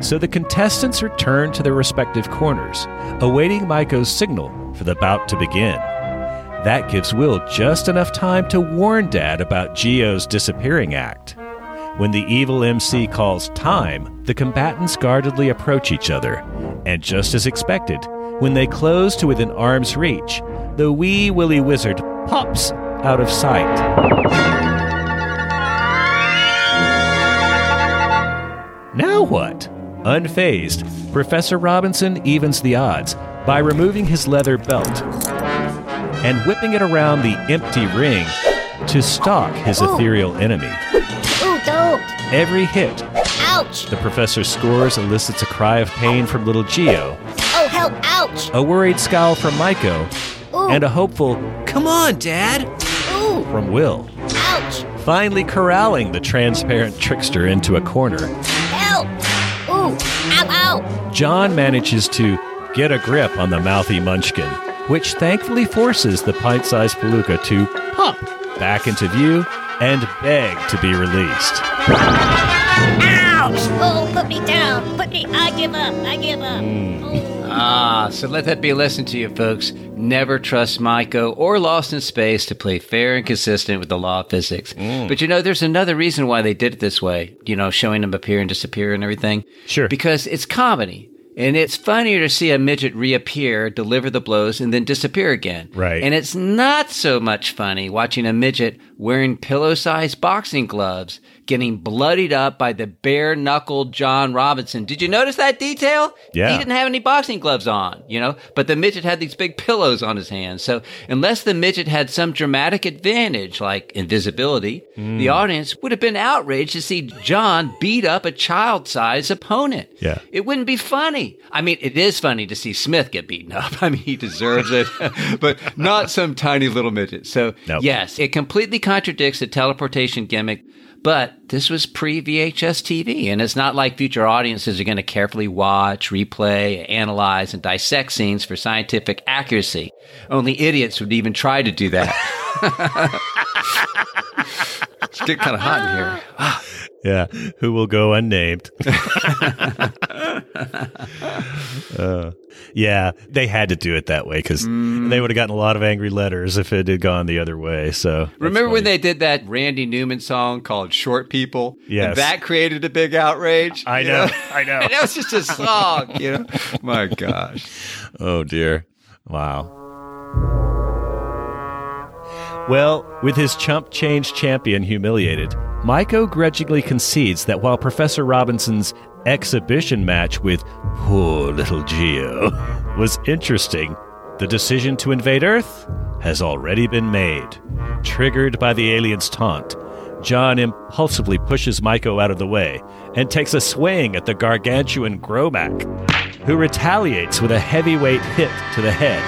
So the contestants return to their respective corners, awaiting Myko's signal for the bout to begin. That gives Will just enough time to warn Dad about Geo's disappearing act. When the evil MC calls time, the combatants guardedly approach each other, and just as expected, When they close to within arm's reach, the wee willy wizard pops out of sight. Now what? Unfazed, Professor Robinson evens the odds by removing his leather belt and whipping it around the empty ring to stalk his oh. ethereal enemy. Every hit Ouch. the professor scores elicits a cry of pain from little Geo, Oh, help. Ouch. a worried scowl from Myko, Ooh. and a hopeful, Come on, Dad! Ooh. from Will. Ouch. Finally corralling the transparent trickster into a corner, Help. Ooh. Ow, ow. John manages to get a grip on the mouthy munchkin, which thankfully forces the pint sized Palooka to pop back into view and beg to be released. Ouch. Oh, put me down. Put me. I give up. I give up. Ah, so let that be a lesson to you, folks. Never trust Myko or Lost in Space to play fair and consistent with the law of physics. But you know, there's another reason why they did it this way, you know, showing them appear and disappear and everything. Sure. Because it's comedy. And it's funnier to see a midget reappear, deliver the blows, and then disappear again. Right. And it's not so much funny watching a midget wearing pillow sized boxing gloves getting bloodied up by the bare knuckled John Robinson. Did you notice that detail? Yeah. He didn't have any boxing gloves on, you know, but the midget had these big pillows on his hands. So unless the midget had some dramatic advantage like invisibility, hmm. the audience would have been outraged to see John beat up a child sized opponent. Yeah. It wouldn't be funny. I mean, it is funny to see Smith get beaten up. I mean, he deserves it, but not some tiny little midget. So, Nope. yes, it completely contradicts the teleportation gimmick. But this was pre VHS TV, and it's not like future audiences are going to carefully watch, replay, analyze, and dissect scenes for scientific accuracy. Only idiots would even try to do that. it's getting kind of hot in here. Yeah, who will go unnamed. Uh, yeah, they had to do it that way because they would have gotten a lot of angry letters if it had gone the other way. So Remember when they did that Randy Newman song called Short People? Yes. And that created a big outrage. I you know, I know. and that was just a song, you know? My gosh. Oh dear. Wow. Well, with his chump change champion humiliated, Myko grudgingly concedes that while Professor Robinson's exhibition match with poor little Geo was interesting, the decision to invade Earth has already been made. Triggered by the alien's taunt, John impulsively pushes Myko out of the way and takes a swing at the gargantuan Gromack, who retaliates with a heavyweight hit to the head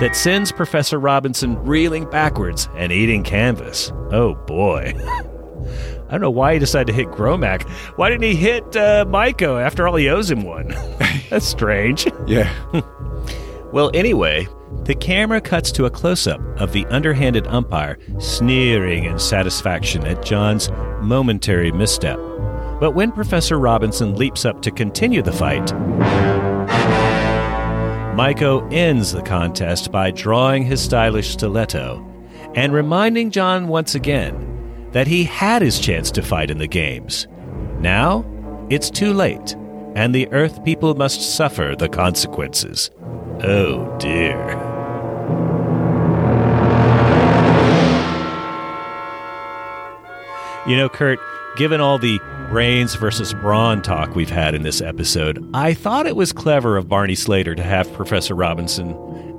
that sends Professor Robinson reeling backwards and eating canvas. Oh boy. I don't know why he decided to hit Gromack. Why didn't he hit uh, Myko after all he owes him one? That's strange. Yeah. Well, anyway, the camera cuts to a close up of the underhanded umpire sneering in satisfaction at John's momentary misstep. But when Professor Robinson leaps up to continue the fight, Myko ends the contest by drawing his stylish stiletto and reminding John once again that he had his chance to fight in the games. Now, it's too late, and the Earth people must suffer the consequences. Oh dear. You know, Kurt, given all the brains versus brawn talk we've had in this episode, I thought it was clever of Barney Slater to have Professor Robinson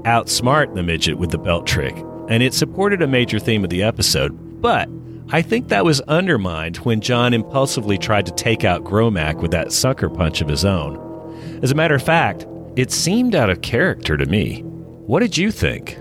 outsmart the midget with the belt trick, and it supported a major theme of the episode. But I think that was undermined when John impulsively tried to take out Gromack with that sucker punch of his own. As a matter of fact, it seemed out of character to me. What did you think?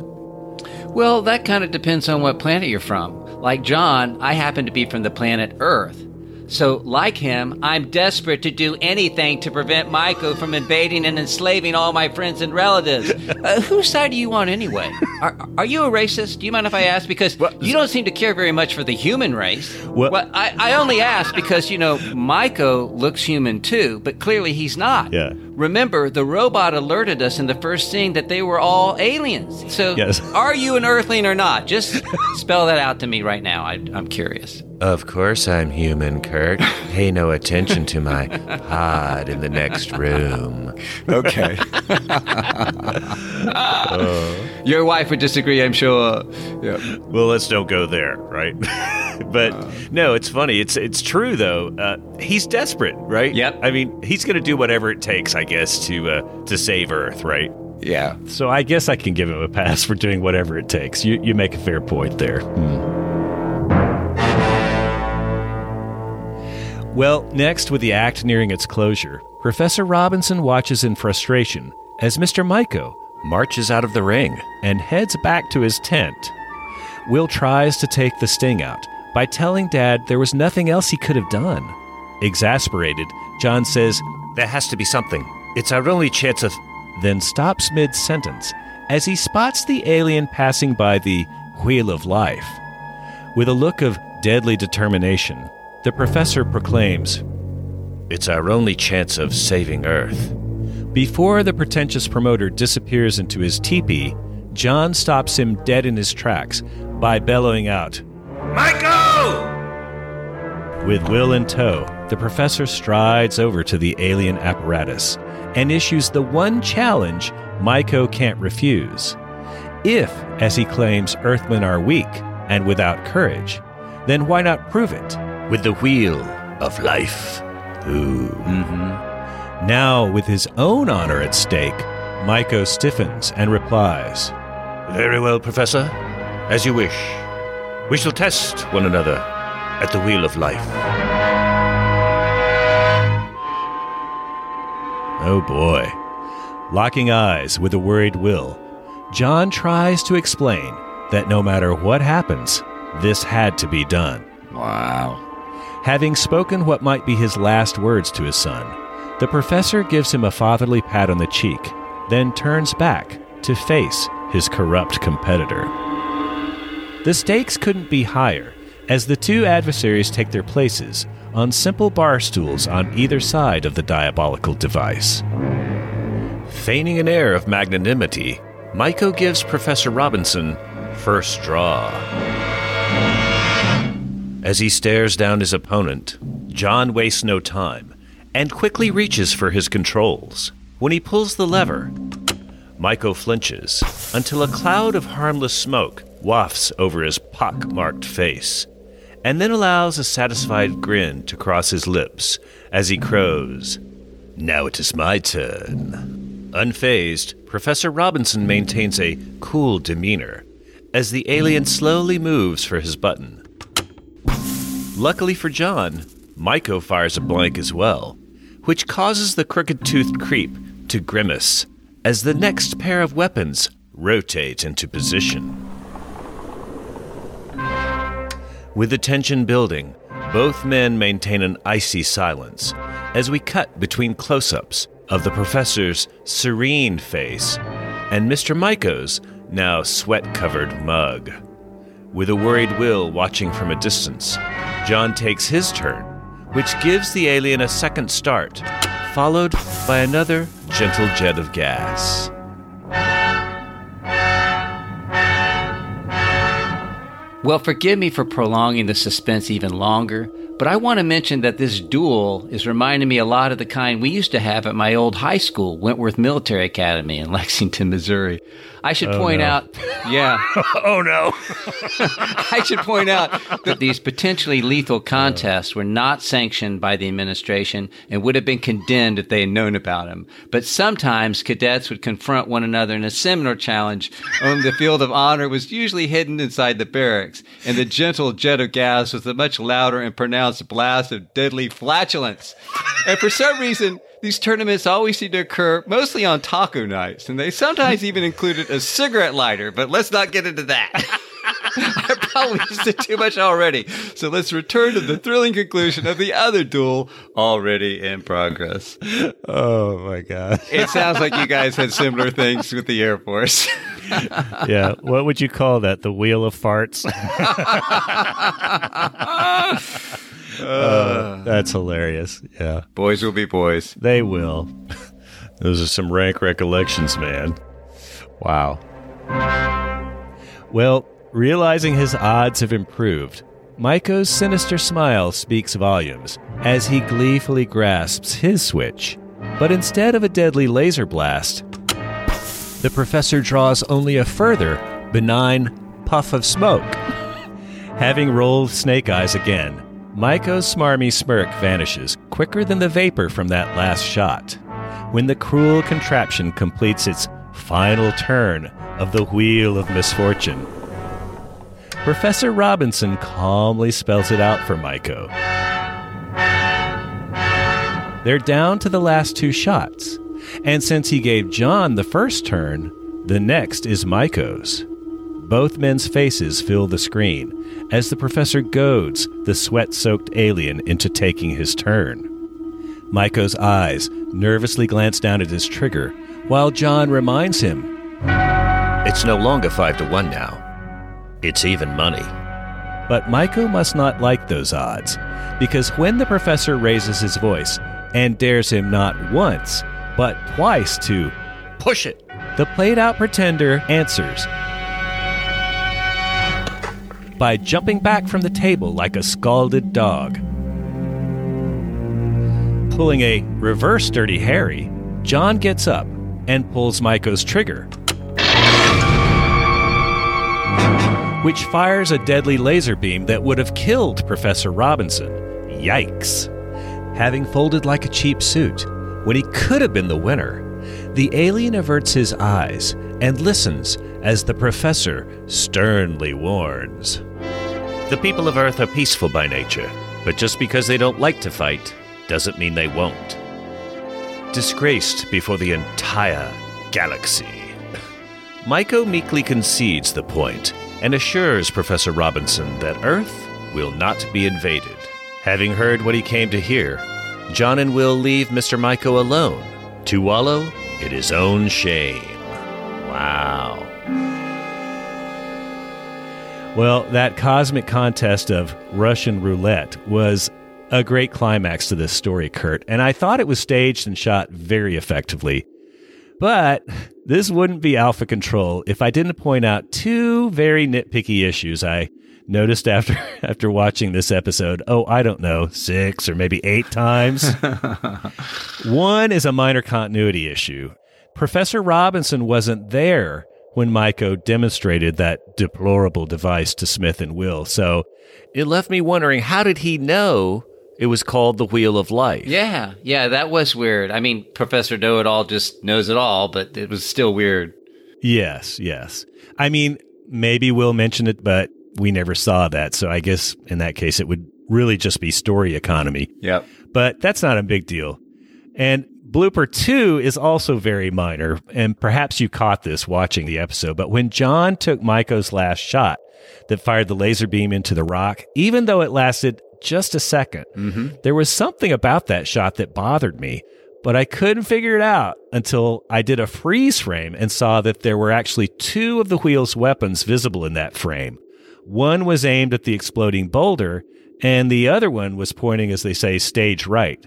Well, that kind of depends on what planet you're from. Like John, I happen to be from the planet Earth. So, like him, I'm desperate to do anything to prevent Myko from invading and enslaving all my friends and relatives. uh, whose side are you on anyway? Are, are you a racist? Do you mind if I ask? Because you don't seem to care very much for the human race. Well- well I, I only ask because, you know, Myko looks human too, but clearly he's not. Yeah. Remember, the robot alerted us in the first scene that they were all aliens. So, Yes. are you an Earthling or not? Just spell that out to me right now. I, I'm curious. Of course I'm human, Kurt. Pay no attention to my pod in the next room. Okay. Your wife would disagree, I'm sure. Yeah. Well, let's don't go there, right? but no, it's funny. It's it's true though. Uh, he's desperate, right? Yep. I mean, he's going to do whatever it takes, I guess, to uh, to save Earth, right? Yeah. So I guess I can give him a pass for doing whatever it takes. You you make a fair point there. Hmm. Well, next, with the act nearing its closure, Professor Robinson watches in frustration as Mr. Myko marches out of the ring and heads back to his tent. Will tries to take the sting out by telling Dad there was nothing else he could have done. Exasperated, John says, There has to be something. It's our only chance of. Then stops mid sentence as he spots the alien passing by the Wheel of Life. With a look of deadly determination, the professor proclaims, It's our only chance of saving Earth. Before the pretentious promoter disappears into his teepee, John stops him dead in his tracks by bellowing out, Myko! With Will in tow, the professor strides over to the alien apparatus and issues the one challenge Myko can't refuse. If, as he claims, Earthmen are weak and without courage, then why not prove it with the wheel of life? Ooh. Mm-hmm. Now, with his own honor at stake, Myko stiffens and replies, Very well, Professor. As you wish. We shall test one another at the wheel of life. Oh boy. Locking eyes with a worried Will, John tries to explain that no matter what happens, this had to be done. Wow. Having spoken what might be his last words to his son, the professor gives him a fatherly pat on the cheek, then turns back to face his corrupt competitor. The stakes couldn't be higher as the two adversaries take their places on simple bar stools on either side of the diabolical device. Feigning an air of magnanimity, Myko gives Professor Robinson first draw. As he stares down his opponent, John wastes no time and quickly reaches for his controls. When he pulls the lever, Myko flinches until a cloud of harmless smoke wafts over his pock-marked face, and then allows a satisfied grin to cross his lips as he crows, Now it is my turn. Unfazed, Professor Robinson maintains a cool demeanor as the alien slowly moves for his button. Luckily for John, Myko fires a blank as well, which causes the crooked toothed creep to grimace as the next pair of weapons rotate into position. With the tension building, both men maintain an icy silence as we cut between close ups of the professor's serene face and Mr. Myko's now sweat covered mug. With a worried Will watching from a distance, John takes his turn, which gives the alien a second start, followed by another gentle jet of gas. Well, forgive me for prolonging the suspense even longer, but I want to mention that this duel is reminding me a lot of the kind we used to have at my old high school, Wentworth Military Academy in Lexington, Missouri. I should Oh, point no. out, yeah. oh no. I should point out that these potentially lethal contests were not sanctioned by the administration and would have been condemned if they had known about them. But sometimes cadets would confront one another in a similar challenge on the field of honor was usually hidden inside the barracks, and the gentle jet of gas was a much louder and pronounced blast of deadly flatulence. And for some reason, these tournaments always seem to occur mostly on taco nights, and they sometimes even included a cigarette lighter, but let's not get into that. I probably said too much already. So let's return to the thrilling conclusion of the other duel already in progress. Oh my god. It sounds like you guys had similar things with the Air Force. yeah, what would you call that? The wheel of farts? Uh, that's hilarious. Yeah. Boys will be boys. They will. Those are some rank recollections, man. Wow. Well, realizing his odds have improved, Myko's sinister smile speaks volumes as he gleefully grasps his switch. But instead of a deadly laser blast, the professor draws only a further benign puff of smoke. Having rolled snake eyes again, Myko's smarmy smirk vanishes quicker than the vapor from that last shot. When the cruel contraption completes its final turn of the wheel of misfortune, Professor Robinson calmly spells it out for Myko. They're down to the last two shots, and since he gave John the first turn, the next is Myko's. Both men's faces fill the screen as the professor goads the sweat soaked alien into taking his turn. Myko's eyes nervously glance down at his trigger, while John reminds him It's no longer five to one now. It's even money. But Myko must not like those odds, because when the professor raises his voice and dares him not once, but twice to push it, the played out pretender answers by jumping back from the table like a scalded dog. Pulling a reverse Dirty Harry, John gets up and pulls Myko's trigger, which fires a deadly laser beam that would have killed Professor Robinson. Yikes. Having folded like a cheap suit, when he could have been the winner, the alien averts his eyes and listens as the professor sternly warns. The people of Earth are peaceful by nature, but just because they don't like to fight doesn't mean they won't. Disgraced before the entire galaxy. Myko meekly concedes the point and assures Professor Robinson that Earth will not be invaded. Having heard what he came to hear, John and Will leave Mr. Myko alone to wallow in his own shame. Well, that cosmic contest of Russian roulette was a great climax to this story, Kurt, and I thought it was staged and shot very effectively. But this wouldn't be Alpha Control if I didn't point out two very nitpicky issues I noticed after after watching this episode. Oh, I don't know, 6 or maybe 8 times. One is a minor continuity issue. Professor Robinson wasn't there when Myko demonstrated that deplorable device to Smith and Will. So it left me wondering how did he know it was called the Wheel of Life? Yeah, yeah, that was weird. I mean, Professor Know It All just knows it all, but it was still weird. Yes, yes. I mean, maybe Will mentioned it, but we never saw that. So I guess in that case, it would really just be story economy. Yep. But that's not a big deal. And blooper two is also very minor, and perhaps you caught this watching the episode. But when John took Myko's last shot that fired the laser beam into the rock, even though it lasted just a 2nd Mm-hmm. there was something about that shot that bothered me. But I couldn't figure it out until I did a freeze frame and saw that there were actually two of the wheel's weapons visible in that frame. One was aimed at the exploding boulder, and the other one was pointing, as they say, stage right.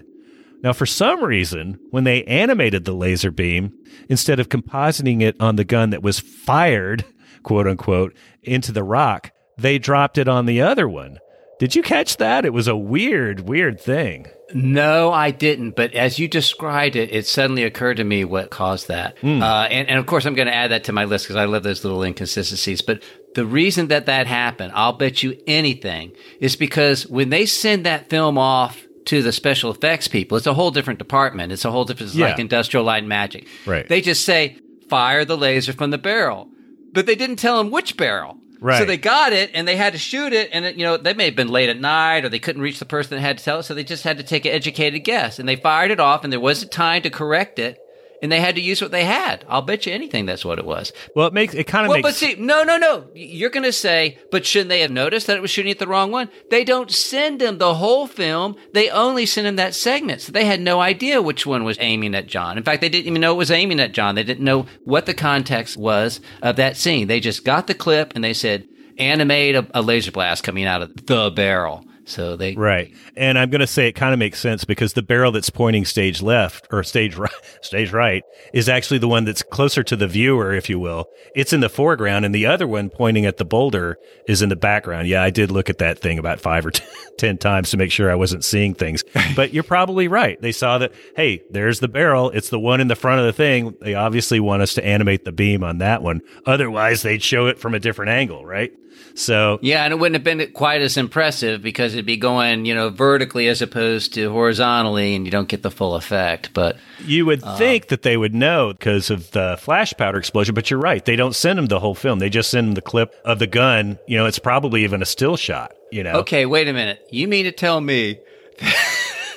Now, for some reason, when they animated the laser beam, instead of compositing it on the gun that was fired, quote unquote, into the rock, they dropped it on the other one. Did you catch that? It was a weird, weird thing. No, I didn't. But as you described it, it suddenly occurred to me what caused that. Uh, and, and of course, I'm going to add that to my list because I love those little inconsistencies. But the reason that that happened, I'll bet you anything, is because when they send that film off to the special effects people, it's a whole different department. It's a whole different, Yeah. like industrial light magic. Right. They just say, fire the laser from the barrel. But they didn't tell them which barrel. Right. So they got it and they had to shoot it, and it, you know they may have been late at night or they couldn't reach the person that had to tell it, so they just had to take an educated guess. And they fired it off, and there wasn't time to correct it, and they had to use what they had. I'll bet you anything that's what it was. Well, it makes it kind of Well, makes but see, no, no, no. You're going to say, but shouldn't they have noticed that it was shooting at the wrong one? They don't send them the whole film. They only send them that segment. So they had no idea which one was aiming at John. In fact, they didn't even know it was aiming at John. They didn't know what the context was of that scene. They just got the clip and they said, animate a, a laser blast coming out of the barrel. So they Right. And I'm going to say it kind of makes sense because the barrel that's pointing stage left or stage right, stage right is actually the one that's closer to the viewer, if you will. It's in the foreground and the other one pointing at the boulder is in the background. Yeah, I did look at that thing about five or t- 10 times to make sure I wasn't seeing things. But you're probably right. They saw that, hey, there's the barrel. It's the one in the front of the thing. They obviously want us to animate the beam on that one. Otherwise, they'd show it from a different angle, right? So Yeah, and it wouldn't have been quite as impressive because it'd be going, you know, vertically as opposed to horizontally, and you don't get the full effect. But You would Uh, think that they would know because of the flash powder explosion, but you're right. They don't send them the whole film. They just send them the clip of the gun. You know, it's probably even a still shot, you know? okay, wait a minute. You mean to tell me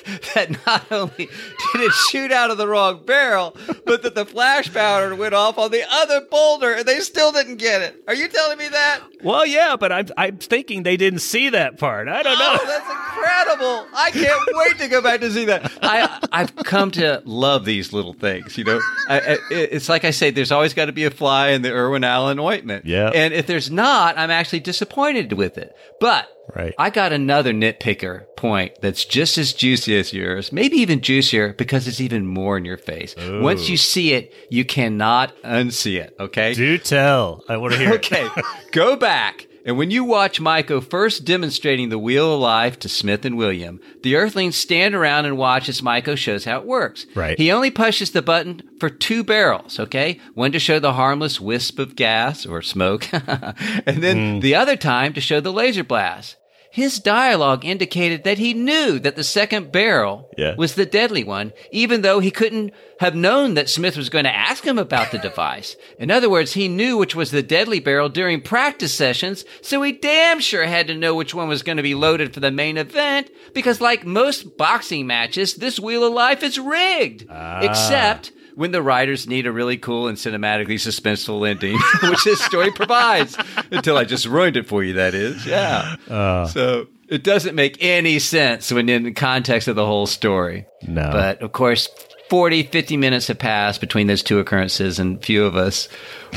that not only did it shoot out of the wrong barrel, but that the flash powder went off on the other boulder and they still didn't get it? Are you telling me that? Well, yeah, but I'm, I'm thinking they didn't see that part. I don't oh, know. Oh, that's incredible! I can't wait to go back to see that. I I've come to love these little things. You know, I, I, it's like I say, there's always got to be a fly in the Irwin Allen ointment. Yeah. and if there's not, I'm actually disappointed with it. But Right. I got another nitpicker point that's just as juicy as yours, maybe even juicier because it's even more in your face. Once you see it, you cannot unsee it. Okay. Do tell. I want to hear it. Okay, go back. And when you watch Myko first demonstrating the Wheel of Life to Smith and William, the Earthlings stand around and watch as Myko shows how it works. Right. He only pushes the button for two barrels, okay? One to show the harmless wisp of gas or smoke, and then mm. the other time to show the laser blast. His dialogue indicated that he knew that the second barrel Yeah. was the deadly one, even though he couldn't have known that Smith was going to ask him about the device. In other words, he knew which was the deadly barrel during practice sessions, so he damn sure had to know which one was going to be loaded for the main event, because like most boxing matches, this Wheel of Life is rigged. Ah. Except when the writers need a really cool and cinematically suspenseful ending, which this story provides. Until I just ruined it for you, that is. Yeah. Uh, So it doesn't make any sense when in the context of the whole story. No. But of course, 40, 50 minutes have passed between those two occurrences, and few of us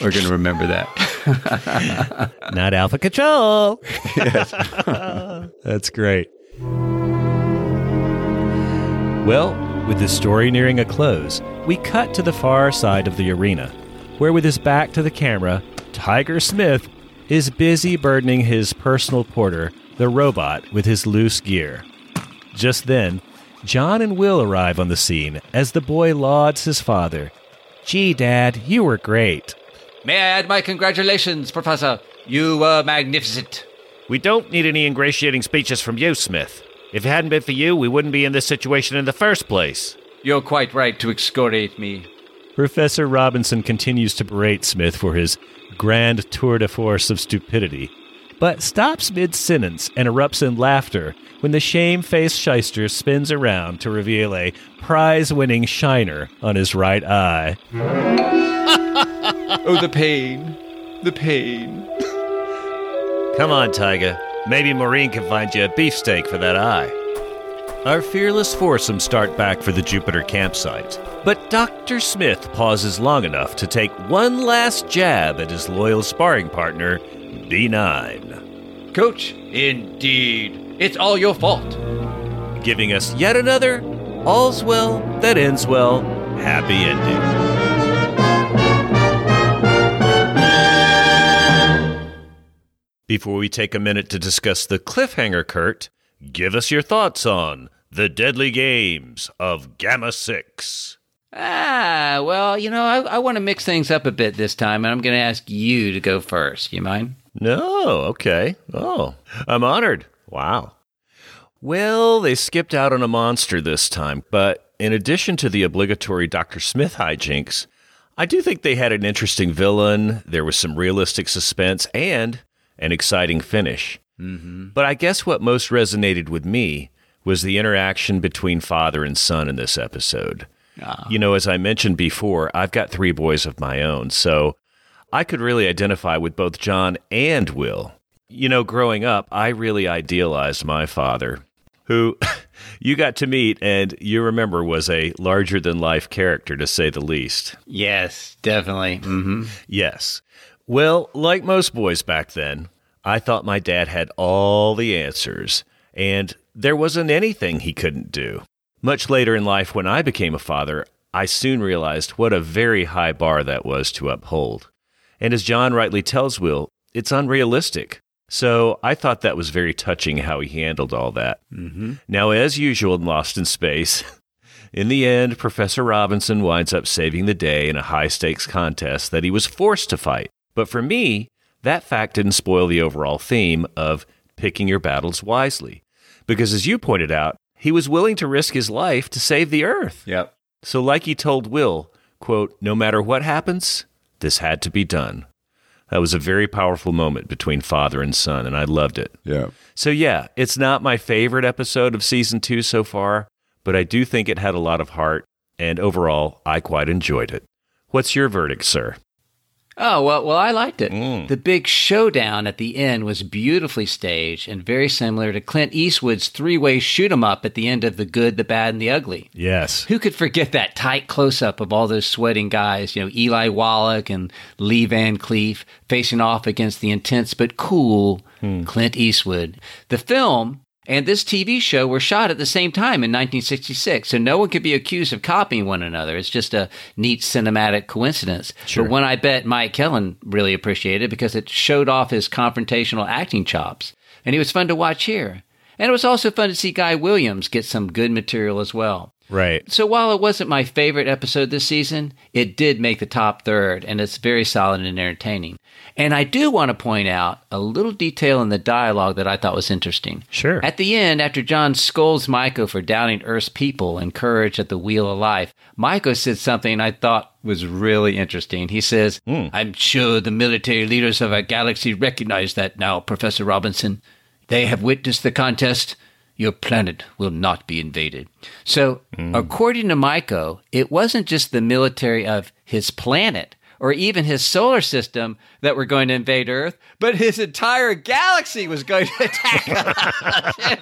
are going to remember that. Not Alpha Control. yes. That's great. Well, with the story nearing a close, we cut to the far side of the arena, where with his back to the camera, Tiger Smith is busy burdening his personal porter, the robot, with his loose gear. Just then, John and Will arrive on the scene as the boy lauds his father. Gee, Dad, you were great. May I add my congratulations, Professor? You were magnificent. We don't need any ingratiating speeches from you, Smith. If it hadn't been for you, we wouldn't be in this situation in the first place. You're quite right to excoriate me. Professor Robinson continues to berate Smith for his grand tour de force of stupidity, but stops mid sentence and erupts in laughter when the shame-faced shyster spins around to reveal a prize-winning shiner on his right eye. oh, the pain. The pain. Come on, Tiger. Maybe Maureen can find you a beefsteak for that eye. Our fearless foursome start back for the Jupiter campsite, but Dr. Smith pauses long enough to take one last jab at his loyal sparring partner, B9. Coach, indeed. It's all your fault. Giving us yet another all's well that ends well happy ending. Before we take a minute to discuss the cliffhanger, Kurt, give us your thoughts on the deadly games of Gamma 6. Ah, well, you know, I, I want to mix things up a bit this time, and I'm going to ask you to go first. You mind? No, okay. Oh, I'm honored. Wow. Well, they skipped out on a monster this time, but in addition to the obligatory Dr. Smith hijinks, I do think they had an interesting villain, there was some realistic suspense, and an exciting finish. Mm-hmm. But I guess what most resonated with me was the interaction between father and son in this episode. Ah. You know, as I mentioned before, I've got three boys of my own, so I could really identify with both John and Will. You know, growing up, I really idealized my father, who you got to meet and you remember was a larger than life character, to say the least. Yes, definitely. Mm-hmm. Yes. Well, like most boys back then, I thought my dad had all the answers, and there wasn't anything he couldn't do. Much later in life, when I became a father, I soon realized what a very high bar that was to uphold. And as John rightly tells Will, it's unrealistic. So I thought that was very touching how he handled all that. Mm-hmm. Now, as usual in Lost in Space, in the end, Professor Robinson winds up saving the day in a high stakes contest that he was forced to fight. But for me, that fact didn't spoil the overall theme of picking your battles wisely. Because as you pointed out, he was willing to risk his life to save the Earth. Yep. So, like he told Will, quote, no matter what happens, this had to be done. That was a very powerful moment between father and son, and I loved it. Yeah. So, yeah, it's not my favorite episode of season two so far, but I do think it had a lot of heart, and overall, I quite enjoyed it. What's your verdict, sir? Oh, well, well, I liked it. Mm. The big showdown at the end was beautifully staged and very similar to Clint Eastwood's three way shoot 'em up at the end of The Good, the Bad, and the Ugly. Yes. Who could forget that tight close up of all those sweating guys, you know, Eli Wallach and Lee Van Cleef facing off against the intense but cool Clint Eastwood? The film and this TV show were shot at the same time in 1966, so no one could be accused of copying one another. It's just a neat cinematic coincidence. Sure. But one I bet Mike Kellin really appreciated because it showed off his confrontational acting chops, and he was fun to watch here. And it was also fun to see Guy Williams get some good material as well. Right. So while it wasn't my favorite episode this season, it did make the top third, and it's very solid and entertaining. And I do want to point out a little detail in the dialogue that I thought was interesting. Sure. At the end, after John scolds Myko for doubting Earth's people and courage at the wheel of life, Myko said something I thought was really interesting. He says, hmm. I'm sure the military leaders of our galaxy recognize that now, Professor Robinson. They have witnessed the contest. Your planet will not be invaded. So, according to Myko, it wasn't just the military of his planet or even his solar system that were going to invade Earth, but his entire galaxy was going to attack us. You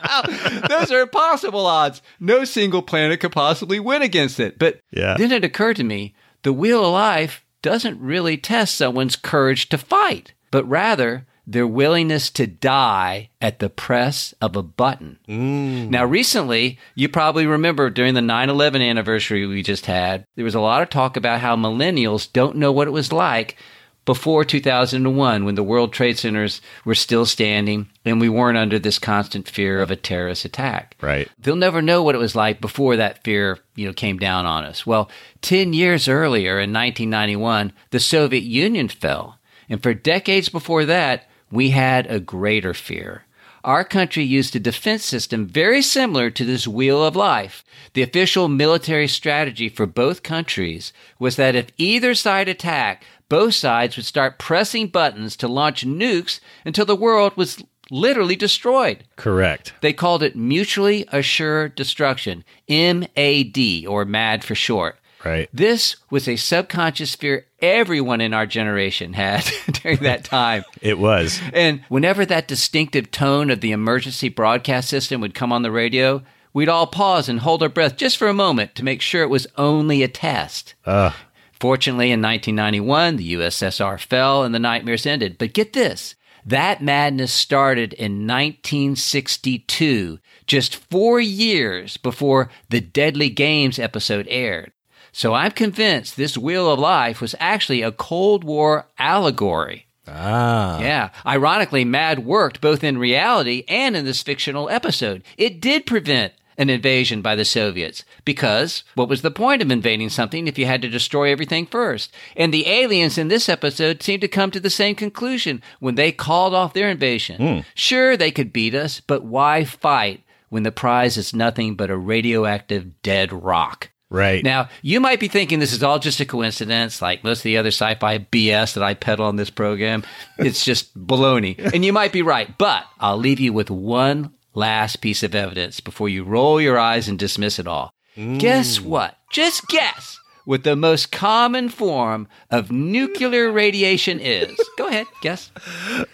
know? Those are impossible odds. No single planet could possibly win against it. But Yeah. then it occurred to me the wheel of life doesn't really test someone's courage to fight, but rather their willingness to die at the press of a button. Mm. Now, recently, you probably remember during the 9 11 anniversary we just had, there was a lot of talk about how millennials don't know what it was like before 2001 when the World Trade Centers were still standing and we weren't under this constant fear of a terrorist attack. Right. They'll never know what it was like before that fear, you know, came down on us. Well, 10 years earlier in 1991, the Soviet Union fell. And for decades before that, we had a greater fear. Our country used a defense system very similar to this wheel of life. The official military strategy for both countries was that if either side attacked, both sides would start pressing buttons to launch nukes until the world was literally destroyed. Correct. They called it mutually assured destruction, MAD, or MAD for short. Right. This was a subconscious fear everyone in our generation had during that time. It was. And whenever that distinctive tone of the emergency broadcast system would come on the radio, we'd all pause and hold our breath just for a moment to make sure it was only a test. Uh, Fortunately, in 1991, the USSR fell and the nightmares ended. But get this that madness started in 1962, just four years before the Deadly Games episode aired. So I'm convinced this Wheel of Life was actually a Cold War allegory. ah. Yeah. Ironically, MAD worked both in reality and in this fictional episode. It did prevent an invasion by the Soviets because what was the point of invading something if you had to destroy everything first? And the aliens in this episode seemed to come to the same conclusion when they called off their invasion. Sure, they could beat us, but why fight when the prize is nothing but a radioactive dead rock? Right. Now, you might be thinking this is all just a coincidence, like most of the other sci fi BS that I peddle on this program. It's just baloney. And you might be right, but I'll leave you with one last piece of evidence before you roll your eyes and dismiss it all. Guess what? Just guess what the most common form of nuclear radiation is. Go ahead, guess.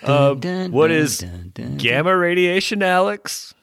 Uh, what is gamma radiation, Alex?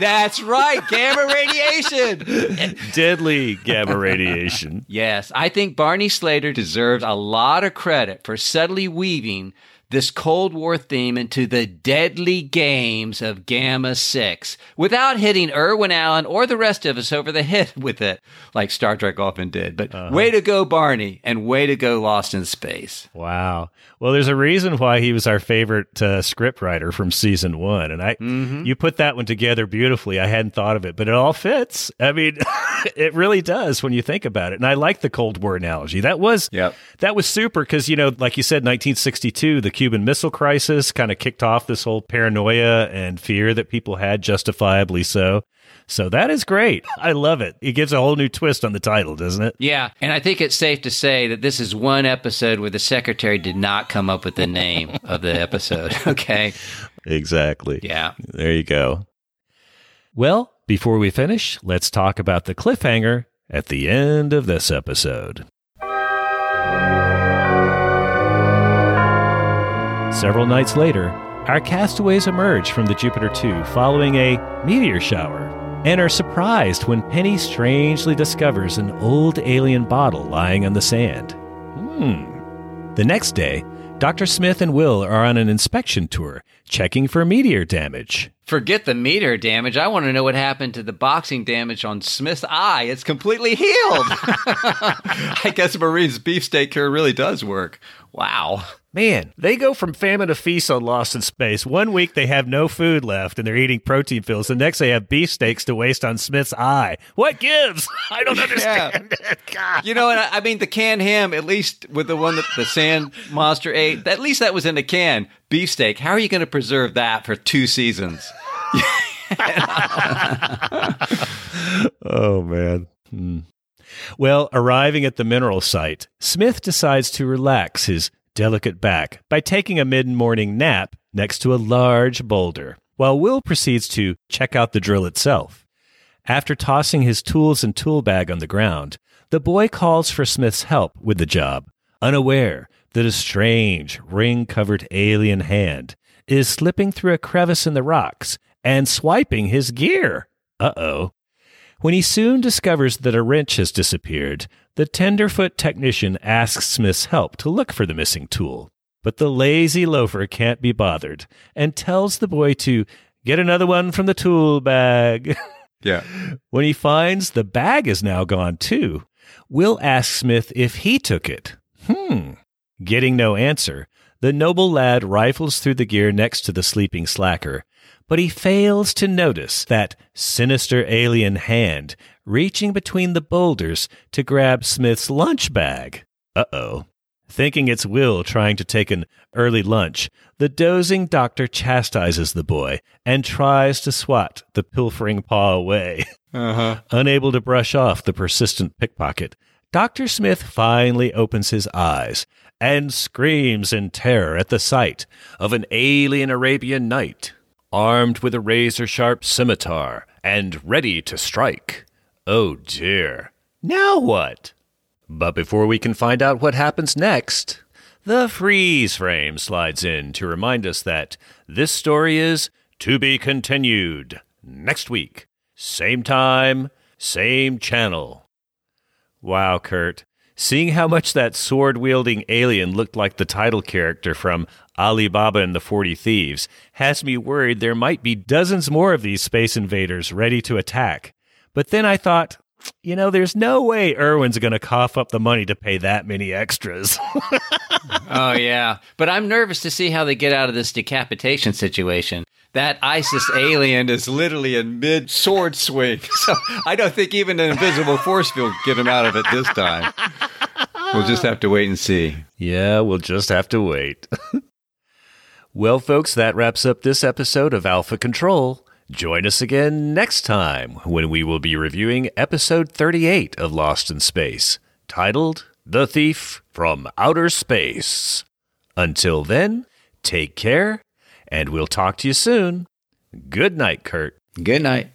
That's right, gamma radiation. Deadly gamma radiation. Yes, I think Barney Slater deserves a lot of credit for subtly weaving this Cold War theme into the deadly games of Gamma 6 without hitting Irwin Allen or the rest of us over the head with it, like Star Trek often did. But uh-huh. way to go, Barney, and way to go, Lost in Space. Wow. Well, there's a reason why he was our favorite uh, scriptwriter from season one. And I, mm-hmm. you put that one together beautifully. I hadn't thought of it, but it all fits. I mean, it really does when you think about it. And I like the Cold War analogy. That was, yep. that was super because, you know, like you said, 1962, the Cuban Missile Crisis kind of kicked off this whole paranoia and fear that people had, justifiably so. So that is great. I love it. It gives a whole new twist on the title, doesn't it? Yeah. And I think it's safe to say that this is one episode where the secretary did not come up with the name of the episode. Okay. Exactly. Yeah. There you go. Well, before we finish, let's talk about the cliffhanger at the end of this episode. Several nights later, our castaways emerge from the Jupiter 2 following a meteor shower and are surprised when Penny strangely discovers an old alien bottle lying on the sand. Hmm. The next day, Dr. Smith and Will are on an inspection tour, checking for meteor damage. Forget the meteor damage. I want to know what happened to the boxing damage on Smith's eye. It's completely healed. I guess Maureen's beefsteak cure really does work. Wow. Man, they go from famine to feast on Lost in Space. One week they have no food left and they're eating protein pills. The next they have beefsteaks to waste on Smith's eye. What gives? I don't understand yeah. it. God. You know, I mean, the canned ham, at least with the one that the sand monster ate, at least that was in a can. Beefsteak, how are you going to preserve that for two seasons? oh, man. Hmm. Well, arriving at the mineral site, Smith decides to relax his delicate back by taking a mid morning nap next to a large boulder, while Will proceeds to check out the drill itself. After tossing his tools and tool bag on the ground, the boy calls for Smith's help with the job, unaware that a strange, ring covered alien hand is slipping through a crevice in the rocks and swiping his gear. Uh oh. When he soon discovers that a wrench has disappeared, the tenderfoot technician asks Smith's help to look for the missing tool. But the lazy loafer can't be bothered and tells the boy to get another one from the tool bag. Yeah. when he finds the bag is now gone too, Will asks Smith if he took it. Hmm. Getting no answer, the noble lad rifles through the gear next to the sleeping slacker but he fails to notice that sinister alien hand reaching between the boulders to grab Smith's lunch bag. Uh oh. Thinking it's Will trying to take an early lunch, the dozing doctor chastises the boy and tries to swat the pilfering paw away. Uh-huh. Unable to brush off the persistent pickpocket, Dr. Smith finally opens his eyes and screams in terror at the sight of an alien Arabian knight armed with a razor sharp scimitar and ready to strike. Oh dear. Now what? But before we can find out what happens next, the freeze frame slides in to remind us that this story is to be continued next week. Same time, same channel. Wow, Kurt. Seeing how much that sword wielding alien looked like the title character from Ali Baba and the Forty Thieves has me worried there might be dozens more of these space invaders ready to attack. But then I thought, you know, there's no way Irwin's going to cough up the money to pay that many extras. oh, yeah. But I'm nervous to see how they get out of this decapitation situation. That ISIS alien is literally in mid sword swing. So I don't think even an invisible force field can get him out of it this time. We'll just have to wait and see. Yeah, we'll just have to wait. well, folks, that wraps up this episode of Alpha Control. Join us again next time when we will be reviewing episode 38 of Lost in Space, titled The Thief from Outer Space. Until then, take care, and we'll talk to you soon. Good night, Kurt. Good night.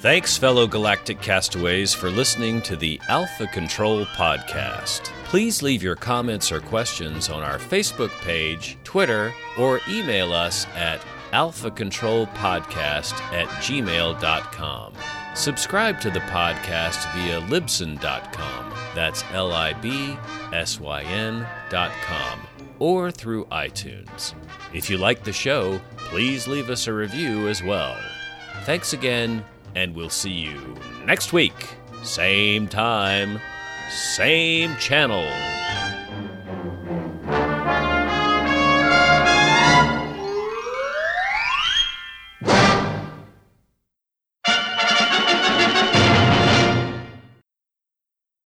Thanks, fellow galactic castaways, for listening to the Alpha Control Podcast. Please leave your comments or questions on our Facebook page, Twitter, or email us at alphacontrolpodcast at gmail.com. Subscribe to the podcast via libsyn.com, that's L I B S Y N.com, or through iTunes. If you like the show, please leave us a review as well. Thanks again and we'll see you next week. Same time, same channel.